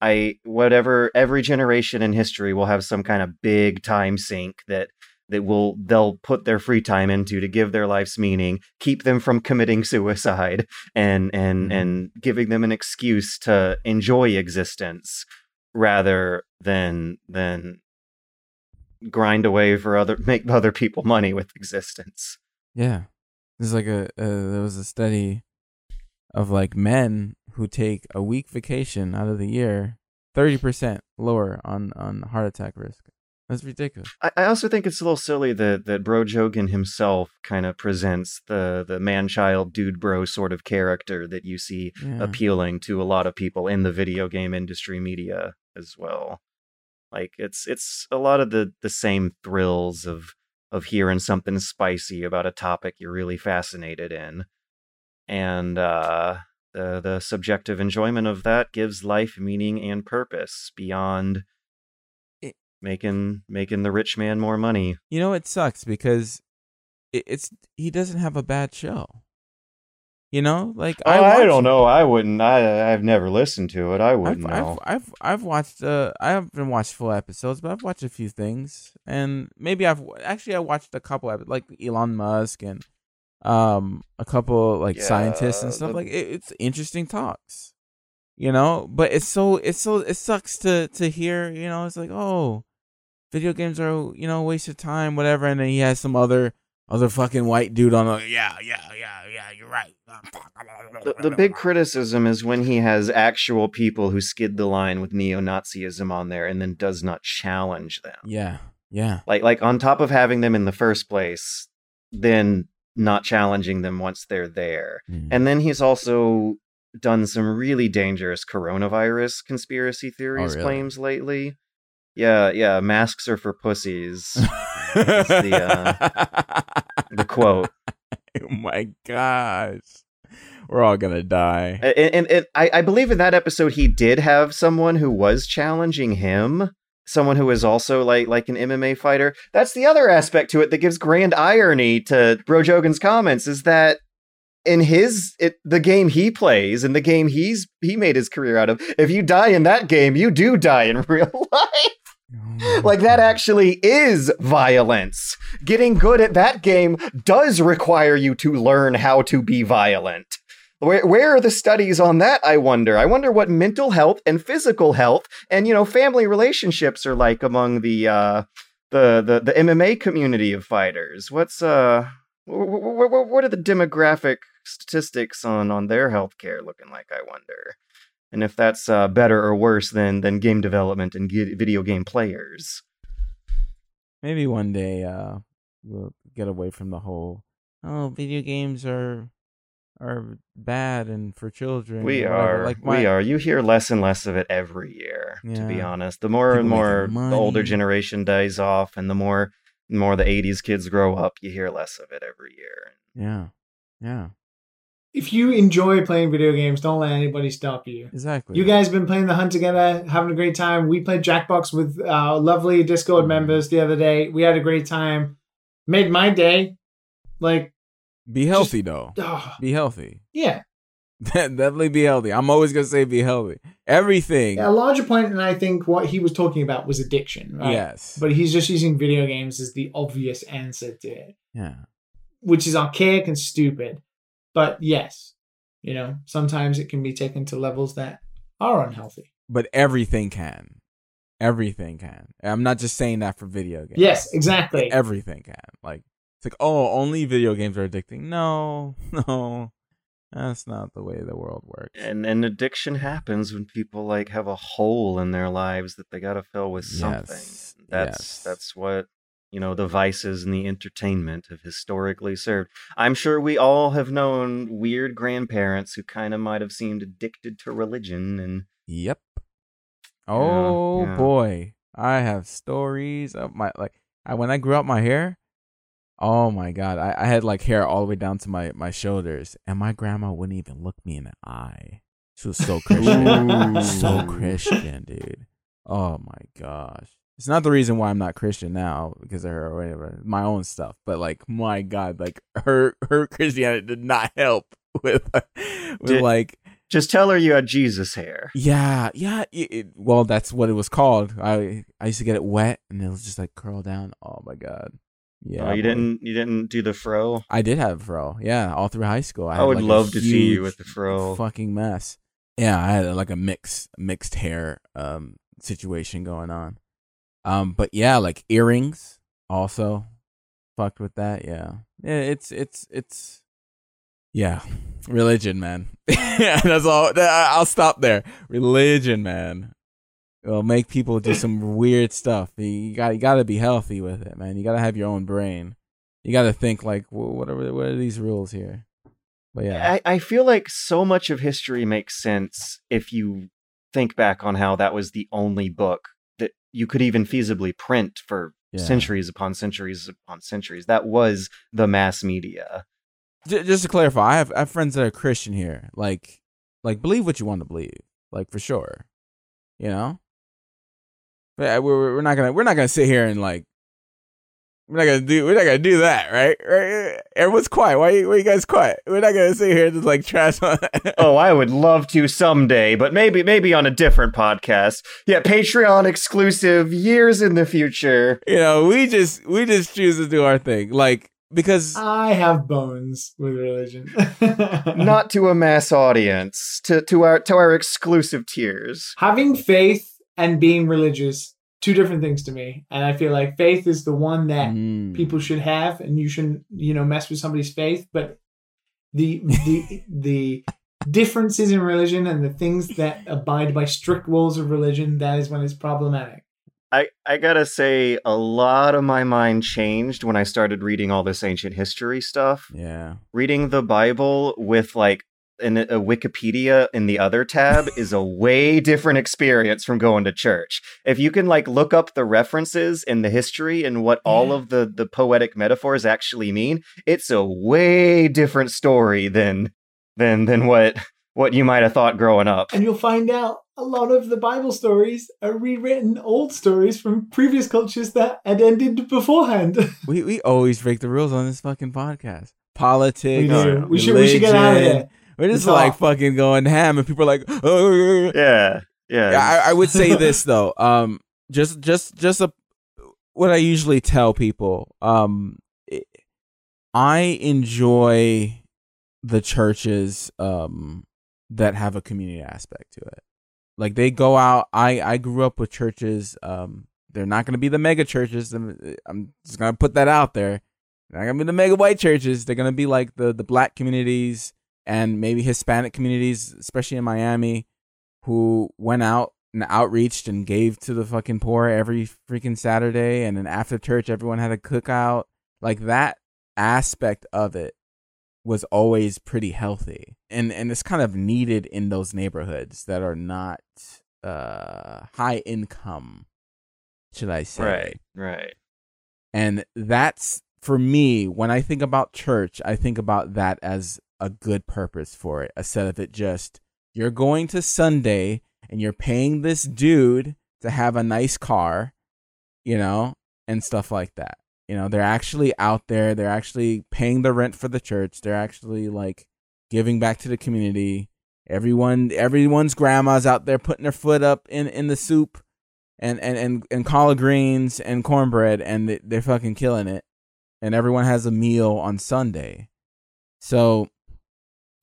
I whatever every generation in history will have some kind of big time sink that that will they'll put their free time into to give their life's meaning, keep them from committing suicide and and Mhm. and giving them an excuse to enjoy existence rather than than grind away for other make other people money with existence. yeah. There's like a uh, there was a study of like men who take a week vacation out of the year, thirty percent lower on on heart attack risk. That's ridiculous. I, I also think it's a little silly that that Bro Jogan himself kind of presents the the man child dude bro sort of character that you see Yeah. appealing to a lot of people in the video game industry media as well. Like it's it's a lot of the the same thrills of of hearing something spicy about a topic you're really fascinated in. And uh the the subjective enjoyment of that gives life meaning and purpose beyond making making the rich man more money. You know it sucks because it, it's he doesn't have a bad show. You know, like I, watch- don't know. I wouldn't. I I've never listened to it. I wouldn't I've, know. I've I've watched uh I haven't watched full episodes, but I've watched a few things, and maybe I've actually I watched a couple of like Elon Musk and um a couple like scientists and stuff the- like it, it's interesting talks, you know. But it's so it's so it sucks to to hear you know it's like oh, video games are you know a waste of time whatever, and then he has some other other fucking white dude on like yeah yeah yeah yeah you're right. the, the big criticism is when he has actual people who skid the line with neo-Nazism on there and then does not challenge them. yeah yeah Like like on top of having them in the first place, then not challenging them once they're there. Mm. And then he's also done some really dangerous coronavirus conspiracy theories really? claims lately. Yeah, yeah, masks are for pussies. the, uh, the quote. oh my gosh. We're all gonna die. And, and, and I, I believe in that episode he did have someone who was challenging him. Someone who is also like like an MMA fighter. That's the other aspect to it that gives grand irony to Bro Jogan's comments is that in his it, the game he plays and the game he's he made his career out of, if you die in that game, you do die in real life. like that actually is violence. Getting good at that game does require you to learn how to be violent. Where, where are the studies on that? I wonder. I wonder what mental health and physical health and you know family relationships are like among the uh, the the the MMA community of fighters. What's uh wh- wh- wh- what are the demographic statistics on on their healthcare looking like? I wonder, and if that's uh, better or worse than than game development and ge- video game players. Maybe one day uh we'll get away from the whole oh video games are are bad and for children. We are, like my, we are. You hear less and less of it every year. To be honest, the more and more the older generation dies off, and the more more the '80s kids grow up, you hear less of it every year. Yeah. Yeah. If you enjoy playing video games, don't let anybody stop you. Exactly. You guys have been playing the hunt together, having a great time. We played Jackbox with our lovely Discord Mhm. members the other day. We had a great time. Made my day. Like, be healthy though. oh, Be healthy. yeah. Definitely be healthy. I'm always gonna say be healthy. Everything. A larger point, and I think what he was talking about was addiction, right? Yes. But he's just using video games as the obvious answer to it, yeah. which is archaic and stupid. But yes, you know, sometimes it can be taken to levels that are unhealthy. But everything can. Everything can. I'm not just saying that for video games. Yes, exactly. Everything can. Like it's like, oh, only video games are addicting. No, no. That's not the way the world works. And and addiction happens when people like have a hole in their lives that they got to fill with something. Yes, That's yes. that's what you know the vices and the entertainment have historically served. I'm sure we all have known weird grandparents who kind of might have seemed addicted to religion and Yep. Oh yeah. boy, I have stories of my like. I when I grew out my hair, oh my god, I, I had like hair all the way down to my my shoulders, and my grandma wouldn't even look me in the eye. She was so Christian, so Christian, dude. Oh my gosh, it's not the reason why I'm not Christian now because of her or whatever, my own stuff. But like, my god, like her her Christianity did not help with with Did- like just tell her you had Jesus hair. yeah, yeah. It, it- well, that's what it was called. I I used to get it wet, and it was just like curl down. Oh my god. Yeah. oh, you boy. didn't you didn't do the fro. I did have a fro. Yeah, all through high school. I, I would like, love to see you with the fro. Fucking mess. Yeah, I had like a mix mixed hair um situation going on. Um, but yeah, like earrings also fucked with that. Yeah, yeah. It's it's it's yeah, religion, man. that's all. I'll stop there. Religion, man. It'll make people do some weird stuff. You got you got to be healthy with it, man. You got to have your own brain. You got to think like, what are what are these rules here? But yeah, I, I feel like so much of history makes sense if you think back on how that was the only book you could even feasibly print for Yeah. centuries upon centuries upon centuries. That was the mass media. J- just to clarify, I have I have friends that are Christian here. Like, like believe what you want to believe, like for sure. You know, but uh, we're we're not gonna we're not gonna sit here and like we're not gonna do we're not gonna do that, right? Right? Everyone's quiet. Why you, why you guys quiet? We're not gonna sit here and just like trash on. oh, I would love to someday, but maybe maybe on a different podcast. Yeah, Patreon exclusive years in the future. you know, we just we just choose to do our thing, like because I have bones with religion. Not to a mass audience, to to our to our exclusive tiers. having faith and being religious two different things to me and i feel like faith is the one that Mm. people should have and you shouldn't you know mess with somebody's faith but the the the differences in religion and the things that abide by strict rules of religion that is when it's problematic I, I gotta say, a lot of my mind changed when I started reading all this ancient history stuff. yeah, Reading the Bible with like an, a Wikipedia in the other tab is a way different experience from going to church. If you can like look up the references in the history and what all of the the poetic metaphors actually mean, it's a way different story than than than what what you might have thought growing up. and you'll find out a lot of the bible stories are rewritten old stories from previous cultures that had ended beforehand we we always break the rules on this fucking podcast. Politics, we do. do we should we should get out of religion. We're just It's like fucking going ham, and people are like, oh. Yeah. Yeah. Yeah, I, I would say this though. Um, just just just a what I usually tell people. Um, it- I enjoy the churches um that have a community aspect to it. Like they go out. I I grew up with churches. Um, they're not going to be the mega churches. I'm, I'm just going to put that out there. They're not gonna be the mega white churches. They're gonna be like the the black communities and maybe Hispanic communities, especially in Miami, who went out and outreached and gave to the fucking poor every freaking Saturday. And then after church, everyone had a cookout. Like that aspect of it was always pretty healthy, and and it's kind of needed in those neighborhoods that are not uh high income, should I say? Right, right. And that's for me, when I think about church, I think about that as a good purpose for it, instead of it just you're going to Sunday and you're paying this dude to have a nice car, you know, and stuff like that. You know, they're actually out there, they're actually paying the rent for the church, they're actually like giving back to the community. Everyone everyone's grandma's out there putting their foot up in in the soup and and and, and collard greens and cornbread and they, they're fucking killing it and everyone has a meal on Sunday. So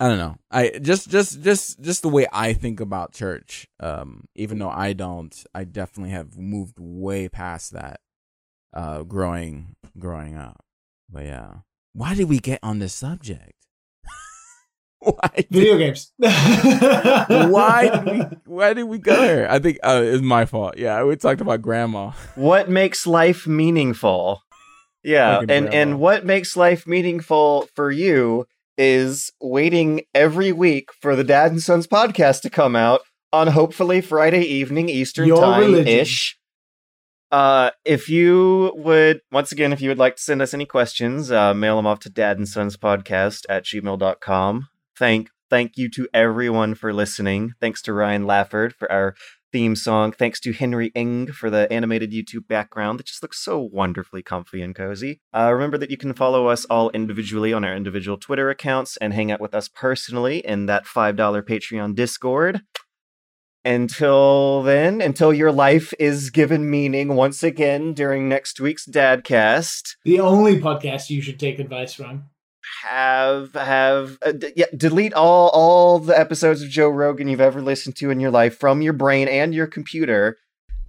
I don't know. I just just just just the way I think about church. Um, even though I don't, I definitely have moved way past that. Uh, growing growing up, but yeah. Why did we get on this subject? why? Did, Video games. why did we? Why did we go there? I think uh, it's my fault. Yeah, we talked about grandma. What makes life meaningful? Yeah, Fucking and grandma. and what makes life meaningful for you is waiting every week for the Dad and Sons podcast to come out on hopefully Friday evening Eastern Your time ish. Uh, if you would, once again, if you would like to send us any questions, uh, mail them off to dad and sons podcast at gmail.com. Thank, thank you to everyone for listening. Thanks to Ryan Lafford for our theme song. Thanks to Henry Ing for the animated YouTube background that just looks so wonderfully comfy and cozy. Uh, remember that you can follow us all individually on our individual Twitter accounts and hang out with us personally in that $5 Patreon Discord. Until then, until your life is given meaning once again during next week's Dadcast, the only podcast you should take advice from. Have have uh, d- yeah, delete all all the episodes of Joe Rogan you've ever listened to in your life from your brain and your computer,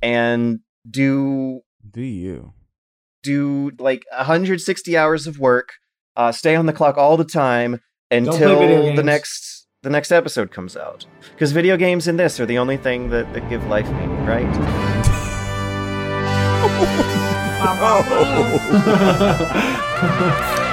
and do Do you? do like 160 hours of work. Uh, stay on the clock all the time until the next the next episode comes out. Because video games and this are the only thing that, that give life meaning, right? Oh.